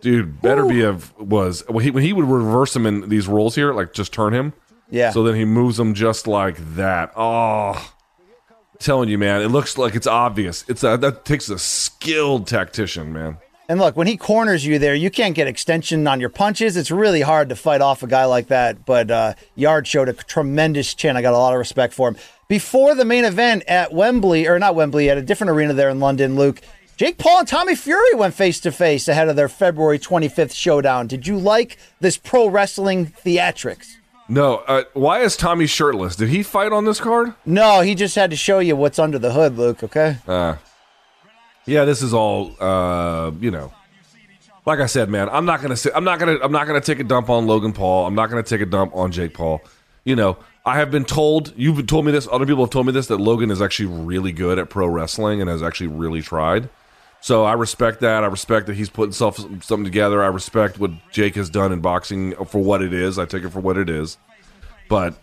[SPEAKER 1] Dude, Beterbiev was when he, when he would reverse him in these rolls here, like just turn him.
[SPEAKER 2] Yeah.
[SPEAKER 1] So then he moves him just like that. Oh, telling you, man, it looks like it's obvious. It's a, that takes a skilled tactician, man.
[SPEAKER 2] And look, when he corners you there, you can't get extension on your punches. It's really hard to fight off a guy like that. But uh, Yarde showed a tremendous chin. I got a lot of respect for him. Before the main event at Wembley, or not Wembley, at a different arena there in London, Luke, Jake Paul and Tommy Fury went face to face ahead of their February 25th showdown. Did you like this pro wrestling theatrics?
[SPEAKER 1] No, uh, why is Tommy shirtless? Did he fight on this card?
[SPEAKER 2] No, he just had to show you what's under the hood, Luke, okay?
[SPEAKER 1] Uh, yeah, this is all uh, you know. Like I said, man, I'm not gonna say, I'm not gonna I'm not gonna take a dump on Logan Paul. I'm not gonna take a dump on Jake Paul. You know, I have been told, you've told me this, other people have told me this, that Logan is actually really good at pro wrestling and has actually really tried. So I respect that. I respect that he's putting self something together. I respect what Jake has done in boxing for what it is. I take it for what it is. But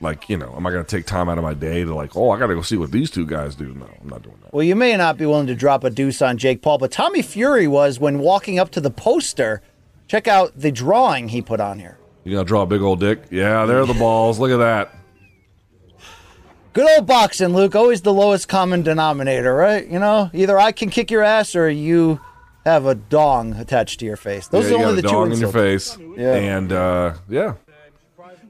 [SPEAKER 1] like, you know, am I going to take time out of my day to like, oh, I got to go see what these two guys do? No, I'm not doing that.
[SPEAKER 2] Well, you may not be willing to drop a deuce on Jake Paul, but Tommy Fury was when walking up to the poster. Check out the drawing he put on here.
[SPEAKER 1] You gonna draw a big old dick? Yeah, there are the balls. Look at that.
[SPEAKER 2] Good old boxing, Luke. Always the lowest common denominator, right? You know, either I can kick your ass or you have a dong attached to your face. Those
[SPEAKER 1] yeah,
[SPEAKER 2] are only the
[SPEAKER 1] a
[SPEAKER 2] two
[SPEAKER 1] dong in your face.
[SPEAKER 2] Yeah.
[SPEAKER 1] And uh, yeah,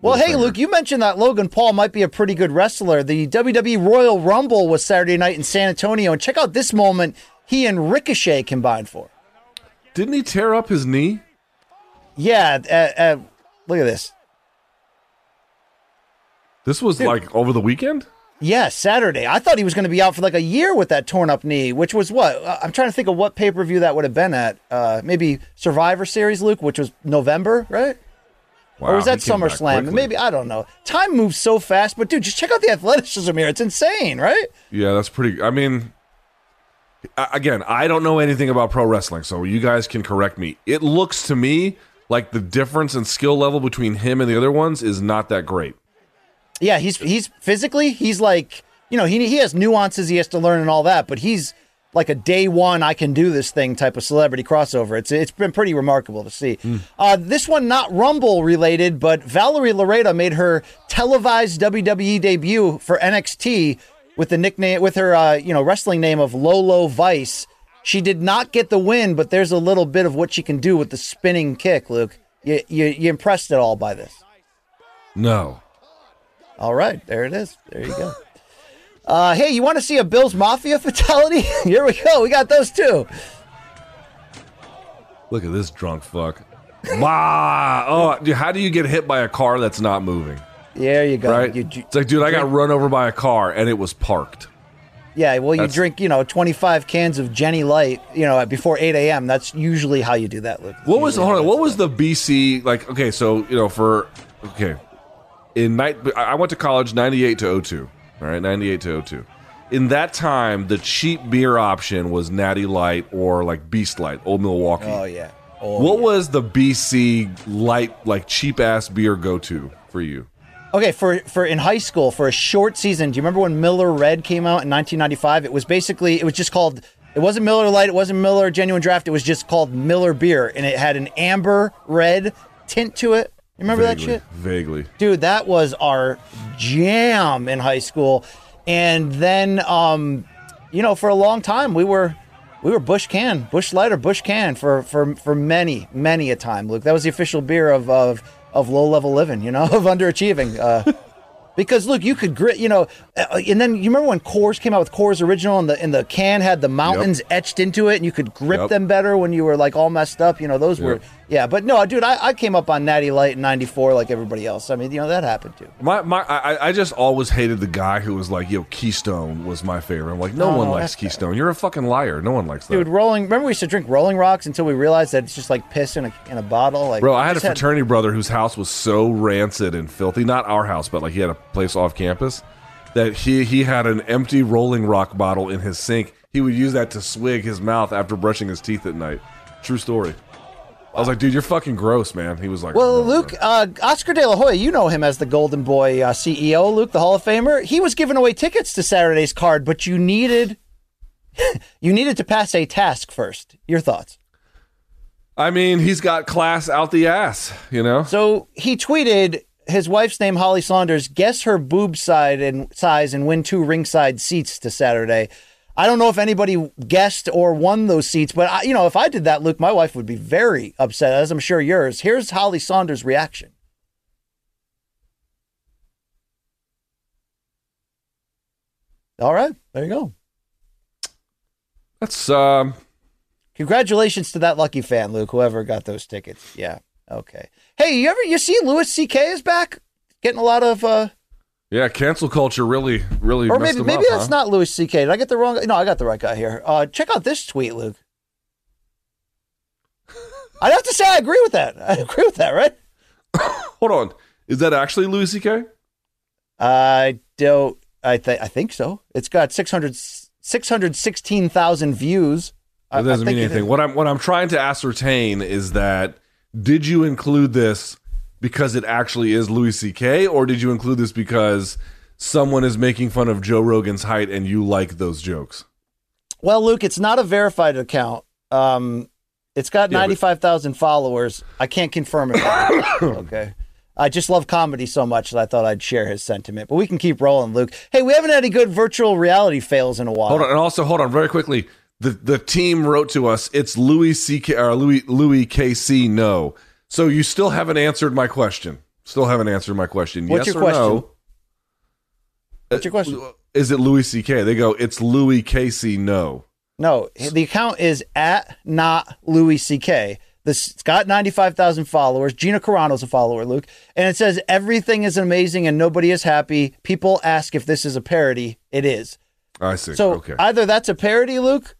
[SPEAKER 2] Well, hey. Luke, you mentioned that Logan Paul might be a pretty good wrestler. The WWE Royal Rumble was Saturday night in San Antonio, and check out this moment he and Ricochet combined for.
[SPEAKER 1] didn't he tear up his knee?
[SPEAKER 2] Yeah, uh, uh, look at this.
[SPEAKER 1] This was like over the weekend.
[SPEAKER 2] Yeah, Saturday. I thought he was going to be out for like a year with that torn up knee, which was what? Uh, I'm trying to think of what pay per view that would have been at. Uh, maybe Survivor Series, Luke, which was November, right? or was that
[SPEAKER 1] he came back
[SPEAKER 2] SummerSlam? Maybe I don't know. Time moves so fast, but dude, just check out the athleticism here. It's insane, right?
[SPEAKER 1] Yeah, that's pretty. I mean, again, I don't know anything about pro wrestling, so you guys can correct me. It looks to me like the difference in skill level between him and the other ones is not that great.
[SPEAKER 2] Yeah, he's he's physically he's like you know he he has nuances he has to learn and all that, but he's like a day one I can do this thing type of celebrity crossover. It's it's been pretty remarkable to see. Uh, this one not Rumble related, but Valerie Loureda made her televised WWE debut for NXT with the nickname with her uh, you know wrestling name of Lolo Vice. She did not get the win, but there's a little bit of what she can do with the spinning kick. Luke, you you, you impressed at all by this?
[SPEAKER 1] No.
[SPEAKER 2] All right, there it is. There you go. Uh, hey, you want to see a Bills Mafia fatality? Here we go. We got those two.
[SPEAKER 1] Look at this drunk fuck. Wow. Oh, dude, how do you get hit by a car that's not moving?
[SPEAKER 2] There you go.
[SPEAKER 1] Right?
[SPEAKER 2] You, you-
[SPEAKER 1] it's like, dude, I got run over by a car and it was parked.
[SPEAKER 2] yeah, well, you
[SPEAKER 1] That's-
[SPEAKER 2] drink, you know, 25 cans of Genny Light, you know, before 8 a.m. That's usually how you do that, Luke.
[SPEAKER 1] What was hold on? What was the BC like? Okay, so you know, for okay, in night, I went to college ninety eight to 02. All right, ninety eight to 02. In that time, the cheap beer option was Natty Light or like Beast Light, Old Milwaukee.
[SPEAKER 2] Oh, yeah. Oh,
[SPEAKER 1] what was the BC light like cheap ass beer go to for you?
[SPEAKER 2] Okay, for for in high school for a short season, do you remember when Miller Red came out in 1995? It was basically it was just called it wasn't Miller Light, it wasn't Miller Genuine Draft, it was just called Miller Beer and it had an amber red tint to it. Remember that shit?
[SPEAKER 1] Vaguely.
[SPEAKER 2] Dude, that was our jam in high school. And then um you know, for a long time we were we were Busch Can, Busch Light or Busch Can for for for many, many a time, Luke. That was the official beer of of of low level living, you know, of underachieving. Uh Because look, you could grit, you know, uh, and then you remember when Coors came out with Coors Original, and the and the can had the mountains etched into it, and you could grip
[SPEAKER 1] Yep.
[SPEAKER 2] them better when you were like all messed up. You know, those were
[SPEAKER 1] Yep.
[SPEAKER 2] Yeah. But no, dude, I, I came up on Natty Light in '94 like everybody else. I mean, you know, that happened too.
[SPEAKER 1] My my I, I just always hated the guy who was like, "Yo, Keystone was my favorite." I'm like, no
[SPEAKER 2] Oh,
[SPEAKER 1] one
[SPEAKER 2] no,
[SPEAKER 1] likes Keystone. You're a fucking liar. No one likes that.
[SPEAKER 2] Dude, rolling. Remember we used to drink Rolling Rocks until we realized that it's just like piss in a in a bottle. Like,
[SPEAKER 1] Bro, I had a fraternity brother whose house was so rancid and filthy. Not our house, but like he had a place off campus that he he had an empty Rolling Rock bottle in his sink. He would use that to swig his mouth after brushing his teeth at night. True story. I was like, dude, you're fucking gross, man. He was like,
[SPEAKER 2] Well,
[SPEAKER 1] "No,
[SPEAKER 2] Luke, uh, Oscar De La Hoya, you know him as the Golden Boy uh, CEO, Luke, the Hall of Famer. He was giving away tickets to Saturday's card, but you needed you needed to pass a task first. Your thoughts?
[SPEAKER 1] I mean, he's got class out the ass, you know.
[SPEAKER 2] So he tweeted his wife's name, Holly Sonders. Guess her boob side and size and win two ringside seats to Saturday. I don't know if anybody guessed or won those seats, but I, you know, if I did that, Luke, my wife would be very upset, as I'm sure yours. Here's Holly Sonders' reaction. All right, there you go.
[SPEAKER 1] That's um
[SPEAKER 2] Congratulations to that lucky fan, Luke. Whoever got those tickets. Yeah. Okay. Hey, you ever you see Louis C.K. is back, getting a lot of, uh
[SPEAKER 1] yeah, cancel culture really really
[SPEAKER 2] or maybe maybe
[SPEAKER 1] up,
[SPEAKER 2] that's
[SPEAKER 1] huh?
[SPEAKER 2] not Louis C.K. Did I get the wrong? No, I got the right guy here. Uh Check out this tweet, Luke. I'd have to say I agree with that. I agree with that, right?
[SPEAKER 1] Hold on. Is that actually Louis C.K.?
[SPEAKER 2] I don't. I think I think so. It's got 600 616,000 views.
[SPEAKER 1] That doesn't mean anything. What I'm what I'm trying to ascertain is that did you include this because it actually is Louis C.K. or did you include this because someone is making fun of Joe Rogan's height and you like those jokes?
[SPEAKER 2] Well, Luke, it's not a verified account. Um, it's got
[SPEAKER 1] Yeah, but-
[SPEAKER 2] 95,000 followers. I can't confirm it. okay. I just love comedy so much that I thought I'd share his sentiment. But we can keep rolling, Luke. Hey, we haven't had any good virtual reality fails in a while.
[SPEAKER 1] Hold on, and also hold on very quickly. The the team wrote to us. It's Louis C.K. or Louis Louis K.C. No. So you still haven't answered my question. Still haven't answered my question.
[SPEAKER 2] What's
[SPEAKER 1] yes
[SPEAKER 2] your
[SPEAKER 1] or
[SPEAKER 2] question?
[SPEAKER 1] no?
[SPEAKER 2] What's your uh, question?
[SPEAKER 1] Is it Louis C.K.? They go. It's Louis Casey. No.
[SPEAKER 2] No, the account is at not Louis C.K. This it's got 95,000 followers. Gina Carano's a follower, Luke. And it says everything is amazing and nobody is happy. People ask if this is a parody. It is.
[SPEAKER 1] I see.
[SPEAKER 2] So
[SPEAKER 1] okay.
[SPEAKER 2] either that's a parody, Luke,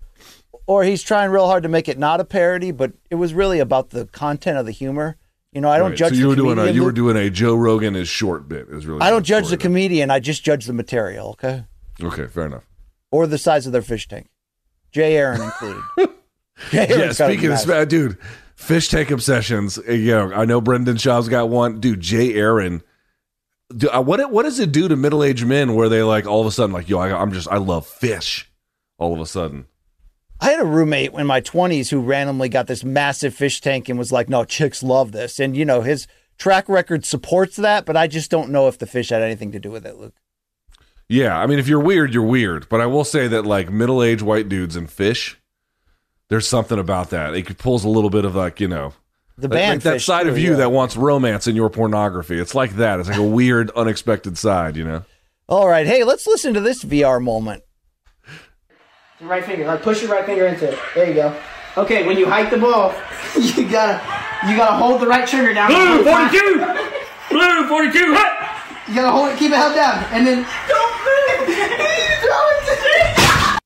[SPEAKER 2] or he's trying real hard to make it not a parody, but it was really about the content of the humor. You know, I don't
[SPEAKER 1] Right.
[SPEAKER 2] judge
[SPEAKER 1] So you
[SPEAKER 2] the
[SPEAKER 1] were doing a you were doing a Joe Rogan is short bit. Is really.
[SPEAKER 2] I don't judge the comedian. I just judge the material, okay?
[SPEAKER 1] Okay, fair enough.
[SPEAKER 2] Or the size of their fish tank. Jay Aaron included. Jay
[SPEAKER 1] Yeah,
[SPEAKER 2] Aaron's gotta be
[SPEAKER 1] speaking of dude, fish tank obsessions. uh, You know, I know Brendan Schaub's got one. Dude, Jay Aaron. Do, uh, what what does it do to middle aged men where they like all of a sudden like yo I, I'm just I love fish all of a sudden.
[SPEAKER 2] I had a roommate in my 20s who randomly got this massive fish tank and was like, no, chicks love this. And, you know, his track record supports that, but I just don't know if the fish had anything to do with it, Luke.
[SPEAKER 1] Yeah, I mean if you're weird you're weird, but I will say that like middle aged white dudes and fish, there's something about that. It pulls a little bit of like you know
[SPEAKER 2] The
[SPEAKER 1] like-
[SPEAKER 2] band
[SPEAKER 1] like that side
[SPEAKER 2] too,
[SPEAKER 1] of you
[SPEAKER 2] yeah.
[SPEAKER 1] that wants romance in your pornography. It's like that. It's like a weird unexpected side. You know.
[SPEAKER 2] All right. Hey, let's listen to this VR moment.
[SPEAKER 6] Right finger, like push your right finger into it. There you go. Okay, when you hike the ball, you gotta you gotta hold the right trigger down.
[SPEAKER 5] Blue 42! Blue 42!
[SPEAKER 6] You gotta hold it, keep it held down, and then don't move. Throw it to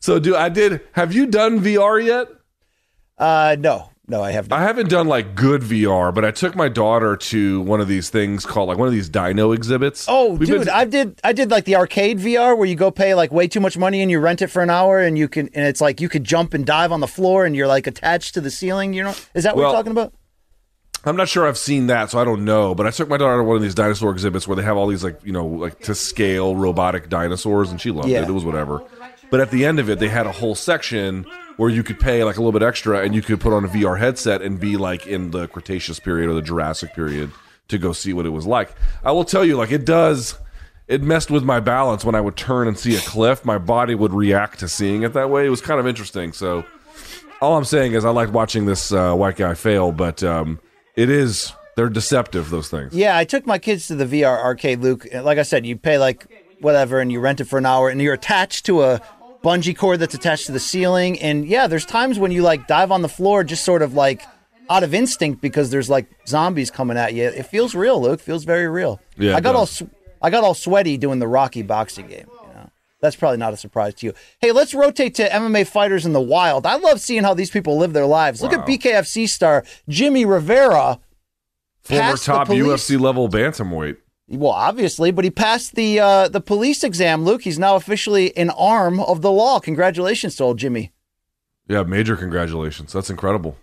[SPEAKER 1] So do I did have you done VR yet?
[SPEAKER 2] Uh, no, no, I have not.
[SPEAKER 1] I haven't done like good VR, but I took my daughter to one of these things called like one of these dino exhibits.
[SPEAKER 2] Oh,
[SPEAKER 1] We've
[SPEAKER 2] dude,
[SPEAKER 1] been-
[SPEAKER 2] I did. I did like the arcade VR where you go pay like way too much money and you rent it for an hour and you can and it's like you could jump and dive on the floor and you're like attached to the ceiling. You know, is that what
[SPEAKER 1] Well,
[SPEAKER 2] you're talking about?
[SPEAKER 1] I'm not sure I've seen that, so I don't know. But I took my daughter to one of these dinosaur exhibits where they have all these like you know like to scale robotic dinosaurs, and she loved
[SPEAKER 2] Yeah.
[SPEAKER 1] it. It was whatever. But at the end of it, they had a whole section where you could pay like a little bit extra, and you could put on a VR headset and be like in the Cretaceous period or the Jurassic period to go see what it was like. I will tell you, like it does. It messed with my balance when I would turn and see a cliff. My body would react to seeing it that way. It was kind of interesting. So all I'm saying is I like watching this uh, white guy fail, but um, it is they're deceptive. Those things.
[SPEAKER 2] Yeah, I took my kids to the VR arcade, Luke. Like I said, you pay like whatever and you rent it for an hour and you're attached to a bungee cord that's attached to the ceiling. And yeah, there's times when you like dive on the floor just sort of like out of instinct because there's like zombies coming at you. It feels real, Luke. feels very real.
[SPEAKER 1] Yeah,
[SPEAKER 2] I got all sw- I got all sweaty doing the Rocky boxing game. You know, that's probably not a surprise to you. Hey, let's rotate to MMA fighters in the wild. I love seeing how these people live their lives. Look at
[SPEAKER 1] Wow.
[SPEAKER 2] BKFC star Jimmie Rivera.
[SPEAKER 1] Former top. UFC level bantamweight.
[SPEAKER 2] Well, obviously, but he passed the uh, the police exam. Luke, he's now officially an arm of the law. Congratulations to old Jimmy.
[SPEAKER 1] Yeah, major congratulations. That's incredible.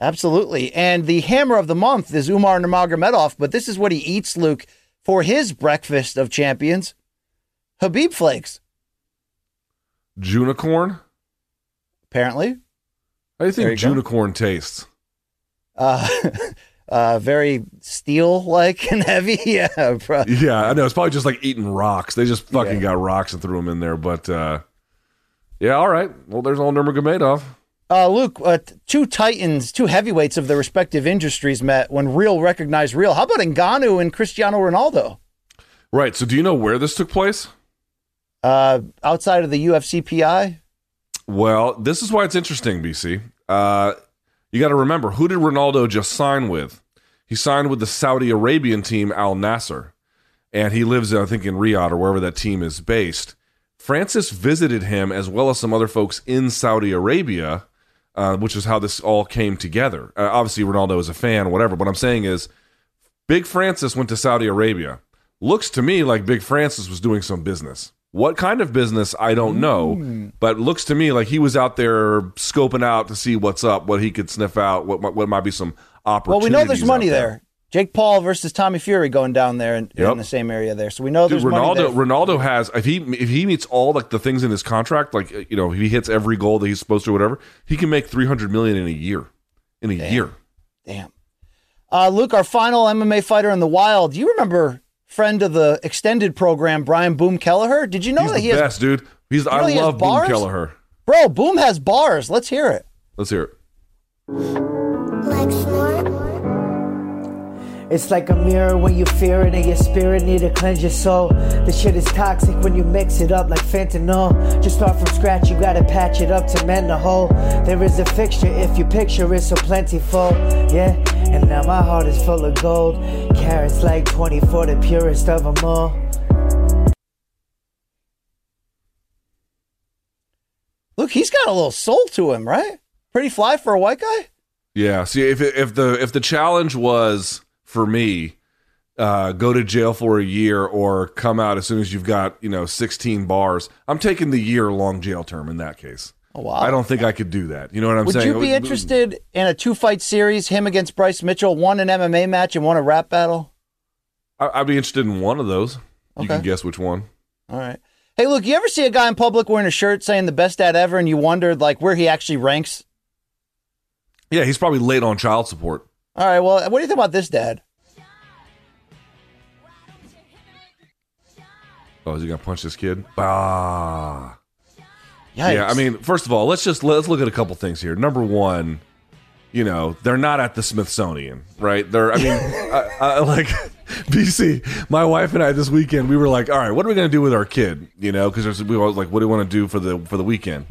[SPEAKER 2] Absolutely. And the hammer of the month is Umar Nurmagomedov, but this is what he eats, Luke, for his breakfast of champions. Khabib flakes,
[SPEAKER 1] Junicorn.
[SPEAKER 2] apparently.
[SPEAKER 1] How do you think
[SPEAKER 2] There you go.
[SPEAKER 1] Tastes?
[SPEAKER 2] Uh, Uh, very steel like and heavy. Yeah, bro.
[SPEAKER 1] Yeah, I know. It's probably just like eating rocks. They just fucking got rocks and threw them in there. But uh, yeah, all right. Well, there's old Nurmagomedov.
[SPEAKER 2] Uh, Luke, uh, two titans, two heavyweights of their respective industries met when real recognized real. How about Ngannou and Cristiano Ronaldo?
[SPEAKER 1] Right. So, do you know where this took place?
[SPEAKER 2] Uh, outside of the UFC PI?
[SPEAKER 1] Well, this is why it's interesting, BC. Uh, you got to remember who did Ronaldo just sign with? He signed with the Saudi Arabian team Al Nassr, and he lives, I think, in Riyadh or wherever that team is based. Francis visited him as well as some other folks in Saudi Arabia, uh, which is how this all came together. Uh, obviously, Ronaldo is a fan, whatever. What I'm saying is, Big Francis went to Saudi Arabia. Looks to me like Big Francis was doing some business. What kind of business, I don't know, but looks to me like he was out there scoping out to see what's up, what he could sniff out, what what might be some
[SPEAKER 2] Well, we know there's money there. Jake Paul versus Tommy Fury going down there in, in the same area there. So we know
[SPEAKER 1] Dude,
[SPEAKER 2] there's money
[SPEAKER 1] Ronaldo
[SPEAKER 2] there.
[SPEAKER 1] Ronaldo has if he if he meets all like the things in his contract, like you know, if he hits every goal that he's supposed to, or whatever, he can make three hundred million in a year. In a year.
[SPEAKER 2] Damn. Uh, Luke, our final MMA fighter in the wild. You remember friend of the extended program, Brian Boom Kelleher? Did you know
[SPEAKER 1] He's
[SPEAKER 2] that
[SPEAKER 1] the
[SPEAKER 2] he has
[SPEAKER 1] best, dude. He's
[SPEAKER 2] know
[SPEAKER 1] I
[SPEAKER 2] he
[SPEAKER 1] love Boom? Kelleher.
[SPEAKER 2] Bro, Boom has bars. Let's hear it.
[SPEAKER 1] Let's hear it.
[SPEAKER 7] Like snort.
[SPEAKER 8] It's like a mirror when you fear it and your spirit need to cleanse your soul. The shit is toxic when you mix it up like fentanyl. Just start from scratch, you gotta patch it up to mend the hole. There is a fixture if you picture it so plentiful. Yeah, and now my heart is full of gold. Carrots like 24, the purest of them all.
[SPEAKER 2] Look, he's got a little soul to him, right? Pretty fly for a white guy.
[SPEAKER 1] Yeah. See, if if the if the challenge was for me, uh, go to jail for a year or come out as soon as you've got you know sixteen bars, I'm taking the year long jail term in that case.
[SPEAKER 2] Oh, wow.
[SPEAKER 1] I don't think I could do that. You know what I'm
[SPEAKER 2] Would
[SPEAKER 1] saying?
[SPEAKER 2] you be interested in a two fight series, him against Bryce Mitchell, one an MMA match and one a rap battle?
[SPEAKER 1] I- I'd be interested in one of those. You can guess which one.
[SPEAKER 2] All right. Hey, look, you ever see a guy in public wearing a shirt saying the best dad ever and you wondered like where he actually ranks?
[SPEAKER 1] Yeah, he's probably late on child support.
[SPEAKER 2] All right, well, what do you think about this dad?
[SPEAKER 1] Oh, is he gonna punch this kid? Bah.
[SPEAKER 2] Yikes.
[SPEAKER 1] Yeah, I mean, first of all, let's just let's look at a couple things here. Number one, you know, they're not at the Smithsonian, right? They're, I mean, I, I, like BC. My wife and I this weekend, we were like, all right, what are we going to do with our kid? You know, because we were like, what do we want to do for the for the weekend?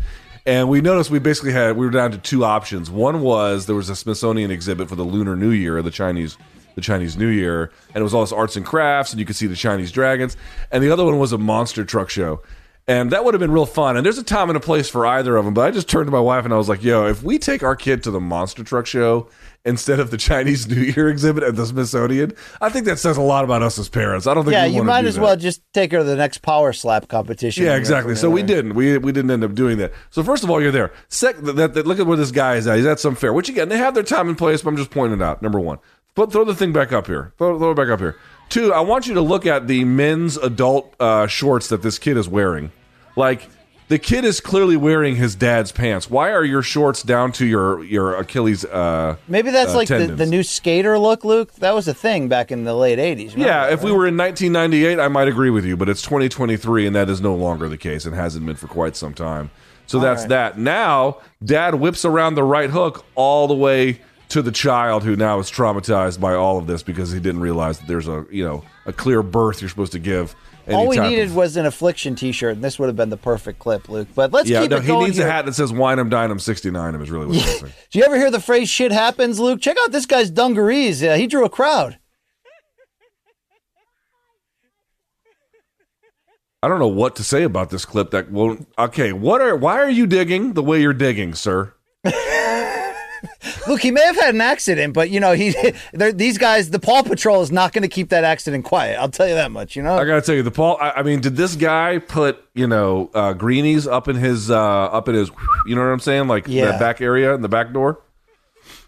[SPEAKER 1] And we noticed we basically had we were down to two options. One was there was a Smithsonian exhibit for the Lunar New Year, the Chinese the Chinese New Year, and it was all this arts and crafts, and you could see the Chinese dragons. And the other one was a monster truck show. And that would have been real fun. And there's a time and a place for either of them. But I just turned to my wife and I was like, yo, if we take our kid to the monster truck show instead of the Chinese New Year exhibit at the Smithsonian, I think that says a lot about us as parents. I don't think
[SPEAKER 2] yeah, you might as
[SPEAKER 1] that.
[SPEAKER 2] well just take her to the next power slap competition.
[SPEAKER 1] Yeah, exactly. So we didn't. We we didn't end up doing that. So first of all, you're there. Second, that, that, look at where this guy is at. He's at some fair. Which again, they have their time and place. But I'm just pointing it out. Number one, put throw the thing back up here. Throw, throw it back up here. Two, I want you to look at the men's adult uh, shorts that this kid is wearing. Like the kid is clearly wearing his dad's pants. Why are your shorts down to your your Achilles? Uh,
[SPEAKER 2] Maybe that's
[SPEAKER 1] uh,
[SPEAKER 2] like the, the new skater look, Luke. That was a thing back in the late 80s.
[SPEAKER 1] Yeah, if we were in 1998, I might agree with you, but it's 2023, and that is no longer the case and hasn't been for quite some time. So that's
[SPEAKER 2] right.
[SPEAKER 1] that. Now, dad whips around the right hook all the way to the child who now is traumatized by all of this because he didn't realize that there's a you know a clear birth you're supposed to give.
[SPEAKER 2] All we needed
[SPEAKER 1] of-
[SPEAKER 2] was an affliction T-shirt, and this would have been the perfect clip, Luke. But let's
[SPEAKER 1] yeah,
[SPEAKER 2] keep
[SPEAKER 1] no,
[SPEAKER 2] it
[SPEAKER 1] he needs
[SPEAKER 2] here.
[SPEAKER 1] a hat that says "Wine 'em, dine 'em, 69 'em" is really what's missing.
[SPEAKER 2] Do you ever hear the phrase "shit happens"? Luke, check out this guy's dungarees. Yeah, he drew a crowd.
[SPEAKER 1] I don't know what to say about this clip. That won't. Okay, what are? Why are you digging the way you're digging, sir?
[SPEAKER 2] Look, he may have had an accident, but you know, he these guys, the Paw Patrol is not going to keep that accident quiet. I'll tell you that much. You know,
[SPEAKER 1] I gotta tell you, the Paul. I, I mean, did this guy put you know uh, greenies up in his uh, up in his? You know what I'm saying? Like
[SPEAKER 2] Yeah.
[SPEAKER 1] that back area in the back door.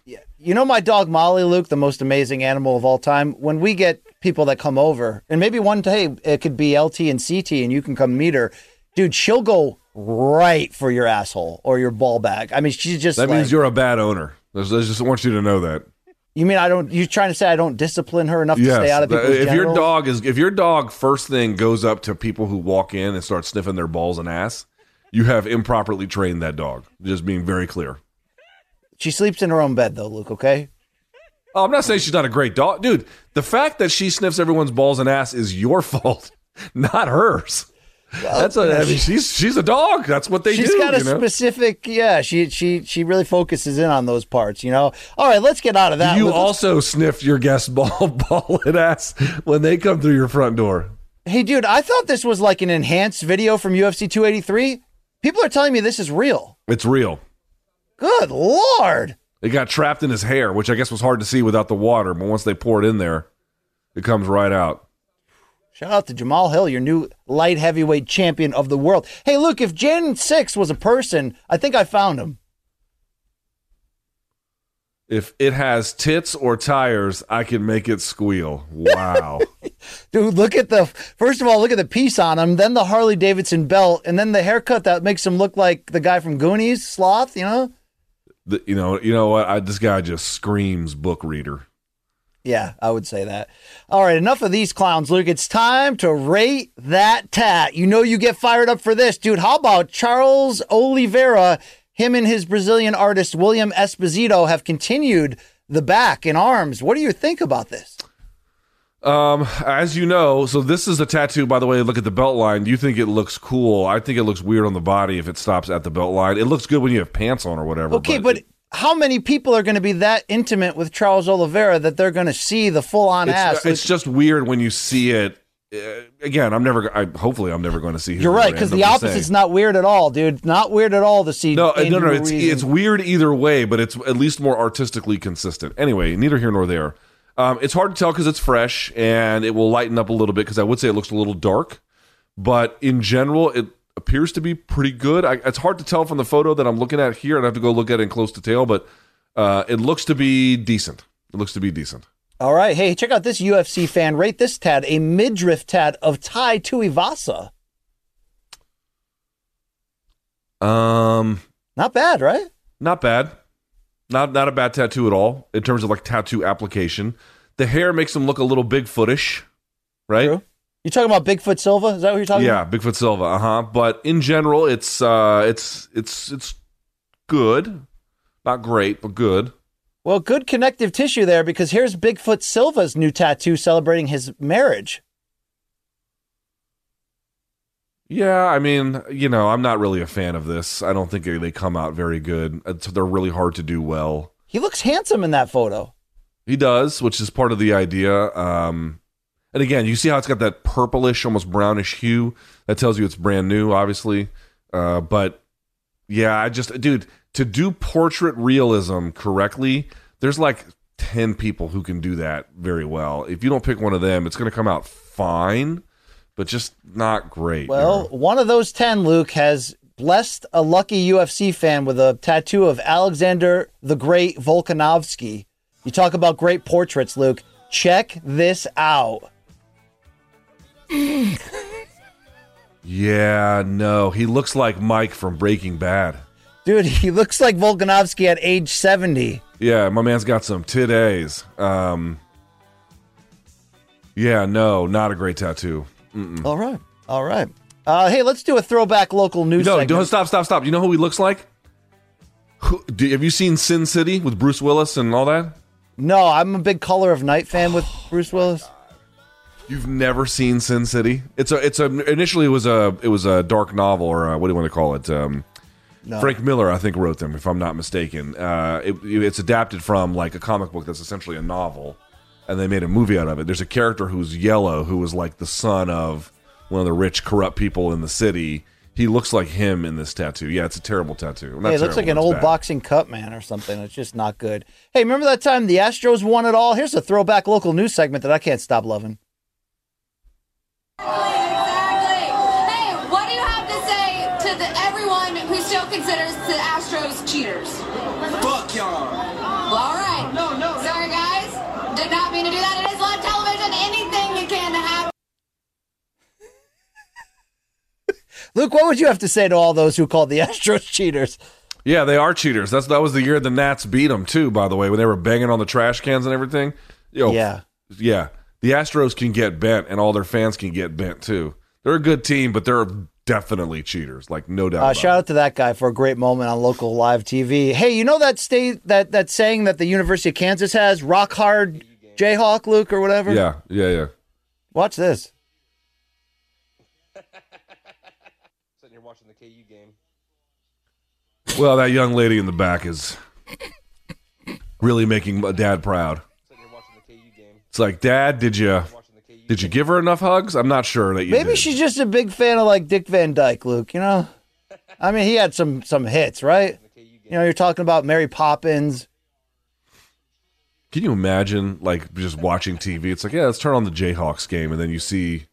[SPEAKER 2] Yeah, you know my dog Molly, Luke, the most amazing animal of all time. When we get people that come over, and maybe one day it could be LT and CT, and you can come meet her, dude. She'll go right for your asshole or your ball bag. I mean, she's just
[SPEAKER 1] That
[SPEAKER 2] like,
[SPEAKER 1] means you're a bad owner. I just want you to know that.
[SPEAKER 2] You mean I don't? You're trying to say I don't discipline her enough to stay out of
[SPEAKER 1] the-
[SPEAKER 2] people's
[SPEAKER 1] if your dog is if your dog first thing goes up to people who walk in and start sniffing their balls and ass, you have improperly trained that dog. Just being very clear.
[SPEAKER 2] She sleeps in her own bed though, Luke. Okay.
[SPEAKER 1] Oh, I'm not saying she's not a great dog, dude. The fact that she sniffs everyone's balls and ass is your fault, not hers. That's a. I mean, she's she's a dog. That's what they
[SPEAKER 2] She's
[SPEAKER 1] do.
[SPEAKER 2] She's got a
[SPEAKER 1] you know?
[SPEAKER 2] specific, yeah. She she she really focuses in on those parts, you know. All right, let's get out of that.
[SPEAKER 1] you
[SPEAKER 2] Let's-
[SPEAKER 1] also sniff your guest ball, ball and ass when they come through your front door.
[SPEAKER 2] hey, dude, I thought this was like an enhanced video from UFC 283. People are telling me this is real.
[SPEAKER 1] It's real.
[SPEAKER 2] Good lord.
[SPEAKER 1] It got trapped in his hair, which I guess was hard to see without the water. But once they pour it in there, it comes right out.
[SPEAKER 2] Shout out to Jamahal Hill, your new light heavyweight champion of the world. Hey, look, if Jan Six was a person, I think I found him.
[SPEAKER 1] If it has tits or tires, I can make it squeal. Wow.
[SPEAKER 2] Dude, look at the first of all, look at the piece on him, then the Harley Davidson belt, and then the haircut that makes him look like the guy from Goonies, Sloth, you know?
[SPEAKER 1] The- you know, you know what? I, this guy just screams book reader.
[SPEAKER 2] Yeah, I would say that. All right, enough of these clowns, Luke. It's time to rate that tat. You know you get fired up for this, dude. How about Charles Oliveira? Him and his Brazilian artist William Esposito have continued the back in arms. What do you think about this?
[SPEAKER 1] Um, as you know, so this is a tattoo. By the way, look at the belt line. Do you think it looks cool? I think it looks weird on the body if it stops at the belt line. It looks good when you have pants on or whatever.
[SPEAKER 2] Okay, but, how many people are going to be that intimate with Charles Oliveira that they're going to see the full on ass?
[SPEAKER 1] it's just weird when you see it. Uh, again, I'm never. I, hopefully, I'm never going to see. his
[SPEAKER 2] You're right, because the opposite's
[SPEAKER 1] saying.
[SPEAKER 2] not weird at all, dude. Not weird at all to see.
[SPEAKER 1] No, uh, no, no. It's it's weird either way, but it's at least more artistically consistent. Anyway, neither here nor there. Um, it's hard to tell because it's fresh and it will lighten up a little bit because I would say it looks a little dark, but in general, it appears to be pretty good. I, it's hard to tell from the photo that I'm looking at here. I'd have to go look at it in close detail, but uh, it looks to be decent. It looks to be decent.
[SPEAKER 2] All right. Hey, check out this UFC fan. Rate this tat a midriff tat of Tai Tuivasa.
[SPEAKER 1] Um,
[SPEAKER 2] Not bad, right?
[SPEAKER 1] not bad. Not not a bad tattoo at all in terms of like tattoo application. The hair makes him look a little Bigfootish, right?
[SPEAKER 2] True. You talking about Bigfoot Silva? Is that what you're talking
[SPEAKER 1] yeah,
[SPEAKER 2] about?
[SPEAKER 1] Bigfoot Silva. Uh huh. But in general, it's uh, it's it's it's good, not great, but good.
[SPEAKER 2] Well, good connective tissue there because here's Bigfoot Silva's new tattoo celebrating his marriage.
[SPEAKER 1] Yeah, I mean, you know, I'm not really a fan of this. I don't think they come out very good. It's, they're really hard to do well.
[SPEAKER 2] He looks handsome in that photo.
[SPEAKER 1] He does, which is part of the idea. Um, and again, you see how it's got that purplish, almost brownish hue. That tells you it's brand new, obviously. Uh, but yeah, I just, dude, to do portrait realism correctly, there's like 10 people who can do that very well. If you don't pick one of them, it's going to come out fine, but just not great.
[SPEAKER 2] Well, one of those 10, Luke, has blessed a lucky UFC fan with a tattoo of Alexander the Great Volkanovski. You talk about great portraits, Luke. Check this out.
[SPEAKER 1] Yeah, no, he looks like Mike from Breaking Bad.
[SPEAKER 2] Dude, he looks like Volkanovski at age 70.
[SPEAKER 1] Yeah, my man's got some titties. Um, yeah, no, not a great tattoo.
[SPEAKER 2] All right. All right. Uh, hey, let's do a throwback local news
[SPEAKER 1] No,
[SPEAKER 2] segment.
[SPEAKER 1] don't stop, stop, stop. You know who he looks like? Who, do, have you seen Sin City with Bruce Willis and all that?
[SPEAKER 2] No, I'm a big Color of Night fan with Bruce Willis.
[SPEAKER 1] You've never seen Sin City? It's a, it's a. Initially, it was a, it was a dark novel, or uh what do you want to call it? Um,
[SPEAKER 2] No.
[SPEAKER 1] Frank Miller, I think, wrote them, if I'm not mistaken. Uh, it, it's adapted from like a comic book that's essentially a novel, and they made a movie out of it. There's a character who's yellow, who was like the son of one of the rich, corrupt people in the city. He looks like him in this tattoo. Yeah, it's a terrible tattoo. Not
[SPEAKER 2] hey, it looks like an old
[SPEAKER 1] bad.
[SPEAKER 2] boxing cut man or something. It's just not good. Hey, remember that time the Astros won it all? Here's a throwback local news segment that I can't stop loving.
[SPEAKER 9] Exactly. Hey, what do you have to say to the everyone who still considers the Astros cheaters?
[SPEAKER 4] Fuck y'all.
[SPEAKER 9] Well, all right.
[SPEAKER 4] No, no, no.
[SPEAKER 9] Sorry, guys. Did not mean to do that. It is live television. Anything you can to have.
[SPEAKER 2] Luke, what would you have to say to all those who called the Astros cheaters?
[SPEAKER 1] Yeah, they are cheaters. That's that was the year the Nats beat them too. By the way, when they were banging on the trash cans and everything. Yo,
[SPEAKER 2] Yeah.
[SPEAKER 1] yeah. The Astros can get bent, and all their fans can get bent too. They're a good team, but they're definitely cheaters. Like no doubt.
[SPEAKER 2] Uh,
[SPEAKER 1] about
[SPEAKER 2] shout
[SPEAKER 1] it.
[SPEAKER 2] out to that guy for a great moment on local live TV. Hey, you know that state that that saying that the University of Kansas has, "Rock hard Jayhawk," Luke or whatever.
[SPEAKER 1] Yeah, yeah, yeah.
[SPEAKER 2] Watch this.
[SPEAKER 10] Sitting here watching the KU game.
[SPEAKER 1] Well, that young lady in the back is really making my dad proud.
[SPEAKER 10] Sitting here watching the KU game.
[SPEAKER 1] It's like, Dad, did you did you give her enough hugs? I'm not sure that you
[SPEAKER 2] Maybe
[SPEAKER 1] did.
[SPEAKER 2] she's just a big fan of like Dick Van Dyke, Luke. You know, I mean, he had some some hits, right? You know, you're talking about Mary Poppins.
[SPEAKER 1] Can you imagine like just watching TV? It's like, yeah, let's turn on the Jayhawks game, and then you see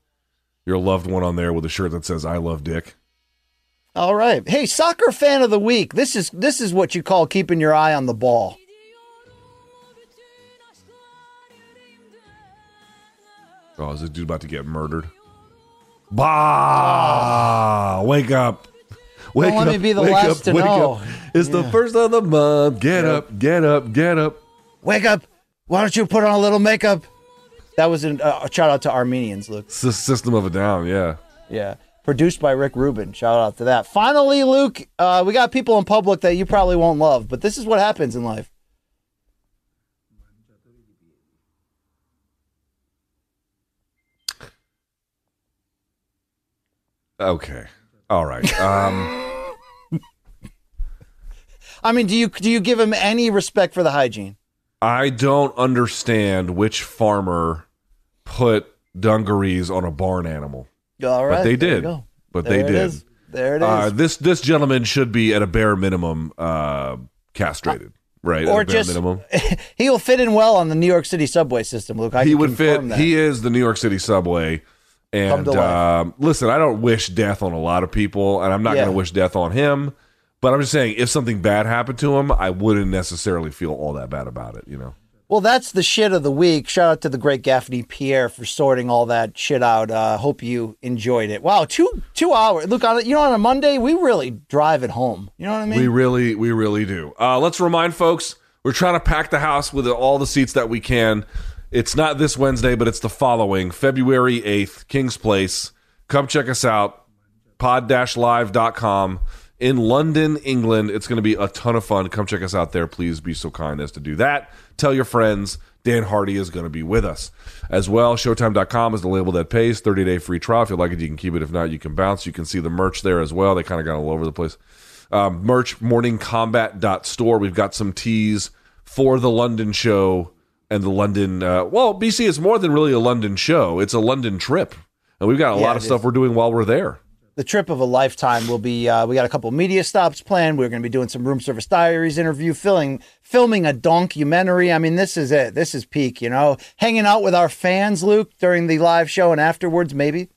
[SPEAKER 1] your loved one on there with a shirt that says "I love Dick."
[SPEAKER 2] All right. Hey, soccer fan of the week. This is this is what you call keeping your eye on the ball.
[SPEAKER 1] Oh, is this dude about to get murdered? Bah! Wake up! Wake
[SPEAKER 2] let
[SPEAKER 1] up!
[SPEAKER 2] me be the
[SPEAKER 1] wake
[SPEAKER 2] last
[SPEAKER 1] up!
[SPEAKER 2] to
[SPEAKER 1] wake
[SPEAKER 2] know.
[SPEAKER 1] up! It's the first of the month. Get up! Get up! Get up!
[SPEAKER 2] Wake up! Why don't you put on a little makeup? That was an, uh, a shout out to Armenians, Luke.
[SPEAKER 1] The System of a Down. Yeah.
[SPEAKER 2] Yeah. Produced by Rick Rubin. Shout out to that. Finally, Luke, uh, we got people in public that you probably won't love, but this is what happens in life.
[SPEAKER 1] Okay. All right. Um.
[SPEAKER 2] I mean, do you do you give him any respect for the hygiene?
[SPEAKER 1] I don't understand which farmer put dungarees on a barn animal.
[SPEAKER 2] All right,
[SPEAKER 1] but they did. But
[SPEAKER 2] There
[SPEAKER 1] they did.
[SPEAKER 2] is. There it is.
[SPEAKER 1] Uh, this this gentleman should be at a bare minimum uh, castrated, right?
[SPEAKER 2] or
[SPEAKER 1] at a bare
[SPEAKER 2] just
[SPEAKER 1] minimum.
[SPEAKER 2] he will fit in well on the New York City subway system, Luke. I
[SPEAKER 1] he would fit.
[SPEAKER 2] That.
[SPEAKER 1] He is the New York City subway. And
[SPEAKER 2] Come to life.
[SPEAKER 1] um, listen, I don't wish death on a lot of people, and I'm not
[SPEAKER 2] Yeah.
[SPEAKER 1] going to wish death on him. But I'm just saying, if something bad happened to him, I wouldn't necessarily feel all that bad about it. You know.
[SPEAKER 2] Well, that's the shit of the week. Shout out to the great Gaffney Pierre for sorting all that shit out. Uh, hope you enjoyed it. Wow, two two hours. Look on it. You know, on a Monday we really drive it home. You know what I mean?
[SPEAKER 1] We really, we really do. Uh, let's remind folks we're trying to pack the house with all the seats that we can. It's not this Wednesday, but it's the following February 8th, Kings Place. Come check us out, pod-live.com in London, England. It's going to be a ton of fun. Come check us out there. Please be so kind as to do that. Tell your friends. Dan Hardy is going to be with us as well. Showtime.com is the label that pays. 30 day free trial. If you like it, you can keep it. If not, you can bounce. You can see the merch there as well. They kind of got all over the place. Um, merch, morningcombat.store. We've got some teas for the London show and the London. Uh, well, BC is more than really a London show, it's a London trip. And we've got a
[SPEAKER 2] Yeah,
[SPEAKER 1] lot of stuff
[SPEAKER 2] is.
[SPEAKER 1] we're doing while we're there.
[SPEAKER 2] the trip of a lifetime will be uh, we got a couple media stops planned we're going to be doing some room service diaries interview filming filming a documentary i mean this is it this is peak you know hanging out with our fans luke during the live show and afterwards maybe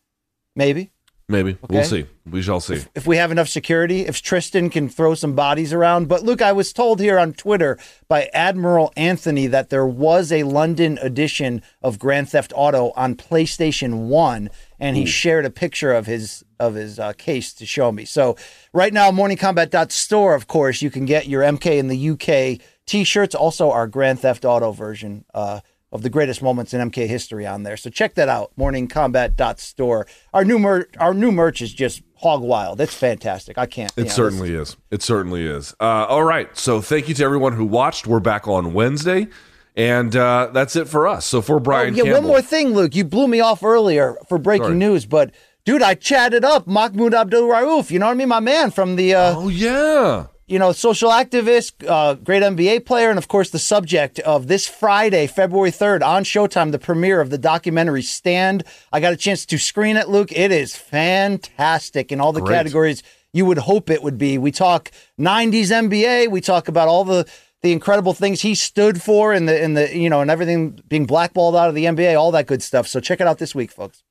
[SPEAKER 2] maybe
[SPEAKER 1] Maybe. We'll see. We shall see.
[SPEAKER 2] if we have enough security, if Tristan can throw some bodies around. But look, I was told here on Twitter by Admiral Anthony that there was a London edition of Grand Theft Auto on PlayStation One, and he shared a picture of his of his uh, case to show me. So right now, morningcombat.store, of course, you can get your MK in the UK t-shirts, also our Grand Theft Auto version. Uh, of the greatest moments in MK history on there. So check that out, morningcombat.store. Our new mer- our new merch is just hog wild. It's fantastic. I can't.
[SPEAKER 1] It
[SPEAKER 2] know,
[SPEAKER 1] certainly is. It certainly is. Uh, all right. So thank you to everyone who watched. We're back on Wednesday. And uh, that's it for us. So for
[SPEAKER 2] Oh,
[SPEAKER 1] Brian
[SPEAKER 2] yeah,
[SPEAKER 1] Campbell.
[SPEAKER 2] one more thing, Luke. You blew me off earlier for breaking
[SPEAKER 1] Sorry.
[SPEAKER 2] news, but dude, I chatted up Mahmoud Abdul Rauf. You know what I mean? My man from the uh,
[SPEAKER 1] oh yeah,
[SPEAKER 2] you know, social activist, uh, great NBA player, and of course the subject of this Friday, February third, on Showtime, the premiere of the documentary Stand. I got a chance to screen it, Luke. It is fantastic in all the
[SPEAKER 1] Great.
[SPEAKER 2] categories you would hope it would be. We talk '90s NBA. We talk about all the the incredible things he stood for, and the in the you know, and everything being blackballed out of the NBA, all that good stuff. So check it out this week, folks.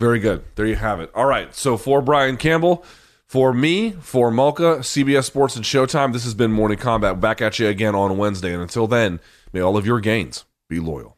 [SPEAKER 1] Very good. There you have it. All right. So for Brian Campbell, for me, for Mulca, CBS Sports and Showtime, this has been Morning Combat. Back at you again on Wednesday. And until then, may all of your gains be loyal.